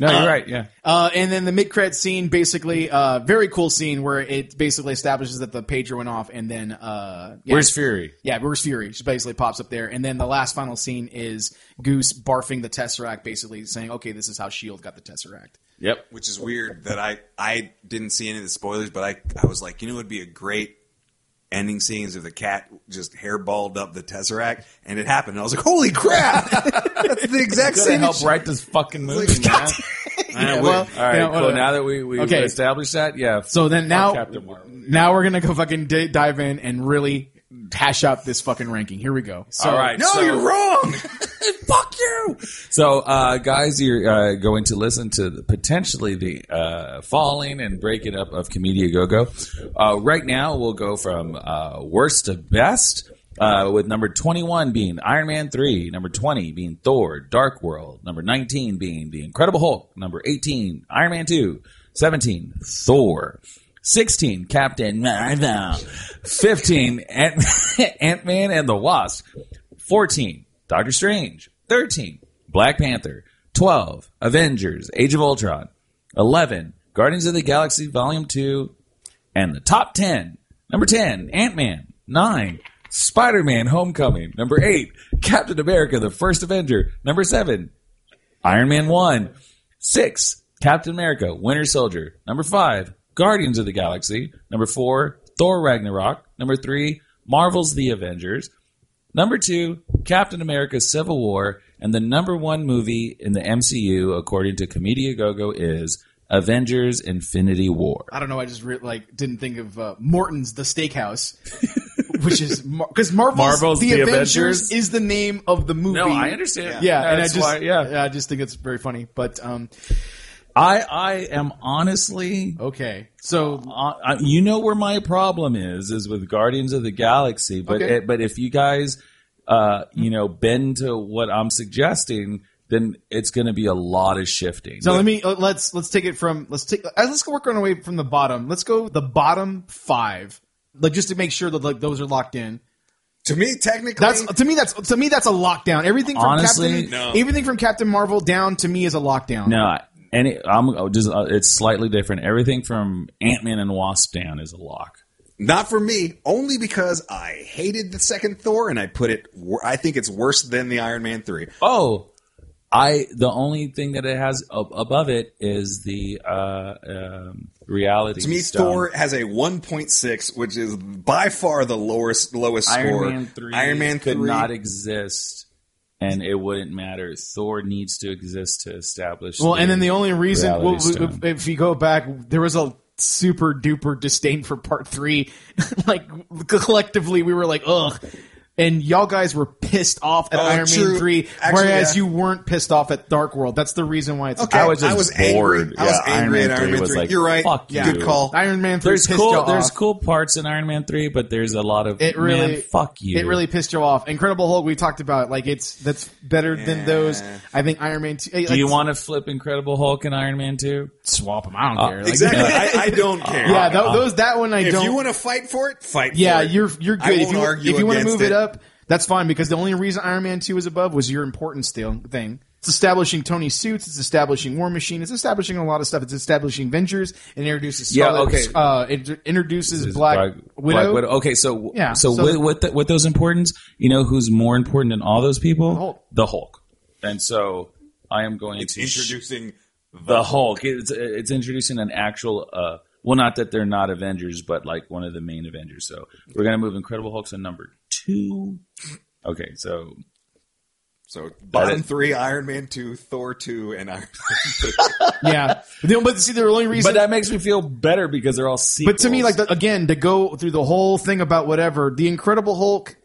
No, you're right. Yeah. uh, and then the mid credit scene, basically, uh, very cool scene where it basically establishes that the pager went off, and then uh, yeah, Where's Fury? yeah, where's Fury? Just basically pops up there, and then the last final scene is Goose barfing the Tesseract, basically saying, "Okay, this is how Shield got the Tesseract." Yep. which is weird that I I didn't see any of the spoilers, but I I was like, you know, it would be a great ending scenes of the cat just hairballed up the tesseract, and it happened. And I was like, holy crap, that's the exact Gotta same. help write this fucking movie, man. Yeah, well, All right, you know, cool. whatever. Now that we we Okay. established that, yeah. So then now, Captain Marvel. now we're gonna go fucking d- dive in and really hash out this fucking ranking. Here we go. So, All right. No, so- you're wrong. Fuck you. So, uh, guys, you're uh, going to listen to the, potentially the uh, falling and breaking up of Comedia Go Go. Uh, right now, we'll go from uh, worst to best. Uh, with number 21 being Iron Man 3, number 20 being Thor, Dark World, number 19 being The Incredible Hulk, number 18, Iron Man 2, 17, Thor, 16, Captain Marvel, 15, Ant- Ant-Man and the Wasp, 14, Doctor Strange. 13, Black Panther. 12, Avengers, Age of Ultron. 11, Guardians of the Galaxy Volume 2. And the top 10. Number 10, Ant-Man. 9, Spider-Man Homecoming. Number 8, Captain America, the First Avenger. Number 7, Iron Man 1. 6, Captain America, Winter Soldier. Number 5, Guardians of the Galaxy. Number 4, Thor Ragnarok. Number 3, Marvel's The Avengers. Number two, Captain America Civil War. And the number one movie in the MCU, according to Comedia Gogo, is Avengers Infinity War. I don't know. I just re- like didn't think of uh, Morton's The Steakhouse, which is because Marvel's, Marvel's the, The Avengers, Avengers? is the name of the movie. No, I understand. Yeah, and I That's just why- yeah. I just think it's very funny. But um, I, I am honestly, okay, so uh, you know where my problem is, is with Guardians of the Galaxy. But Okay. it, but if you guys uh, you know, bend to what I'm suggesting, then it's going to be a lot of shifting. So let me uh, let's let's take it from let's take uh, let's go work our way from the bottom. Let's go the bottom five, like just to make sure that like those are locked in. To me, technically, That's to me that's to me that's a lockdown. Everything from Honestly, Captain no. everything from Captain Marvel down to me is a lockdown. no, it, I'm oh, just uh, it's slightly different. Everything from Ant Man and Wasp down is a lock. not for me. Only because I hated the second Thor, and I put it. I think it's worse than the Iron Man three. Oh, I the only thing that it has ab- above it is the uh, um, reality. To me, stone. Thor has a 1.6, which is by far the lowest lowest score. Iron score. Man three Iron Man could 3 not exist, and it wouldn't matter. Thor needs to exist to establish. Well, and then the only reason, well, if, if you go back, there was a super duper disdain for part three. like collectively, we were like, ugh. And y'all guys were pissed off at Oh, Iron true. Man three, Actually, whereas yeah. you weren't pissed off at Dark World. That's the reason why it's Okay, I was just I was bored. angry. I was Yeah, angry Iron at Man Iron 3 Man was 3. like, You're right. fuck Good you. call. Iron Man three there's pissed cool y'all there's cool parts in Iron Man three, but there's a lot of It really, man, fuck you. It really pissed you off. Incredible Hulk, we talked about. Like it's that's better than those. I think Iron Man. Two, Do you want to flip Incredible Hulk and Iron Man two? swap them? I don't uh, care. Like, Exactly. I, I don't care. Yeah, tho- those that one I if don't. If you want to fight for it, fight. yeah, for it. you're you're good. If won't you if you want to move it. up, that's fine because the only reason Iron Man two is above was your importance still thing. It's establishing Tony suits. It's establishing War Machine. It's establishing a lot of stuff. It's establishing Avengers and introduces Yeah, okay. uh, it introduces Is Black, Widow. Okay, so Yeah, so, so- with with, the, with those importance, you know who's more important than all those people? The Hulk. The Hulk. And so I am going to sh- introducing the Hulk. It's it's introducing an actual. Uh, well, not that they're not Avengers, but like one of the main Avengers. So we're gonna move Incredible Hulk to number two. Okay, so so bottom three: Iron Man two, Thor two, and Iron. yeah, but, the- but see, the only reason. but that makes me feel better because they're all sequels. But to me, like the, again, to go through the whole thing about whatever the Incredible Hulk,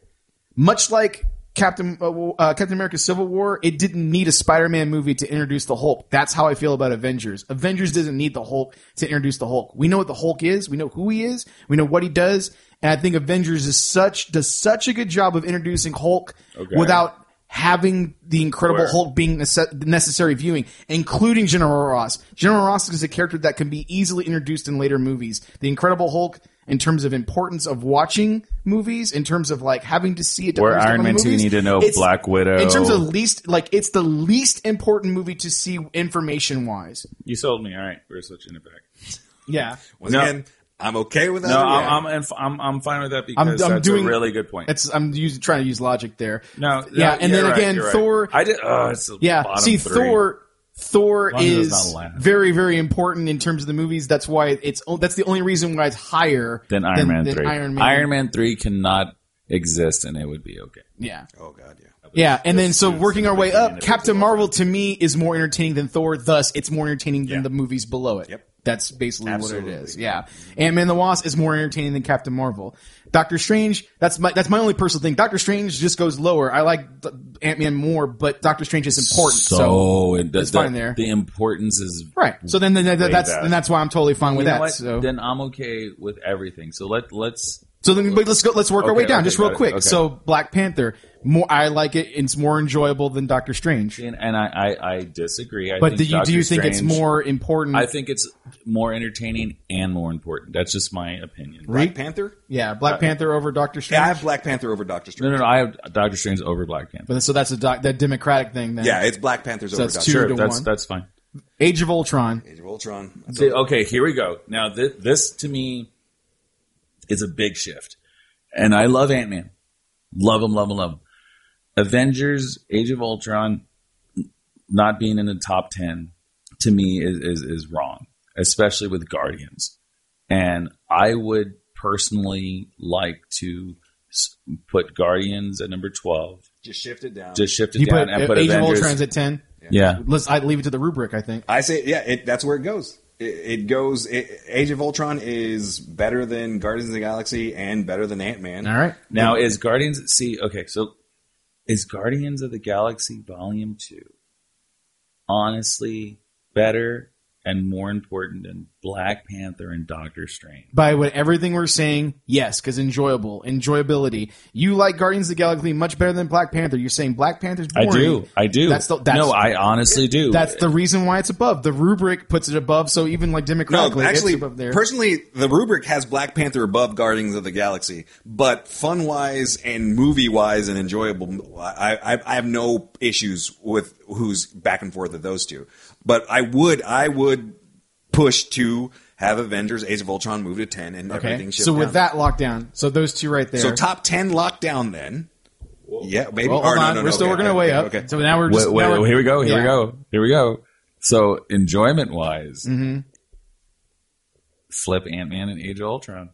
much like Captain uh, uh, Captain America: Civil War, it didn't need a Spider-Man movie to introduce the Hulk. That's how I feel about Avengers. Avengers doesn't need the Hulk to introduce the Hulk. We know what the Hulk is. We know who he is. We know what he does. And I think Avengers is such does such a good job of introducing Hulk Okay. without having the Incredible Where? Hulk being nece- necessary viewing, including General Ross. General Ross is a character that can be easily introduced in later movies. The Incredible Hulk, in terms of importance of watching movies, in terms of like having to see it. To Where Iron the Man 2 movies, need to know it's- Black Widow. In terms of least, like it's the least important movie to see information wise. you sold me. All right, we're switching it back. Yeah, Once No. again, I'm okay with that. No, I'm, I'm I'm I'm fine with that I'm, because I'm that's doing a really good point. It's I'm using, trying to use logic there. No, yeah, no, and then right, again, you're right. Thor. I did. Oh, it's the Yeah. See, three. Thor. Thor long as it's is very, very important in terms of the movies. That's why it's. That's the only reason why it's higher than Iron Man than three. Iron Man. Iron Man three cannot exist, and it would be okay. Yeah. oh god, yeah. Yeah, and then so working our way up, Captain Marvel to me is more entertaining than Thor. Thus, it's more entertaining than Yeah. the movies below it. Yep. That's basically Absolutely. what it is. Yeah, Ant Man the Wasp is more entertaining than Captain Marvel. Doctor Strange, that's my that's my only personal thing. Doctor Strange just goes lower. I like Ant Man more, but Doctor Strange is important. So, So, it, it's the, fine there. The importance is right. So then, then that- that's and that's why I'm totally fine with You know that. So Then I'm okay with everything. So let let's So then, but let's go. Let's work our Okay, way down, okay, just real it. quick. Okay. So Black Panther, more I like it. It's more enjoyable than Doctor Strange. and, and I, I I disagree. I But think do you do you think it's more important? I think it's more entertaining and more important. That's just my opinion. Black Panther. yeah, Black uh, Panther over Doctor Strange. Yeah, I have Black Panther over Doctor No, Strange. no, no. I have Doctor Strange over Black Panther. But so that's a doc, that democratic thing then. Yeah, it's Black Panther's over that's Doctor two Sure, to that's one. that's fine. Age of Ultron. Age of Ultron. See, okay, here we go. Now this, this to me is a big shift, and I love Ant Man, love him, love him, love him. Avengers: Age of Ultron not being in the top ten to me is is, is wrong, especially with Guardians, and I would personally like to put Guardians at number twelve. just shift it down. Just shift it You down put and put Age of Avengers. Ultron's at ten. yeah, Let's I leave it to the rubric. I think. I say, yeah, it, that's where it goes. It, it goes. It, Age of Ultron is better than Guardians of the Galaxy and better than Ant Man. All right. Now is Guardians see okay, so is Guardians of the Galaxy Volume Two honestly better and more important than Black Panther and Doctor Strange. By what everything we're saying, yes, because enjoyable, enjoyability. You like Guardians of the Galaxy much better than Black Panther. You're saying Black Panther's I do. I do. That's the- that's- no, I honestly do. That's the reason why it's above. The rubric puts it above, so even like democratically, No, actually, it's above there. personally, the rubric has Black Panther above Guardians of the Galaxy, but fun wise and movie wise and enjoyable, I, I, I have no issues with who's back and forth of those two. But I would, I would push to have Avengers: Age of Ultron move to ten and okay. everything. shift So with down. that lockdown, so those two right there. so top ten lockdown then. Yeah, maybe. well, or hold no, on, no, we're no, still okay, working our okay, way up. Okay. So now we're just Wait, wait, now we're- here we go. Here we go. Here we go. So enjoyment wise, Mm-hmm. flip Ant Man and Age of Ultron.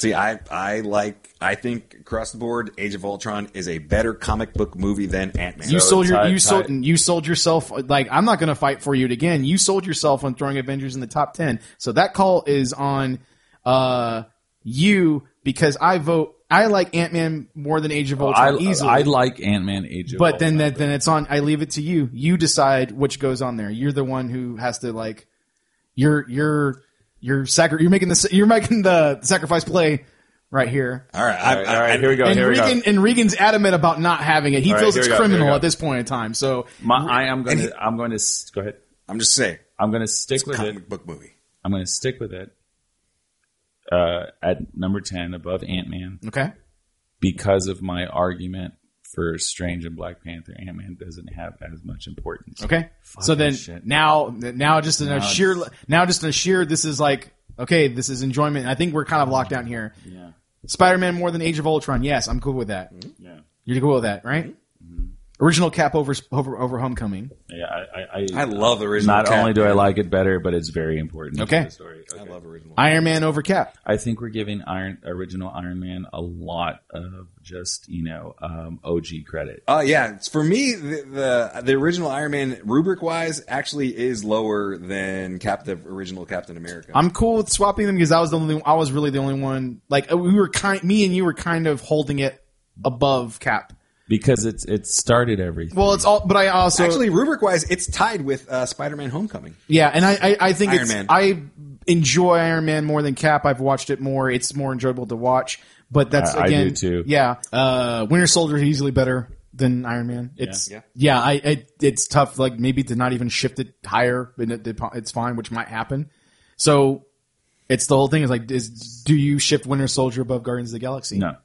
See, I I like I think across the board, Age of Ultron is a better comic book movie than Ant Man. You So sold your tie- you tie- sold you sold yourself like I'm not going to fight for you again. You sold yourself on throwing Avengers in the top 10. So that call is on uh you because I vote I like Ant-Man more than Age of I, Ultron easily. I like Ant Man Age of but Ultron. then that then it's on I leave it to you. You decide which goes on there. You're the one who has to like you're you're you're sacri- you're making the you're making the sacrifice play right here. all right, all right, all right, here we go. And here we go. And Regan's adamant about not having it. He All right, feels here it's go, criminal at this point in time. So My, I am going to. I'm going to go ahead. I'm just saying, I'm going to stick with comic it. book movie. I'm going to stick with it. Uh, at number ten, above Ant Man, okay. because of my argument for Strange and Black Panther. Ant Man doesn't have as much importance. Okay. so then shit. now, now just in a Now sheer, now just in a sheer, this is like, okay, this is enjoyment. I think we're kind of locked down here. Yeah, Spider-Man more than Age of Ultron. Yes, I'm cool with that. yeah, You're cool with that, right? Mm-hmm. Original Cap over, over, over Homecoming. yeah. I, I, I, I love the original. not Cap. only do I like it better, but it's very important. Okay. to the story. I love original. Iron Man over Cap. I think we're giving Iron original Iron Man a lot of just you know um, OG credit. Uh, yeah, it's- for me, the, the the original Iron Man rubric wise actually is lower than Cap the original Captain America. I'm cool with swapping them because I was the only, I was really the only one. Like we were kind, me and you were kind of holding it above Cap. Because it's it started everything. Well, it's all, but I also actually, rubric wise, it's tied with uh, Spider-Man: Homecoming. Yeah, and I, I, I think Iron it's Man. I enjoy Iron Man more than Cap. I've watched it more. It's more enjoyable to watch. But that's I- I again, do too. Yeah, uh, Winter Soldier is easily better than Iron Man. It's Yeah. yeah, I, I it's tough. Like maybe to not even shift it higher, and it, it's fine, which might happen. So it's the whole thing is like, is do you shift Winter Soldier above Guardians of the Galaxy? no,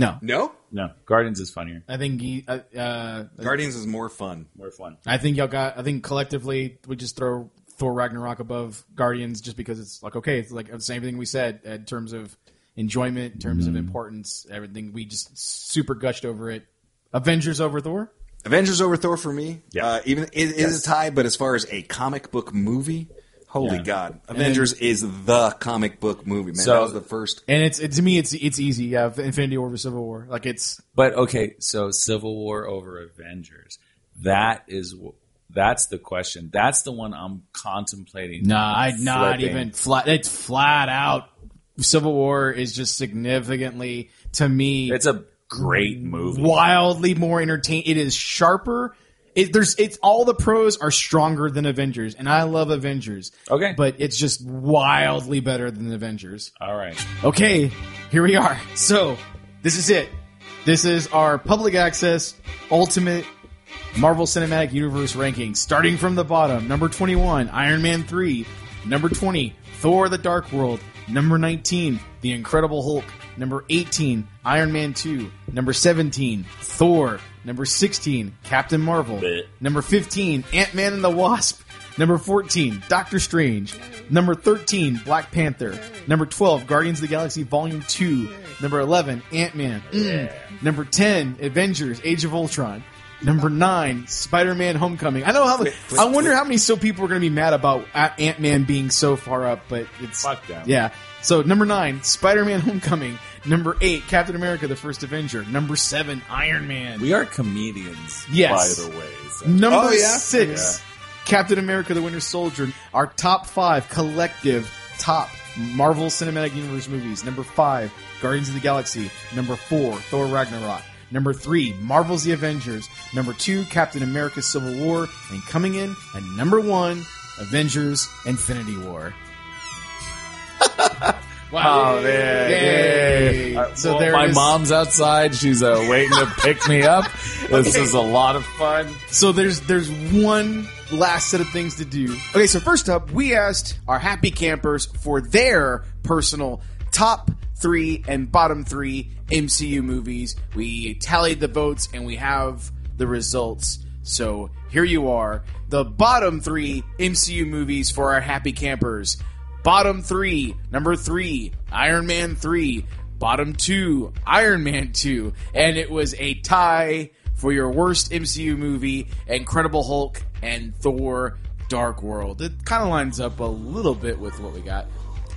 no. No, no. Guardians is funnier, I think he, uh, uh, Guardians is more fun. more fun. I think y'all got. I think collectively we just throw Thor Ragnarok above Guardians just because it's like okay, it's like the same thing we said in terms of enjoyment, in terms of importance, everything. We just super gushed over it. Avengers over Thor. Avengers over Thor for me. Yeah. Uh, even it is a tie, but as far as a comic book movie, holy Yeah. god, Avengers is the comic book movie. Man, So- that was the first. And it's it, to me, it's it's easy. Yeah, Infinity War versus Civil War. Like it's But okay, so Civil War over Avengers. That is wh- that's the question. That's the one I'm contemplating. nah, I not flipping. even flat. It's flat out. Civil War is just significantly to me. It's a great movie. wildly more entertaining. It is sharper. It, there's it's all the pros are stronger than Avengers, and I love Avengers. Okay. but it's just wildly better than Avengers. All right. Okay, here we are. So this is it. This is our Public Axis ultimate Marvel Cinematic Universe ranking, starting from the bottom. Number 21, Iron Man 3. Number 20, Thor the Dark World. Number 19, The Incredible Hulk. Number 18, Iron Man 2. Number 17, Thor. Number 16, Captain Marvel. Number 15, Ant Man and the Wasp. Number 14, Doctor Strange. Number 13, Black Panther. Number 12, Guardians of the Galaxy Volume 2. Number 11, Ant Man. Mm. Number 10, Avengers Age of Ultron. Number 9, Spider Man Homecoming. I know how I wonder how many so people are going to be mad about Ant Man being so far up, but it's. Fuck them. Yeah. So, number 9, Spider Man Homecoming. Number 8, Captain America the First Avenger. Number 7, Iron Man. We are comedians, Yes. by the way. so- Number Oh, yeah? six, Captain America: The Winter Soldier. Our top five collective top Marvel Cinematic Universe movies. Number five, Guardians of the Galaxy. Number four, Thor Ragnarok. Number three, Marvel's The Avengers. Number two, Captain America: Civil War. And coming in at number one, Avengers Infinity War. Oh man! Yay. Uh, So well, there my is- mom's outside. She's uh, waiting to pick me up. This Okay. is a lot of fun. So there's there's one last set of things to do. Okay, so first up, we asked our happy campers for their personal top three and bottom three MCU movies. We tallied the votes and we have the results. So here you are the bottom three MCU movies for our happy campers. Bottom three, number three, Iron Man 3. Bottom two, Iron Man 2. And it was a tie for your worst MCU movie, Incredible Hulk and Thor Dark World. It kind of lines up a little bit with what we got.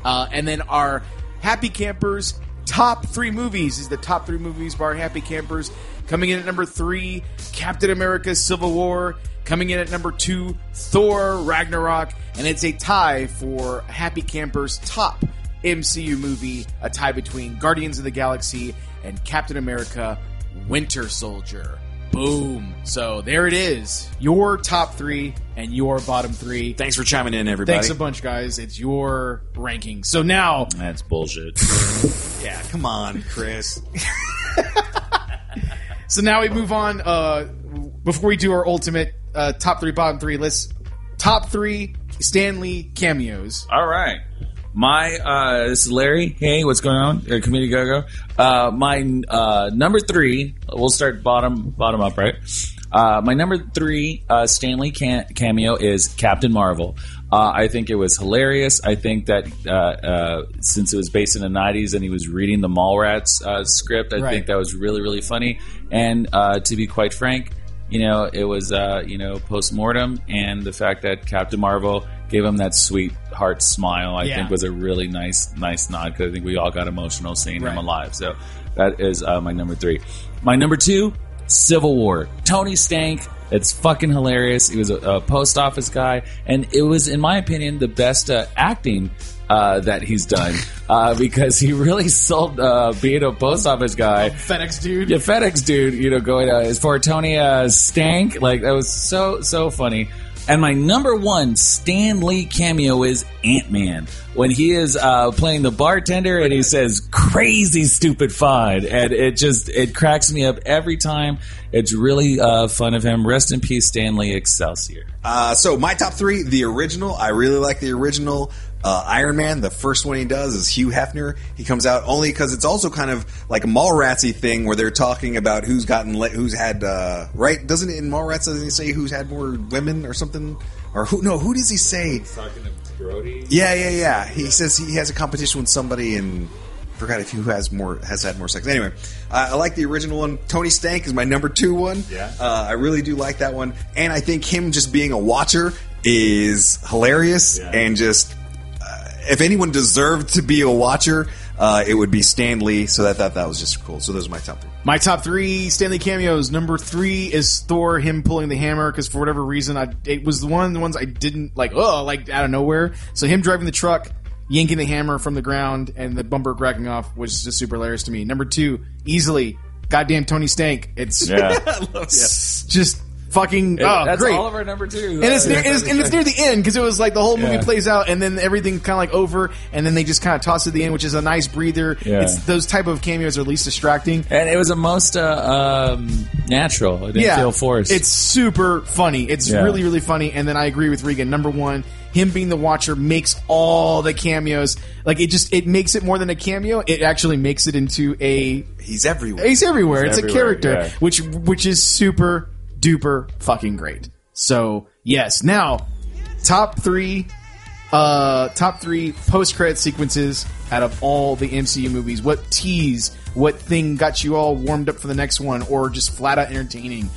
Uh, and then our Happy Campers top three movies is the top three movies our Happy Campers. Coming in at number three, Captain America Civil War. Coming in at number two, Thor Ragnarok. And it's a tie for Happy Campers top MCU movie, a tie between Guardians of the Galaxy and Captain America Winter Soldier. Boom. So there it is. Your top three and your bottom three. Thanks for chiming in, everybody. Thanks a bunch, guys. It's your ranking. So now, That's bullshit. yeah, come on, Chris. so now we move on. Uh, before we do our ultimate uh, top three, bottom three, let's top three Stan Lee cameos. All right. My uh, this is Larry. Hey, what's going on? Uh, Community Go Go. Uh, my uh, number three. We'll start bottom bottom up, right? Uh, my number three uh, Stan Lee cam- cameo is Captain Marvel. Uh, I think it was hilarious. I think that uh, uh, since it was based in the '90s and he was reading the Mallrats uh, script, I Right. think that was really really funny. And uh, to be quite frank, you know, it was uh, you know post mortem, and the fact that Captain Marvel gave him that sweet heart smile, I Yeah. think was a really nice nice nod because I think we all got emotional seeing Right. him alive. So that is uh, my number three. My number two, Civil War. Tony Stank. It's fucking hilarious. He was a, a post office guy, and it was, in my opinion, the best uh, acting uh, that he's done uh, because he really sold uh, being a post office guy. FedEx dude. Yeah, FedEx dude, you know, going uh, as for Tony uh, Stank, like that was so so funny. And my number one Stan Lee cameo is Ant Man when he is uh, playing the bartender and he says "crazy stupid fine," and it just it cracks me up every time. It's really uh, fun of him. Rest in peace, Stan Lee Excelsior. Uh, so my top three, the original. I really like the original. Uh, Iron Man, the first one he does is Hugh Hefner. He comes out only because it's also kind of like a Mallratsy thing where they're talking about who's gotten, la- who's had, uh, right? Doesn't it in Mallrats doesn't he say who's had more women or something? Or who? No, who does he say? Talking to Brodie. Yeah, yeah, yeah. He says he has a competition with somebody and forgot if who has more has had more sex. Anyway, uh, I like the original one. Tony Stank is my number two one. Yeah. uh, I really do like that one, and I think him just being a watcher is hilarious Yeah. and just. If anyone deserved to be a watcher, uh, it would be Stan Lee. So that that that was just cool. So those are my top three. My top three Stan Lee cameos. Number three is Thor, him pulling the hammer because for whatever reason, I it was the one of the ones I didn't like. Oh, like out of nowhere. So him driving the truck, yanking the hammer from the ground, and the bumper cracking off was just super hilarious to me. Number two, easily, goddamn Tony Stank. It's Yeah, just fucking oh that's great. all of our number two. and it's near, it's, and it's near the end because it was like the whole movie Yeah. plays out and then everything kind of like over and then they just kind of toss it at the end, which is a nice breather. Yeah. It's those type of cameos are least distracting. and it was a most uh, um, natural. It didn't feel forced. It's super funny. It's Yeah. really, really funny. And then I agree with Regan. Number one, him being the watcher makes all the cameos like it just it makes it more than a cameo. It actually makes it into a He's everywhere. he's everywhere. He's it's everywhere, a character, yeah. which which is super duper fucking great. So yes, now top three, uh, top three post credit sequences out of all the MCU movies. What tease? What thing got you all warmed up for the next one, or just flat out entertaining?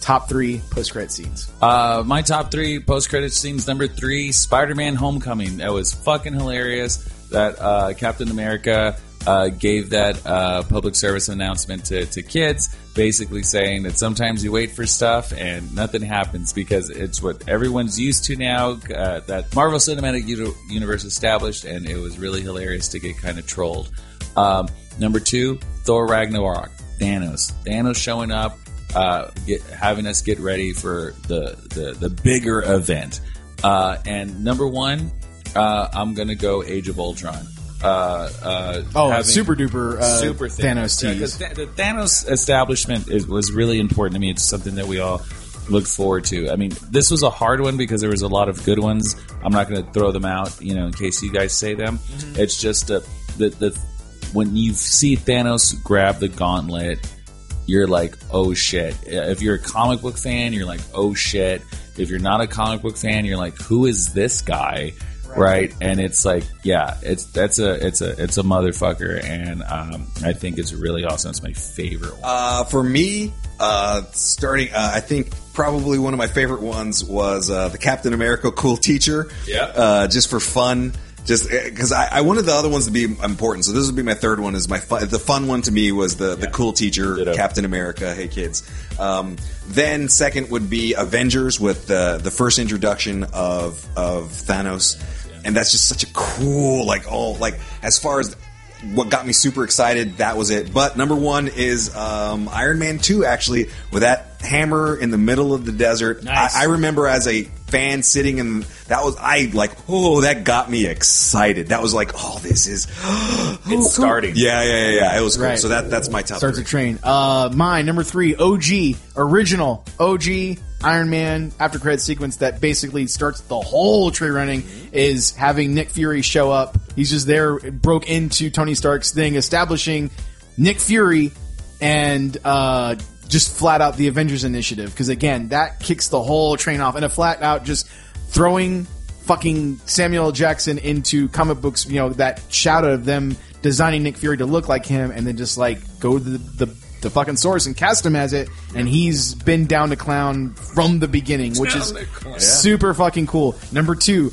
Top three post credit scenes. Uh, my top three post credit scenes. Number three, Spider Man Homecoming. That was fucking hilarious. That uh, Captain America uh, gave that uh, public service announcement to, to kids, basically saying that sometimes you wait for stuff and nothing happens because it's what everyone's used to now. Uh, that Marvel Cinematic Uni- Universe established, and it was really hilarious to get kind of trolled. Um, number two, Thor Ragnarok. Thanos. Thanos showing up, uh, get, having us get ready for the, the, the bigger event. Uh, and number one, uh, I'm gonna go Age of Ultron. Uh, uh, Oh, super duper uh, super Thanos Yeah, tease. 'cause Th- the Thanos establishment is, was really important to me. It's something that we all look forward to. I mean, this was a hard one because there was a lot of good ones. I'm not going to throw them out, you know, in case you guys say them. Mm-hmm. It's just uh, the the when you see Thanos grab the gauntlet, you're like, oh shit. If you're a comic book fan, you're like, oh shit. If you're not a comic book fan, you're like, who is this guy? Right. And it's like, yeah, it's that's a it's a it's a motherfucker, and um, I think it's really awesome. It's my favorite one. Uh, for me, uh, starting, uh, I think probably one of my favorite ones was uh, the Captain America Cool Teacher. Yeah. Uh, just for fun. Just because I, I wanted the other ones to be important, so this would be my third one. Is my fun, the fun one to me was the the cool teacher, Ditto. Captain America. Hey kids. Um, then second would be Avengers with the the first introduction of of Thanos, and that's just such a cool like oh like as far as what got me super excited that was it. But number one is um, Iron Man two actually with that hammer in the middle of the desert. Nice. I, I remember as a fan sitting in that was I like oh that got me excited. That was like oh this is It's starting. yeah yeah yeah, yeah. it was cool. Right. So that that's my top Starts three. a train. Uh, mine number three, OG original OG Iron Man after credit sequence that basically starts the whole tree running is having Nick Fury show up. He's just there, broke into Tony Stark's thing, establishing Nick Fury and uh, just flat out the Avengers Initiative. Because again, that kicks the whole train off, and a flat out just throwing fucking Samuel Jackson into comic books. You know that shout out of them designing Nick Fury to look like him, and then just like go to the, the the fucking source and cast him as it, and he's been down to clown from the beginning, which is Down clown. super fucking cool. Number two.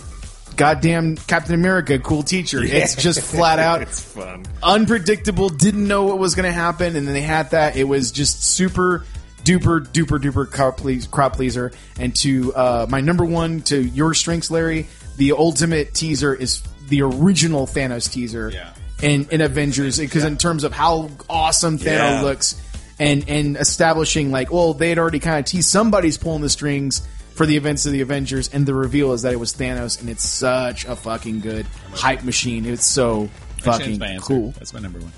Goddamn Captain America, cool teacher. It's just flat out It's fun. unpredictable, didn't know what was going to happen, and then they had that. It was just super duper duper duper crowd, please, crowd pleaser. And to uh, my number one, to your strengths, Larry, the ultimate teaser is the original Thanos teaser Yeah. in, in Avengers, because in terms of how awesome Thanos Yeah. looks, and and establishing like, well, they had already kind of teased somebody's pulling the strings. For the events of the Avengers, and the reveal is that it was Thanos, and it's such a fucking good hype machine. It's so I changed fucking my answer. cool. That's my number one.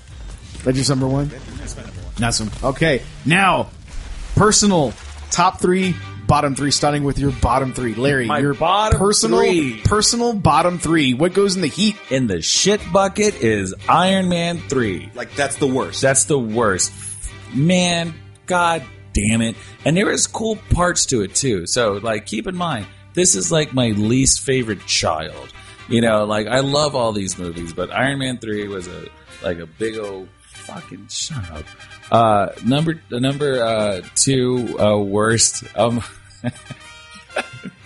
That's your number one? Awesome. Okay, now personal top three, bottom three. Starting with your bottom three, Larry. My your bottom personal, three. personal bottom three. What goes in the heat? In the shit bucket is Iron Man three. Like that's the worst. That's the worst. Man, god damn it. And there is cool parts to it too. So like keep in mind, this is like my least favorite child. You know, like I love all these movies, but Iron Man 3 was a like a big old fucking shut up. Uh number number uh 2 uh worst um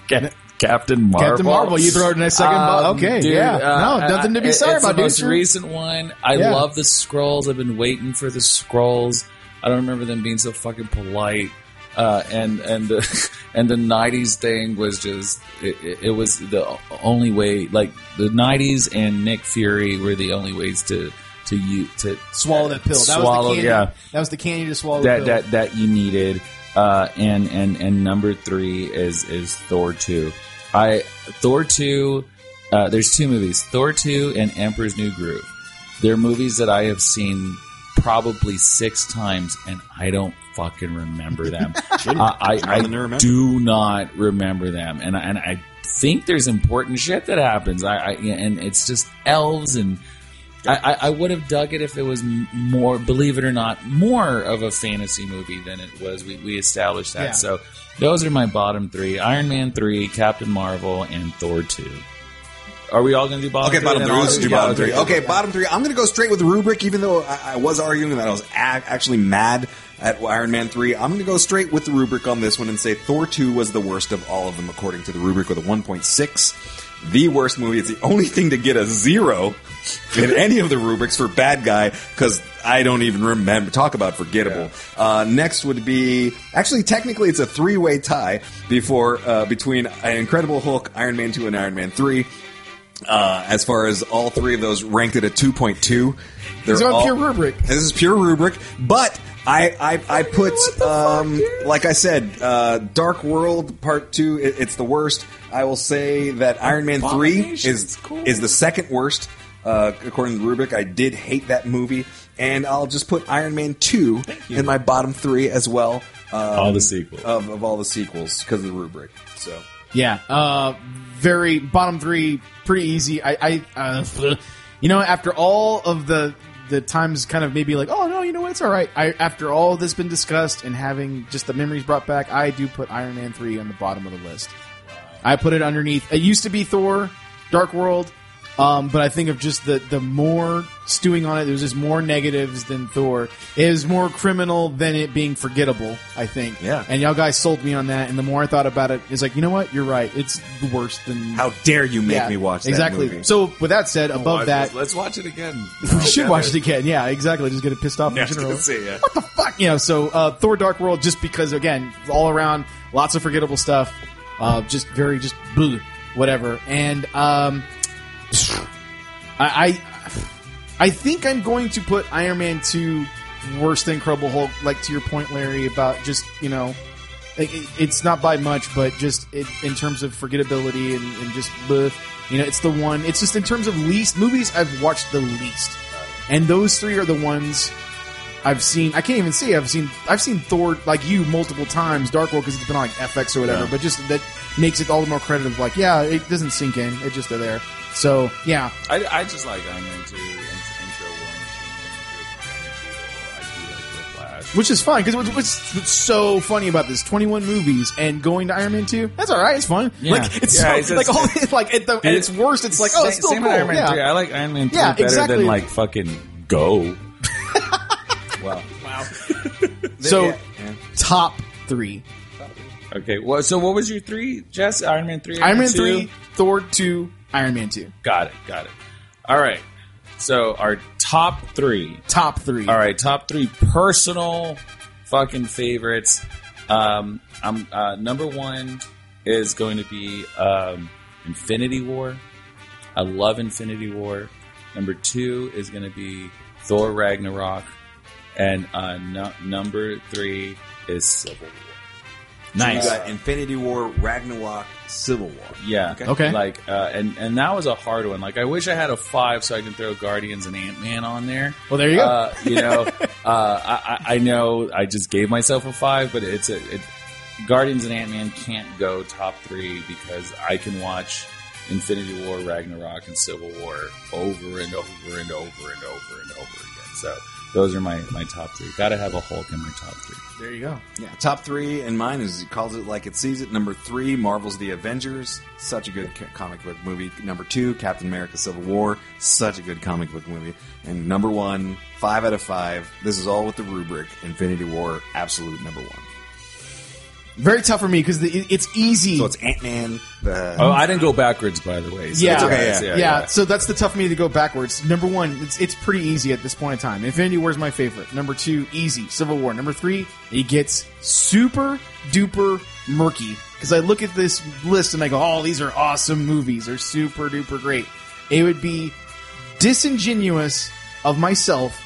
Cap- Captain Marvel. Captain Marvel, you throw it in a second bo- okay, yeah. No, nothing to be uh, sorry it's about, The most Sure. recent one. I Yeah. love the Skrulls. I've been waiting for the Skrulls. I don't remember them being so fucking polite. Uh, and and the and the '90s thing was just it, it, it was the only way. Like the '90s and Nick Fury were the only ways to to you to Swallow that pill. That Swallow, was the candy. yeah. That was the candy to swallow. that the pill. that that you needed. Uh, and and and number three is is Thor two. I Thor two. Uh, there's two movies, Thor two and Emperor's New Groove. They're movies that I have seen probably six times, and I don't fucking remember them. I, I, I remember. do not remember them, and I- and I think there's important shit that happens. I, I and it's just elves and. I, I, would have dug it if it was more, believe it or not, more of a fantasy movie than it was. We, we established that. Yeah. So those are my bottom three: Iron Man three, Captain Marvel, and Thor two. Are we all going to do bottom Okay, three? bottom three. Let's do bottom three. Okay, bottom three. I'm going to go straight with the rubric, even though I, I was arguing that I was a- actually mad at Iron Man 3. I'm going to go straight with the rubric on this one and say Thor 2 was the worst of all of them, according to the rubric, with a 1.6. The worst movie. It's the only thing to get a zero in any of the rubrics for bad guy, because I don't even remember. Talk about forgettable. Uh, next would be actually technically it's a three way tie before uh, between an Incredible Hulk, Iron Man 2, and Iron Man 3. Uh, as far as all three of those ranked at a 2.2. They're These are all, pure rubric. This is pure rubric, but I I, I put um, like I said, uh, Dark World Part Two. It, it's the worst. I will say that Iron Man Three is is the second worst uh, according to rubric. I did hate that movie, and I'll just put Iron Man Two in my bottom three as well. Um, All the sequels. of, of all the sequels because of the rubric. So Yeah, uh, very bottom three, pretty easy. I, I uh, you know, after all of the the times, kind of maybe like, oh no, you know what, it's all right. I, after all this been discussed and having just the memories brought back, I do put Iron Man three on the bottom of the list. I put it underneath. It used to be Thor, Dark World, um, but I think of just the the more stewing on it. There's just more negatives than Thor. It is more criminal than it being forgettable. I think. Yeah. And y'all guys sold me on that. And the more I thought about it, it's like you know what? You're right. It's worse than. how dare you make Yeah, me watch that exactly. movie? So with that said, above Watch- that, let's watch it again. we should watch it again. Yeah, exactly. Just get it pissed off Yeah, in general. gonna say, yeah. What the fuck? You know, so uh, Thor: Dark World, just because again, all around, lots of forgettable stuff. Uh, just very just bleh, whatever. And um, I, I I think I'm going to put Iron Man two worse than Incredible Hulk. Like to your point, Larry, about just you know. it- it- It's not by much, but just it, in terms of forgettability and, and just, bleh, you know, it's the one. It's just in terms of least movies I've watched the least, and those three are the ones I've seen. I can't even say I've seen. I've seen Thor like you multiple times, Dark World because it's been on like FX or whatever. Yeah. But just that makes it all the more creditive. Like, yeah, it doesn't sink in. It just are there. So yeah, I, I just like Iron Man 2, Intro War Machine, I which is fine because what's, what's, so funny about this? Twenty one movies and going to Iron Man two. That's all right. It's fun. Yeah. Like it's Yeah, so, it's like all like at, the, at its worst, it's like oh, it's still same cool. Iron Man yeah. 3. I like Iron Man 3 Yeah, better exactly. than like fucking Go. wow. Wow. So top three: Okay, well, so what was your three, Jess? Iron Man 3? Iron Man 2? three, Thor two, Iron Man two. Got it, got it. All right. So our top three. Top three. All right, top three personal fucking favorites. Um, I'm uh, number one is going to be um, Infinity War. I love Infinity War. Number two is going to be Thor Ragnarok, and uh, no, number three is Civil War. So you got Infinity War, Ragnarok, Civil War. Yeah. Okay. Okay. Like, uh, and and that was a hard one. Like, I wish I had a five so I can throw Guardians and Ant Man on there. Well, there you go. Uh, you know, uh, I, I I know I just gave myself a five, but it's a it, Guardians and Ant Man can't go top three because I can watch Infinity War, Ragnarok, and Civil War over and over and over and over and over again. So those are my my top three. Got to have a Hulk in my top three. there you go. Yeah, top three in mine is he calls it like it sees it. Number three, Marvel's The Avengers, such a good ca- comic book movie. Number two, Captain America: Civil War, such a good comic book movie. And number one, five out of five. This is all with the rubric: Infinity War, absolute number one. Very tough for me because it's easy. So it's Ant Man. The Oh, I didn't go backwards, by the way. So yeah, it's okay, yeah, yeah. So that's the tough for me to go backwards. Number one, it's it's pretty easy at this point in time. Infinity War is my favorite. Number two, easy. Civil War. Number three, it gets super duper murky because I look at this list and I go, "Oh, these are awesome movies. They're super duper great." It would be disingenuous of myself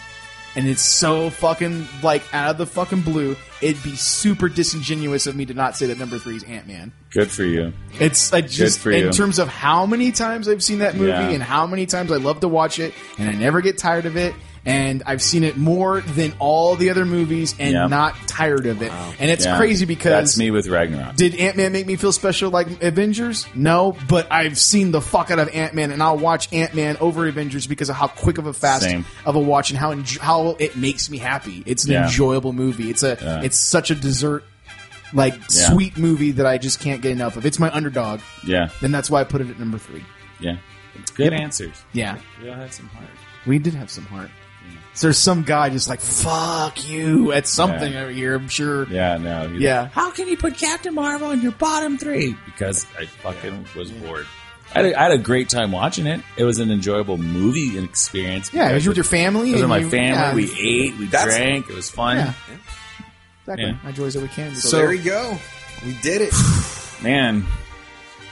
and it's so fucking like out of the fucking blue. It'd be super disingenuous of me to not say that number three is Ant Man. Good for you. It's I just for in you. terms of how many times I've seen that movie Yeah. and how many times I love to watch it, and I never get tired of it. And I've seen it more than all the other movies, and Yeah. not tired of it. And it's Yeah. crazy because that's me with Ragnarok. did Ant Man make me feel special like Avengers? No, but I've seen the fuck out of Ant Man, and I'll watch Ant Man over Avengers because of how quick of a fast Same. of a watch and how enj- how it makes me happy. It's an Yeah. enjoyable movie. It's a Yeah. it's such a dessert like Yeah. sweet movie that I just can't get enough of. It's my underdog, yeah, and that's why I put it at number three. yeah. Good answers. Yeah, We all had some heart. we did have some heart. So there's some guy just like fuck you at something Yeah. over here. I'm sure. Yeah, no. Yeah. like, How can you put Captain Marvel in your bottom three? Because I fucking was bored. I had, a, I had a great time watching it. It was an enjoyable movie experience. Yeah, it was because with your family. It was with my you- family. yeah. We ate. We That's- drank. It was fun. Yeah. Exactly. Yeah. I enjoy as we can. So there we go. We did it. Man.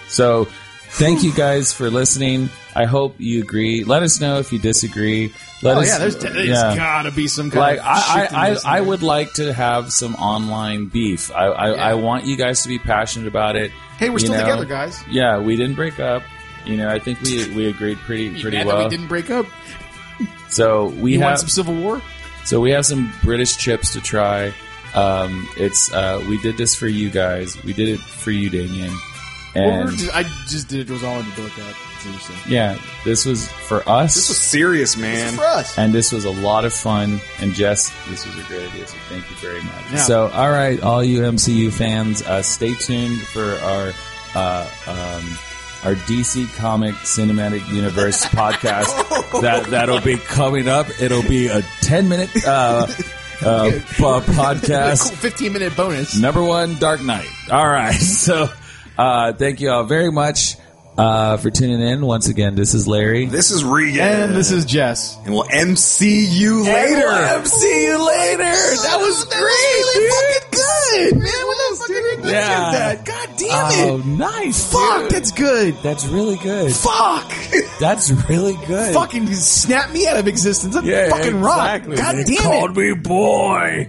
So thank you guys for listening. I hope you agree. Let us know if you disagree. Let Oh us, yeah, there's, there's yeah. gotta be some kind like of I, I, I, I would like to have some online beef. I, I, I want you guys to be passionate about it. Hey, we're you still know? together, guys. Yeah, we didn't break up. You know, I think we we agreed pretty pretty well. we didn't break up. So we You want have some civil war? so we have some British chips to try. Um, it's uh, we did this for you guys. We did it for you, Damien. Well, And we're just, I just did it. Was all in the door cat. Yeah, this was for us. This was serious, man. For us. and this was a lot of fun. And Jess, this was a great idea. So thank you very much. Yeah. So, all right, all you MCU fans, uh, stay tuned for our uh, um, our DC Comic Cinematic Universe podcast. That that'll be coming up. It'll be a ten minute uh, uh, podcast. Cool 15 minute bonus. Number one, Dark Knight. All right. So, uh, thank you all very much uh, for tuning in. Once again, this is Larry. This is Regan. And this is Jess. And we'll MC you later. MC you later. That was great really fucking good, man. What the fuck did Yeah. that? God damn it. Oh, nice. Fuck, dude. that's good. That's really good. Fuck. That's really good. fucking snap me out of existence. That yeah, fucking rock. God They damn it. called it. me boy.